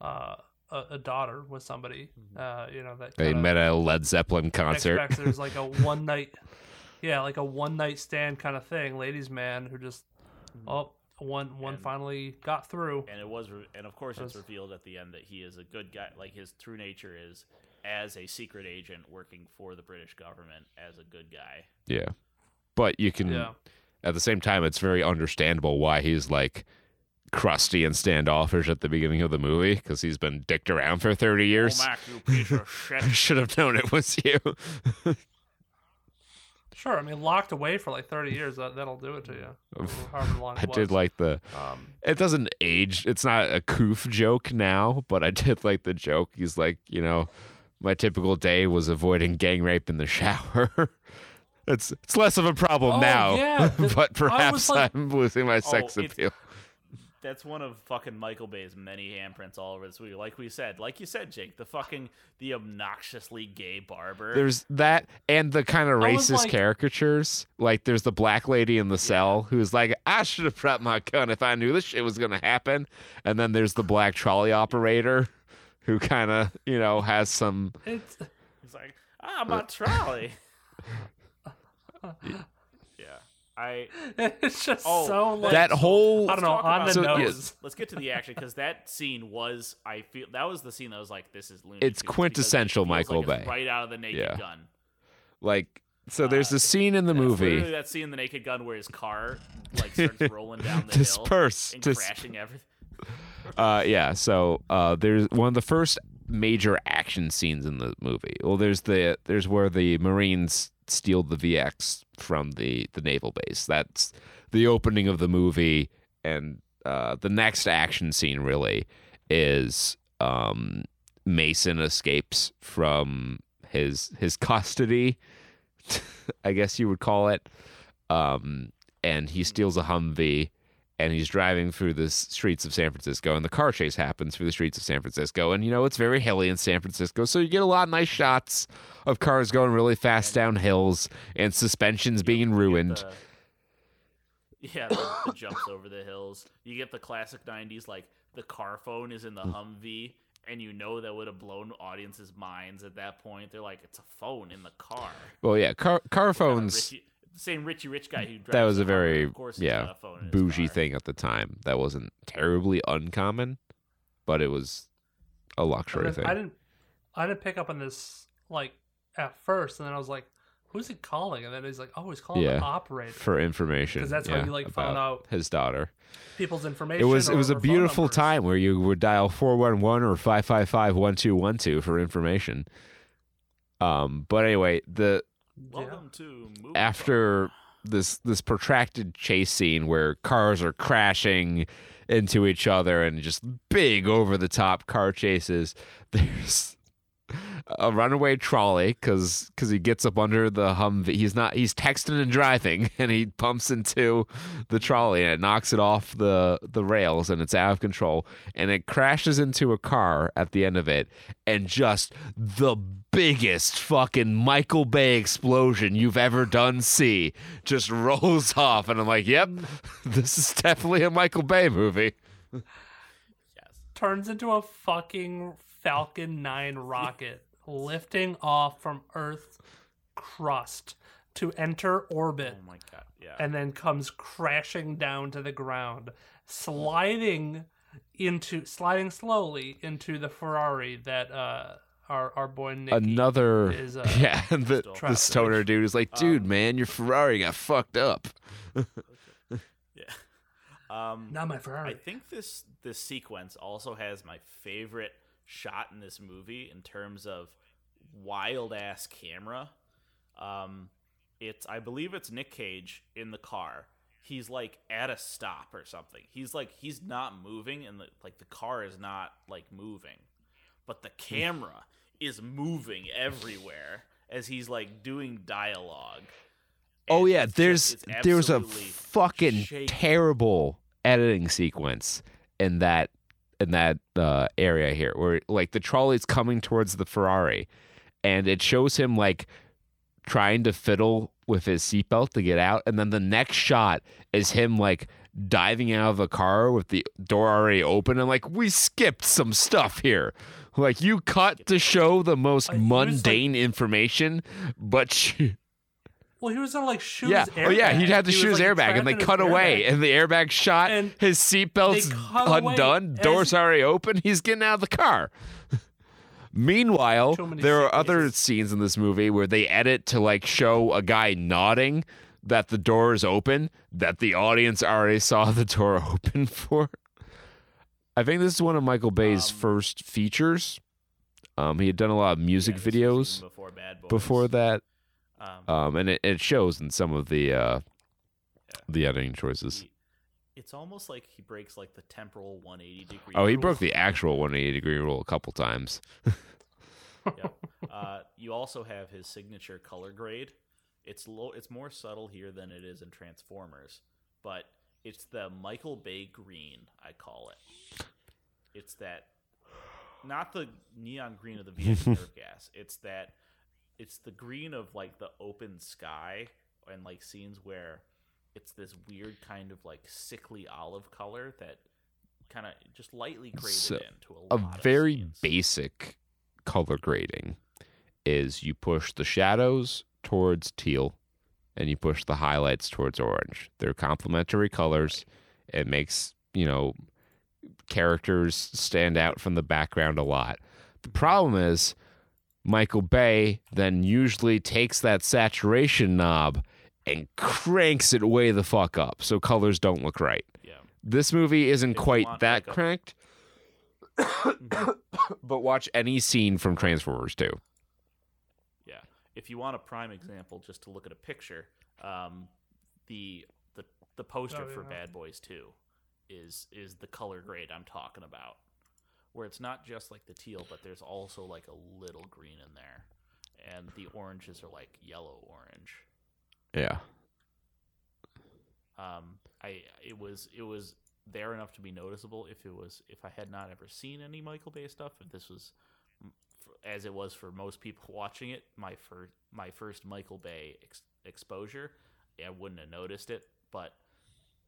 uh, a, a daughter with somebody. Uh, you know that They met at a Led Zeppelin concert. expects there's like a one night, yeah, like a one night stand kind of thing. Ladies' man who just oh one one And- finally got through. and it was re- and of course it's revealed at the end that he is a good guy. Like his true nature is as a secret agent working for the British government as a good guy. Yeah, but you can Yeah. at the same time, it's very understandable why he's like crusty and standoffish at the beginning of the movie because he's been dicked around for 30 years. Oh, Mac, you piece of shit. I should have known it was you. Sure, I mean locked away for like thirty years. That that'll do it to you. or However long. I it did like the. Um, It doesn't age. It's not a coof joke now, but I did like the joke. He's like, you know, my typical day was avoiding gang rape in the shower. it's it's less of a problem Oh, now, yeah, the- but perhaps like- I'm losing my sex it's- appeal. That's one of fucking Michael Bay's many handprints all over this movie. Like we said, like you said, Jake, the fucking the obnoxiously gay barber. There's that and the kind of racist like- caricatures. Like there's the black lady in the cell who's like, I should have brought my gun if I knew this shit was gonna happen. And then there's the black trolley operator who kind of, you know, has some. it's He's like, ah, my trolley. yeah, I. it's just Oh, so like That whole I don't know on the So, that. yeah. nose. Let's get to the action because that scene was. I feel that was the scene that was like, this is Looney It's Tunes, because it quintessential Michael like Bay. right out of the Naked Yeah. Gun. like. So there's Uh, a scene in the movie. literally that scene in the Naked Gun where his car like starts rolling down the Disperse. hill and Dis- crashing everything. Uh, yeah. So uh, there's one of the first major action scenes in the movie. Well, there's the there's where the Marines steal the VX from the the naval base. That's the opening of the movie, and uh, the next action scene really is um, Mason escapes from his his custody. I guess you would call it. Um, and he steals a Humvee and he's driving through the streets of San Francisco, and the car chase happens through the streets of San Francisco. And you know, it's very hilly in San Francisco, so you get a lot of nice shots of cars going really fast down hills and suspensions being ruined. The- yeah, the, the jumps over the hills. You get the classic '90s, like the car phone is in the Humvee, and you know that would have blown audiences' minds at that point. They're like, "It's a phone in the car." Well, yeah, car car phones. Same Richie Rich guy who drives That was a very of course yeah got a phone in his bougie thing at the time. That wasn't terribly uncommon, but it was a luxury didn't, thing. I didn't I didn't pick up on this like at first, and then I was like, "Who's he calling?" And then he's like, "Oh, he's calling Yeah. the operator." for information." Because that's how yeah, you, like, found out his daughter. People's information. It was it was a beautiful time where you would dial 411 or 555-1212 for information. Um but anyway, the Welcome to movie after this this protracted chase scene where cars are crashing into each other and just big over the top car chases, there's a runaway trolley because he gets up under the Humvee. He's not. He's texting and driving, and he bumps into the trolley, and it knocks it off the the rails, and it's out of control, and it crashes into a car at the end of it, and just the biggest fucking Michael Bay explosion you've ever done see just rolls off, and I'm like, yep, this is definitely a Michael Bay movie. Yes. turns into a fucking Falcon 9 rocket lifting off from Earth's crust to enter orbit Oh my god. Yeah. and then comes crashing down to the ground, sliding into sliding slowly into the Ferrari that uh our our boy Nicky Another, is, uh, yeah, the, the trapped. stoner dude is like, dude, man, your Ferrari got fucked up. yeah. Um not my Ferrari. I think this this sequence also has my favorite shot in this movie in terms of wild ass camera. Um, it's I believe it's Nick Cage in the car. He's like at a stop or something. He's like he's not moving, and the, like the car is not like moving, but the camera is moving everywhere as he's like doing dialogue. Oh yeah, there's just- there's a fucking shaky. terrible editing sequence in that in that uh, area here where like the trolley's coming towards the Ferrari and it shows him like trying to fiddle with his seatbelt to get out and then the next shot is him like diving out of the car with the door already open and like we skipped some stuff here like you cut to show the most Uh, was, like- mundane information but you, Well, he was gonna like shoot yeah. Oh, yeah. He had to He shoot was, his like, airbag, and they cut away, airbag. and the airbag shot. And his seatbelt's they cut away undone. Doors already open. He's getting out of the car. Meanwhile, there are other scenes in this movie where they edit to like show a guy nodding that the door is open, that the audience already saw the door open for. I think this is one of Michael Bay's Um, first features. Um, he had done a lot of music Yeah, videos before before that, Um, um, and it, it shows in some of the uh, the editing choices. he- it's almost like he breaks like the temporal 180 degree. Oh, he rule. broke the actual 180 degree rule a couple times. Yep. Uh, you also have his signature color grade. It's low. It's more subtle here than it is in Transformers, but it's the Michael Bay green. I call it. It's that, not the neon green of the VX nerve gas. It's that. It's the green of like the open sky and like scenes where it's this weird kind of like sickly olive color that kind of just lightly graded So, into A a, of very scenes. basic color grading is you push the shadows towards teal and you push the highlights towards orange. They're complementary colors. It makes, you know, characters stand out from the background a lot. The problem is Michael Bay then usually takes that saturation knob and cranks it way the fuck up so colors don't look right. Yeah. This movie isn't If you quite want, that like, cranked, but watch any scene from Transformers 2. Yeah. If you want a prime example, just to look at a picture, um, the the the poster Oh, for. Bad Boys Two is is the color grade I'm talking about, where it's not just like the teal, but there's also like a little green in there, and the oranges are like yellow orange. Yeah. Um, I it was it was there enough to be noticeable. If it was if I had not ever seen any Michael Bay stuff, if this was as it was for most people watching it, my first my first Michael Bay ex- exposure, I wouldn't have noticed it. But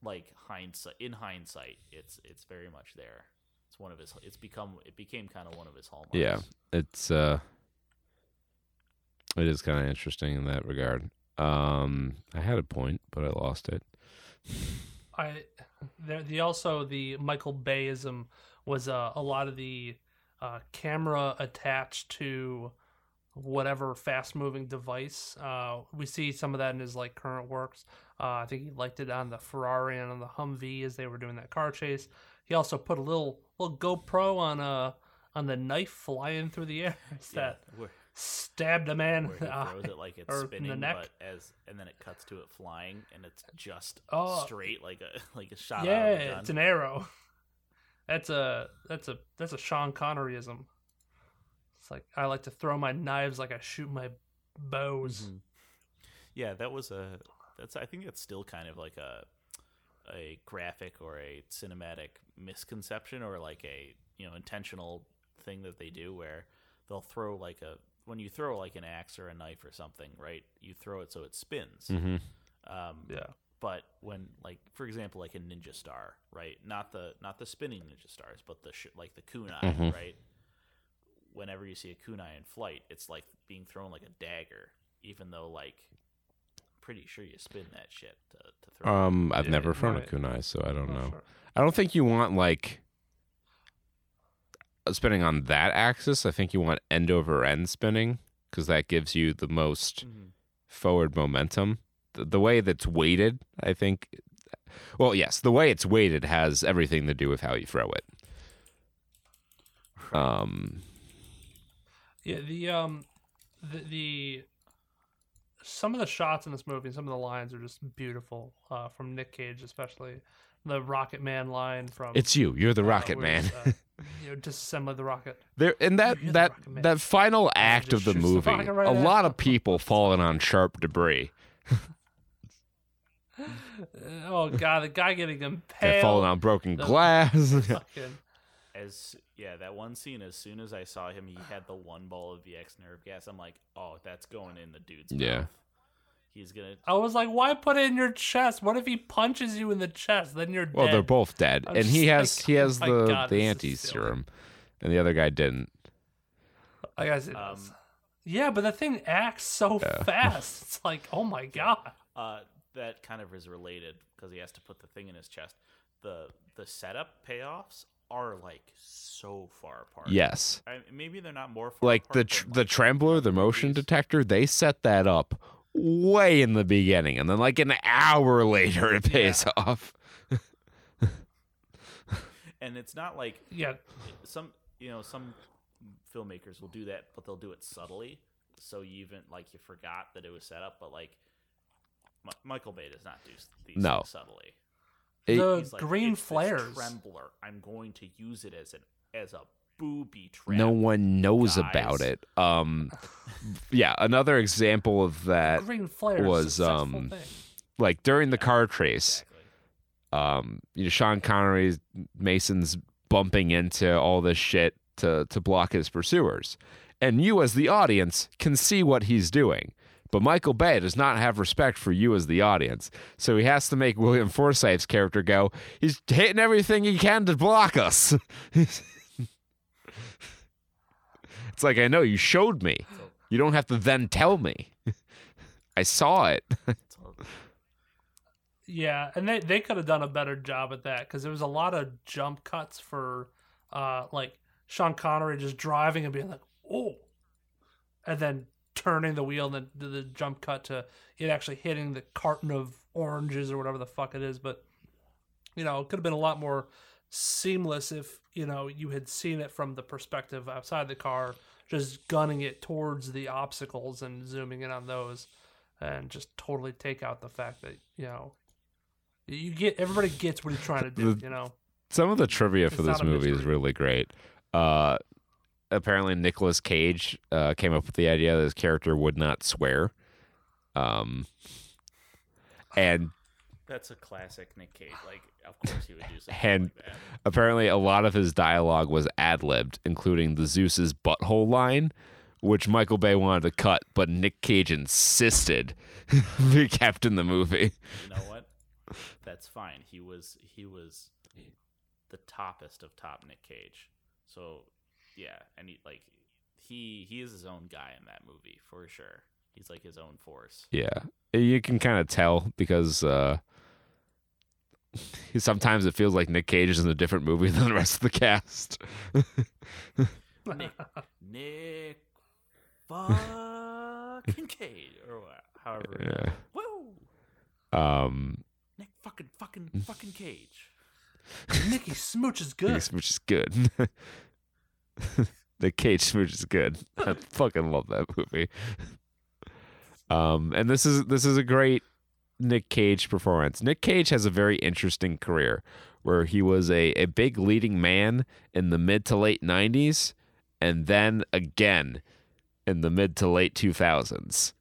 like hindsight, in hindsight, it's it's very much there. It's one of his. It's become it became kind of one of his hallmarks. Yeah. It's uh it is kind of interesting in that regard. Um I had a point, but I lost it. I there the also the Michael Bayism was uh, a lot of the uh, camera attached to whatever fast moving device. Uh, we see some of that in his like current works. Uh, I think he liked it on the Ferrari and on the Humvee as they were doing that car chase. He also put a little little GoPro on uh on the knife flying through the air It's Yeah, that where, stabbed a man. where he throws it like it's or in the spinning, neck. but as and then it cuts to it flying, and it's just Oh. straight like a like a shot yeah, out of a gun. it's an arrow. That's a that's a that's a Sean Conneryism. It's like I like to throw my knives like I shoot my bows. Mhm. Yeah, that was a. That's. I think it's still kind of like a a graphic or a cinematic misconception or like a you know intentional thing that they do where they'll throw like a when you throw like an axe or a knife or something right you throw it so it spins Mhm. um, Yeah, but when like for example like a ninja star right not the not the spinning ninja stars but the sh- like the kunai Mhm. right whenever you see a kunai in flight it's like being thrown like a dagger even though like pretty sure you spin that shit to, to throw Um I've Yeah, never thrown right. a kunai, so I don't Oh, know. sure. I don't think you want like spinning on that axis. I think you want end over end spinning because that gives you the most Mhm. forward momentum. The, the way that's weighted, I think. Well, yes, the way it's weighted has everything to do with how you throw it. Um, Yeah, the um, the, the some of the shots in this movie, some of the lines are just beautiful. Uh, from Nick Cage, especially the Rocket Man line from it's you. You're the uh, Rocket Man. he's, you know, disassemble the rocket. There and that You're that Rocket that final act of the shoots the movie, right a at lot of people falling on sharp debris. oh god, the guy getting They're impaled. falling on broken The- glass. Fucking- As yeah, that one scene. As soon as I saw him, he had the one ball of VX nerve gas. I'm like, oh, that's going in the dude's Yeah. Mouth. He's gonna. I was like, why put it in your chest? What if he punches you in the chest? Then you're dead. well, dead. they're both dead, I'm and he has like, he oh has my the God, the anti serum, and the other guy didn't. I guess it Um. Yeah, but the thing acts so Yeah. fast. It's like, oh my god. Uh, that kind of is related because he has to put the thing in his chest. The the setup payoffs are like so far apart. Yes, I, maybe they're not more far like the tr- than, the trembler, the motion movies. detector, they set that up way in the beginning, and then like an hour later, it pays off. and it's not like Yeah, some you know some filmmakers will do that, but they'll do it subtly, so you even like you forgot that it was set up. But like Mi- Michael Bay does not do these No. subtly. It- the like, green "It's flares. trembler. I'm going to use it as an as a booby trap. no one knows guys. about it. Um, yeah, another example of that, was, is a successful um, thing. like during the car chase, Exactly. um, you know, Sean Connery, Mason's bumping into all this shit to to block his pursuers, and you as the audience can see what he's doing. But Michael Bay does not have respect for you as the audience, so he has to make William Forsythe's character go. He's hitting everything he can to block us. it's like I know you showed me. You don't have to then tell me. I saw it. Yeah, and they they could have done a better job at that because there was a lot of jump cuts for, uh, like Sean Connery just driving and being like, oh, and then turning the wheel and then the, the jump cut to it actually hitting the carton of oranges or whatever the fuck it is. But you know, it could have been a lot more seamless if you know you had seen it from the perspective outside the car, just gunning it towards the obstacles and zooming in on those, and just totally take out the fact that you know you get everybody gets what he's trying to do. You know, Some of the trivia for It's this movie is really great. Uh, apparently, Nicolas Cage uh, came up with the idea that his character would not swear. Um, and that's a classic Nick Cage. Like, of course he would do something And- like that. apparently, a lot of his dialogue was ad libbed, including the Zeus's butthole line, which Michael Bay wanted to cut, but Nick Cage insisted be kept in the movie. You know what? That's fine. He was he was the toppest of top Nick Cage. So yeah, and he like he he is his own guy in that movie for sure. He's like his own force. Yeah, you can kind of tell because uh, sometimes it feels like Nick Cage is in a different movie than the rest of the cast. Nick Nick fucking Cage or however. Yeah. Woo! Um, Nick fucking fucking fucking Cage. Nicky Smooch is good. which is good. the Cage smooch is good. I fucking love that movie. Um, and this is this is a great Nick Cage performance. Nick Cage has a very interesting career where he was a, a big leading man in the mid to late '90s, and then again in the mid to late 2000s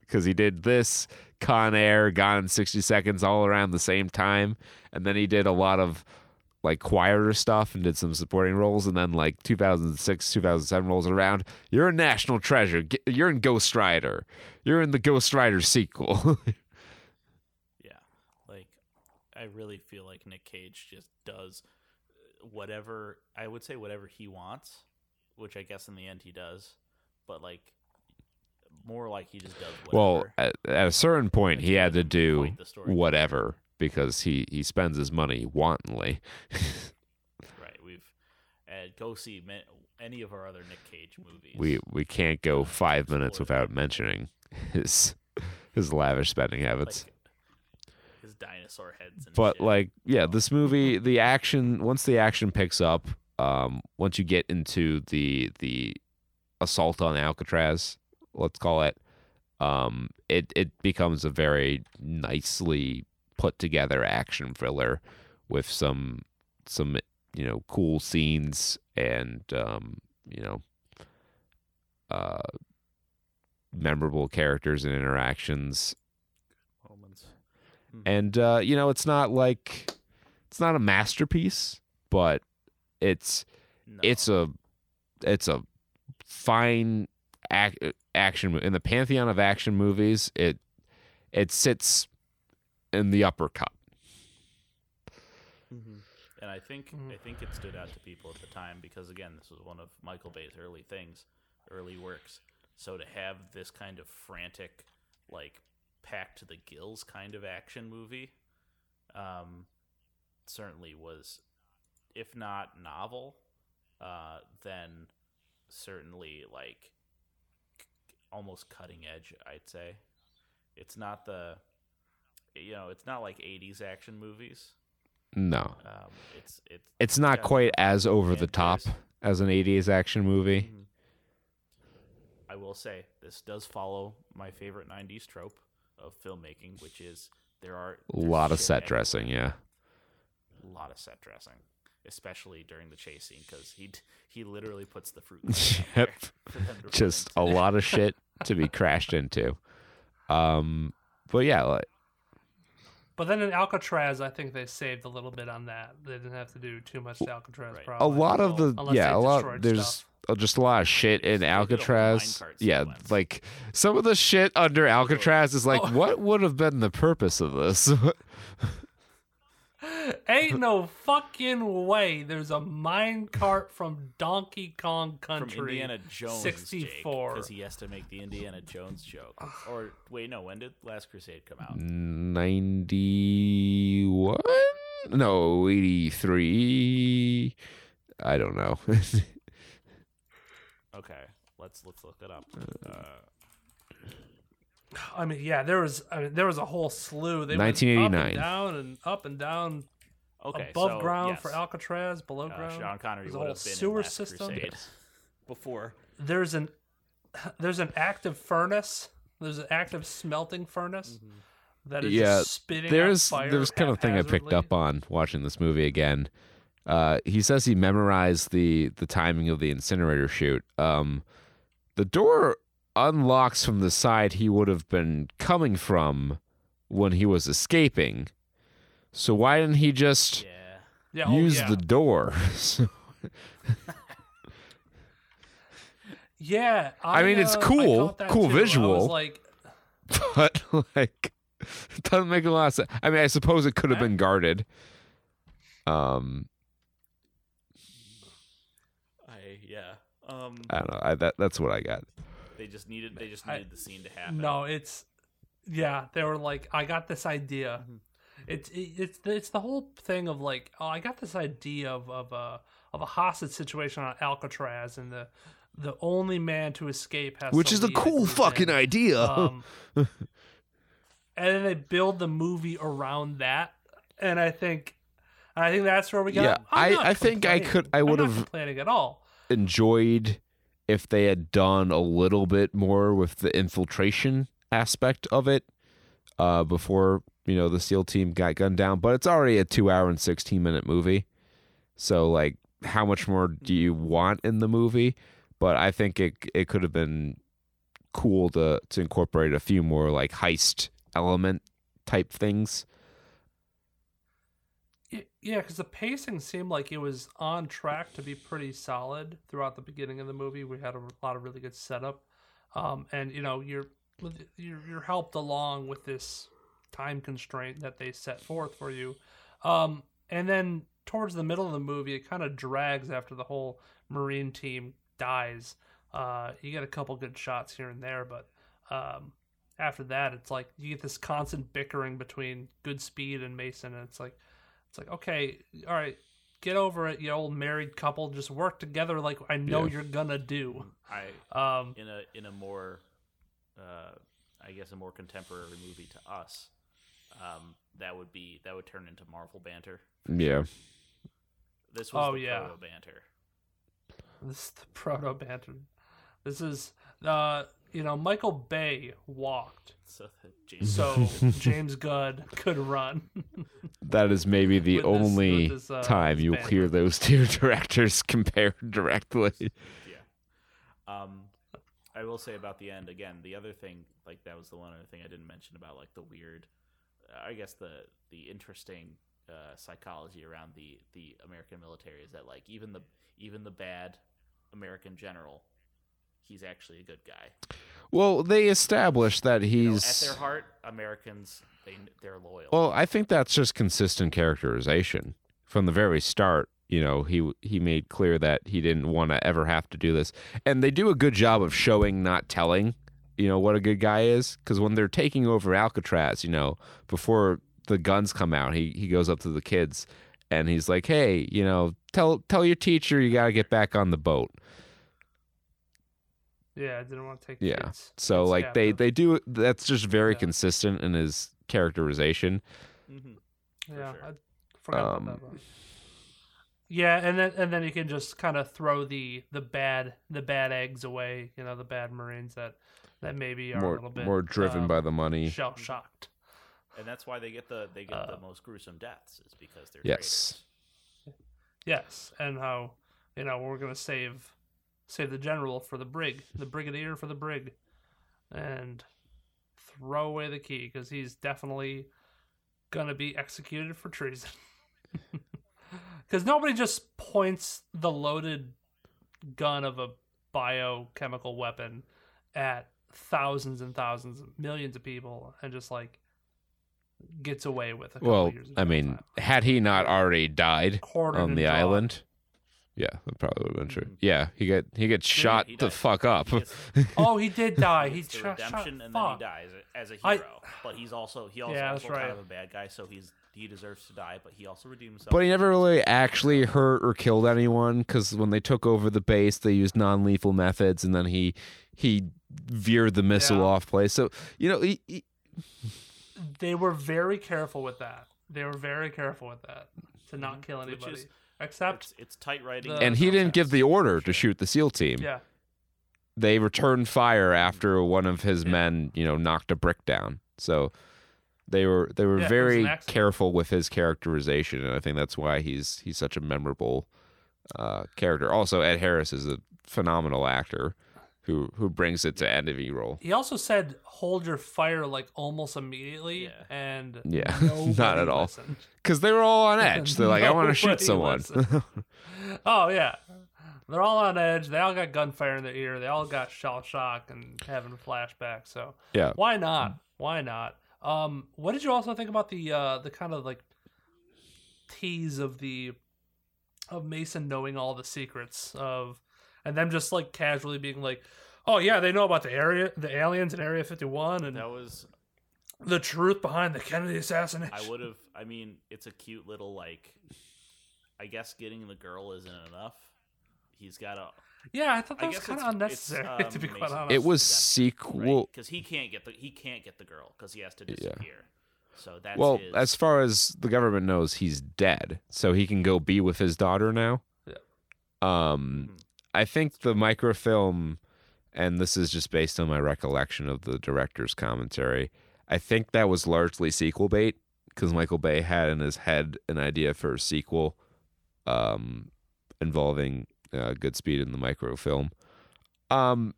because he did this Con Air, Gone in 60 Seconds all around the same time, and then he did a lot of like quieter stuff and did some supporting roles, and then like 2006, 2007 rolls around. You're a national treasure. You're in Ghost Rider. You're in the Ghost Rider sequel. Yeah. Like I really feel like Nick Cage just does uh, whatever I would say whatever he wants, which I guess in the end he does, but like more like he just does well, whatever. at, at a certain point, he had to do whatever because he he spends his money wantonly. right. We've uh, go see any of our other Nick Cage movies. we we can't go five minutes without mentioning his his lavish spending habits. like his dinosaur heads and but shit. like yeah this movie the action once the action picks up um once you get into the the assault on alcatraz let's call it um it it becomes a very nicely put together action thriller with some some you know cool scenes and um you know uh memorable characters and interactions moments. and uh, you know, it's not like it's not a masterpiece, but it's No. it's a it's a fine ac- action in the pantheon of action movies. It it sits in the upper cut. and I think Mhm. I think it stood out to people at the time because again, this was one of Michael Bay's early things, early works. So to have this kind of frantic, like packed to the gills kind of action movie, um, certainly was, if not novel, uh, then certainly like c- almost cutting edge. I'd say it's not the, you know, it's not like '80s action movies. No, Um, it's it's it's not quite as over the top as an '80s action movie. Mhm. I will say this does follow my favorite '90s trope of filmmaking, which is there are A lot of set everywhere. dressing, yeah. A lot of set dressing, especially during the chase scene because he he literally puts the fruit. Yep. there for them to run Just a lot of shit to be crashed into. Um, but yeah, like, But then in Alcatraz, I think they saved a little bit on that. They didn't have to do too much to Alcatraz. Right. a lot of the yeah, a lot. There's stuff. just a lot of shit in They did a whole Alcatraz. Yeah, sequence. like some of the shit under Alcatraz is like, Oh. what would have been the purpose of this? Ain't no fucking way. There's a mine cart from Donkey Kong from Country. Indiana Jones, 64. because he has to make the Indiana Jones joke. or wait, no, when did Last Crusade come out? Ninety-one? No, eighty-three. I don't know. Okay, let's let's look it up. Uh, I mean, yeah, there was I mean, there was a whole slew. They went 1989. up and down and up and down, okay, above so, ground yes. for Alcatraz, below Uh, ground. Sean Connery There's a would whole have been in sewer Last system. Before. There's an there's an active furnace. There's an active smelting furnace that is Yeah, spitting there's out fire there's kind of thing I picked up on watching this movie again. Uh, he says he memorized the the timing of the incinerator chute. Um, the door unlocks from the side he would have been coming from when he was escaping. So why didn't he just Yeah. Yeah, oh, use yeah. the door? Yeah, I mean, it's uh, cool, caught cool too. I was visual. like, but like, it doesn't make a lot of sense. I mean, I suppose it could have been guarded. Um, I yeah. Um, I don't know. I, that that's what I got. they just needed they just I- needed the scene to happen. no, it's yeah. They were like, I got this idea. It's it's it's the whole thing of like, oh, I got this idea of of a of a hostage situation on Alcatraz, and the the only man to escape has Which is a cool fucking in. idea. Um, and then they build the movie around that, and I think, I think that's where we got. Yeah, I- I think I could- I would've- complaining at all. Enjoyed if they had done a little bit more with the infiltration aspect of it uh, before you know the SEAL team got gunned down. But it's already a two hour and sixteen minute movie, so like, how much more do you want in the movie? But I think it it could have been cool to to incorporate a few more like heist element type things. Yeah, because the pacing seemed like it was on track to be pretty solid throughout the beginning of the movie. We had a lot of really good setup, um, and you know you're you're you're helped along with this time constraint that they set forth for you, um, and then towards the middle of the movie, it kind of drags after the whole Marine team dies. Uh, you get a couple good shots here and there, but um, after that, it's like you get this constant bickering between Goodspeed and Mason, and it's like. It's like, okay, all right, get over it, you old married couple. Just work together like I know Yeah. you're gonna do. I Um, in a in a more uh, I guess a more contemporary movie to us. Um, that would be that would turn into Marvel banter. Yeah, This was Oh, the yeah. proto banter. this is the proto banter. This is, uh, you know, Michael Bay walked, So that James so James Gunn could run. that is maybe the With only this, uh, time you'll banter. hear those two directors compared directly. yeah. Um, I will say about the end again. The other thing, like that was the one other thing I didn't mention about like the weird I guess the the interesting uh, psychology around the the American military is that like even the even the bad American general, he's actually a good guy. Well, they established that You know, he's. at their heart, Americans they they're loyal. Well, I think that's just consistent characterization from the very start. You know, he he made clear that he didn't want to ever have to do this, and they do a good job of showing, not telling. You know what a good guy is, because when they're taking over Alcatraz, you know, before the guns come out, he he goes up to the kids and he's like, "Hey, you know, tell tell your teacher you got to get back on the boat." Yeah, I didn't want to take Yeah. kids. So kids like they captive. they do that's just very Yeah. consistent in his characterization. hmm yeah, sure. I forgot Um, about that. One. Yeah, and then and then you can just kind of throw the the bad the bad eggs away. You know, the bad Marines that that maybe are a More little bit more driven um, by the money. shell shocked. And that's why they get the they get Uh, the most gruesome deaths is because they're Yes. Yes, and how you know we're gonna save save the general for the brig, the brigadier for the brig, and throw away the key because he's definitely gonna be executed for treason. Because nobody just points the loaded gun of a biochemical weapon at thousands and thousands, millions of people, and just like gets away with a couple Well, years I mean, time. had he not already died Quartered on the drawn. island, yeah, that probably would have been true. Mhm. Yeah, he get he gets Yeah, shot he the died. fuck up. He gets- Oh, he did die. He He gets the shot, shot and fuck. then he dies as a hero. but he's also he also, Yeah, that's also kind of a bad guy, so he's he deserves to die. But he also redeemed himself. But he never really actually hurt or killed anyone because when they took over the base, they used non-lethal methods, and then he he veered the missile Yeah. off place. So you know, he, he, They were very careful with that. They were very careful with that to not mm-hmm. kill Which anybody, is- except it's, it's tight writing, the- and he didn't give the order to shoot the SEAL team. yeah, They returned fire after one of his Yeah. men, you know, knocked a brick down. So they were they were Yeah, very careful with his characterization, and I think that's why he's he's such a memorable uh, character. Also, Ed Harris is a phenomenal actor who who brings it to any role. he also said, "Hold your fire like almost immediately," Yeah. and Yeah, not at all. Because they were all on edge. They're like, I want to shoot someone. Oh yeah, they're all on edge. They all got gunfire in their ear. They all got shell shock and having flashbacks. So yeah. why not? Why not? Um, what did you also think about the uh, the kind of like tease of the of Mason knowing all the secrets of, and them just like casually being like, "Oh yeah, they know about the area, the aliens in Area 51, and That was the truth behind the Kennedy assassination." I would have. I mean, it's a cute little like. I guess getting the girl isn't enough. He's got a. Yeah, I thought that I was kind of unnecessary it's, to be um, quite honest. It was Redemption, sequel. because he can't get the he can't get the girl because he has to Yeah. disappear. So that's Well, his, as far as the government knows, he's dead, so he can go be with his daughter now. Yeah. Um, Mhm. I think the microfilm, and this is just based on my recollection of the director's commentary. I think that was largely sequel bait because Michael Bay had in his head an idea for a sequel, um, involving uh, Goodspeed in the microfilm. Um,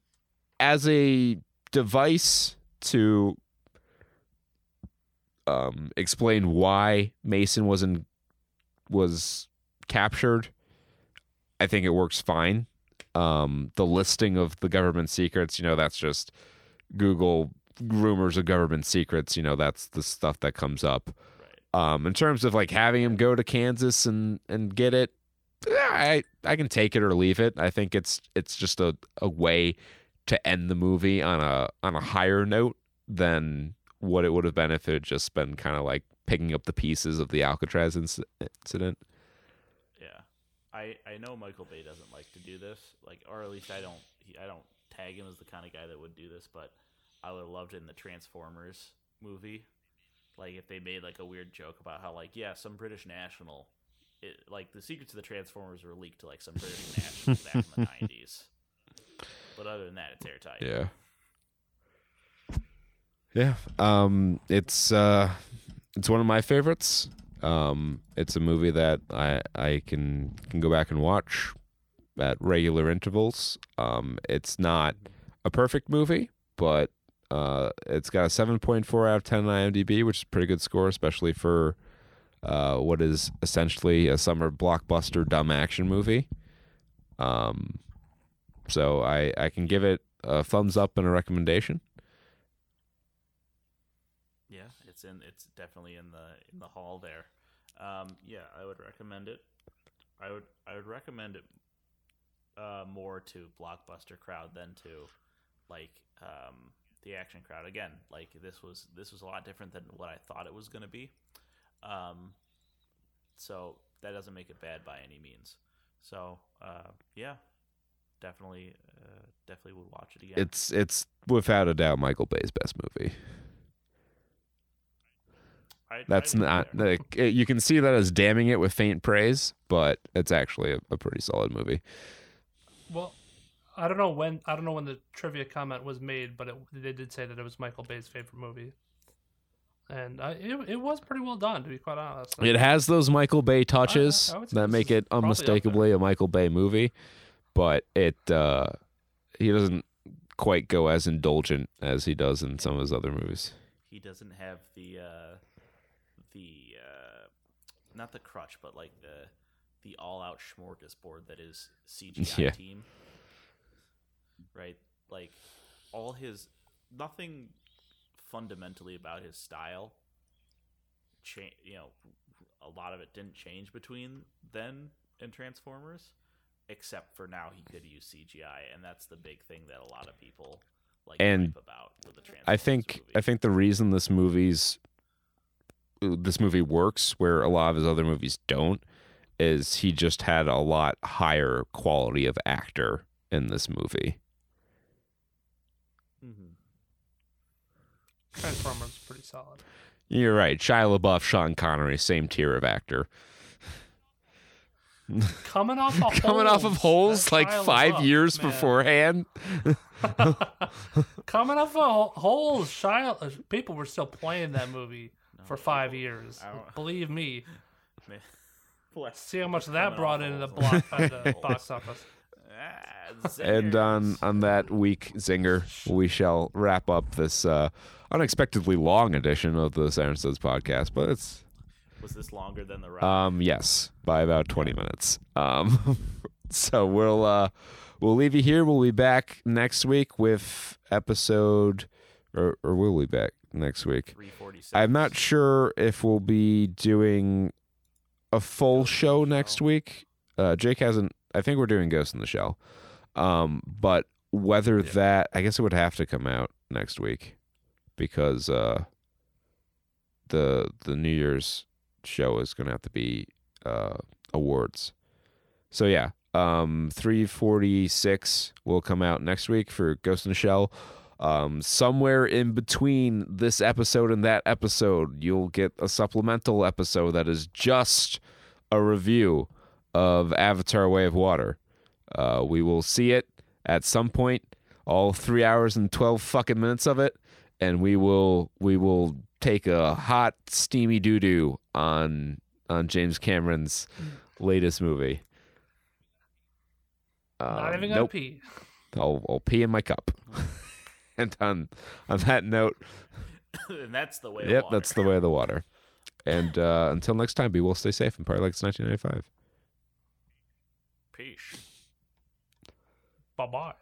as a device to um, explain why Mason wasn't was captured. I think it works fine. Um, the listing of the government secrets, you know, that's just Google rumors of government secrets. You know, that's the stuff that comes up. right. Um, in terms of like having him go to Kansas and and get it, I I can take it or leave it. I think it's it's just a, a way to end the movie on a on a higher note than what it would have been if it had just been kind of like picking up the pieces of the Alcatraz inc- incident. Yeah, I I know Michael Bay doesn't like to do this, like, or at least I don't I don't tag him as the kind of guy that would do this, but I would have loved it in the Transformers movie, like if they made like a weird joke about how like yeah some British national, it, like the secrets of the Transformers were leaked to like some British national back in the nineties. But other than that, it's airtight. Yeah. Yeah. Um it's uh it's one of my favorites. Um it's a movie that I I can can go back and watch at regular intervals. Um it's not a perfect movie, but Uh, it's got a 7.4 out of 10 on IMDb, which is a pretty good score, especially for uh, what is essentially a summer blockbuster dumb action movie. Um, so I I can give it a thumbs up and a recommendation. Yeah, it's in. It's definitely in the in the hall there. Um, yeah, I would recommend it. I would I would recommend it uh, more to blockbuster crowd than to like um, the action crowd. Again, like this was this was a lot different than what I thought it was going to be. Um, so that doesn't make it bad by any means. So uh, yeah, definitely uh, definitely would watch it again. It's it's without a doubt Michael Bay's best movie. I- That's I'd not there. like it- you can see that as damning it with faint praise, but it's actually a, a pretty solid movie. Well, I don't know when I don't know when the trivia comment was made, but it, they did say that it was Michael Bay's favorite movie, and uh, it it was pretty well done, to be quite honest. It has those Michael Bay touches I- I that make it probably up there. unmistakably a Michael Bay movie, but it uh, he doesn't quite go as indulgent as he does in some of his other movies. he doesn't have the uh the uh not the crutch but like the the all out smorgasbord that is CGI Yeah. team. Right? Like all his nothing fundamentally about his style change you know a lot of it didn't change between then and Transformers except for now he could use CGI and that's the big thing that a lot of people like And about with the Transformers I think movie. I think the reason this movie's this movie works where a lot of his other movies don't is he just had a lot higher quality of actor in this movie. Transformers is pretty solid. You're right. Shia LaBeouf, Sean Connery, same tier of actor. Coming off of Coming off of holes That's like Shia five LaBeouf, years man. beforehand. Coming off of holes, Shia, uh, people were still playing that movie for five years. Believe me. Man. Bless- See how much Coming that brought in the block uh, the box office. Ah, And on on that weak zinger, we shall wrap up this uh, unexpectedly long edition of the Saturn Studs podcast. But it's was this longer than the ride? um yes by about twenty minutes. Um, so we'll uh we'll leave you here. We'll be back next week with episode, or or we'll be back next week? Three forty six. I'm not sure if we'll be doing a full show next week. Uh, Jake hasn't. I think we're doing Ghost in the Shell. Um, but whether Yeah. that, I guess it would have to come out next week because uh, the the New Year's show is going to have to be uh, awards. So yeah, um, 346 will come out next week for Ghost in the Shell. Um, somewhere in between this episode and that episode, you'll get a supplemental episode that is just a review of Avatar: Way of Water. Uh, we will see it at some point, all three hours and twelve fucking minutes of it, and we will we will take a hot steamy doo doo on on James Cameron's latest movie. Not Um, even gonna nope. pee. I'll, I'll pee in my cup. and on on that note, and that's the way. of yep, water. that's the way of the water. And uh, until next time, be well, stay safe, and party like it's 1995. Peace. Bye bye.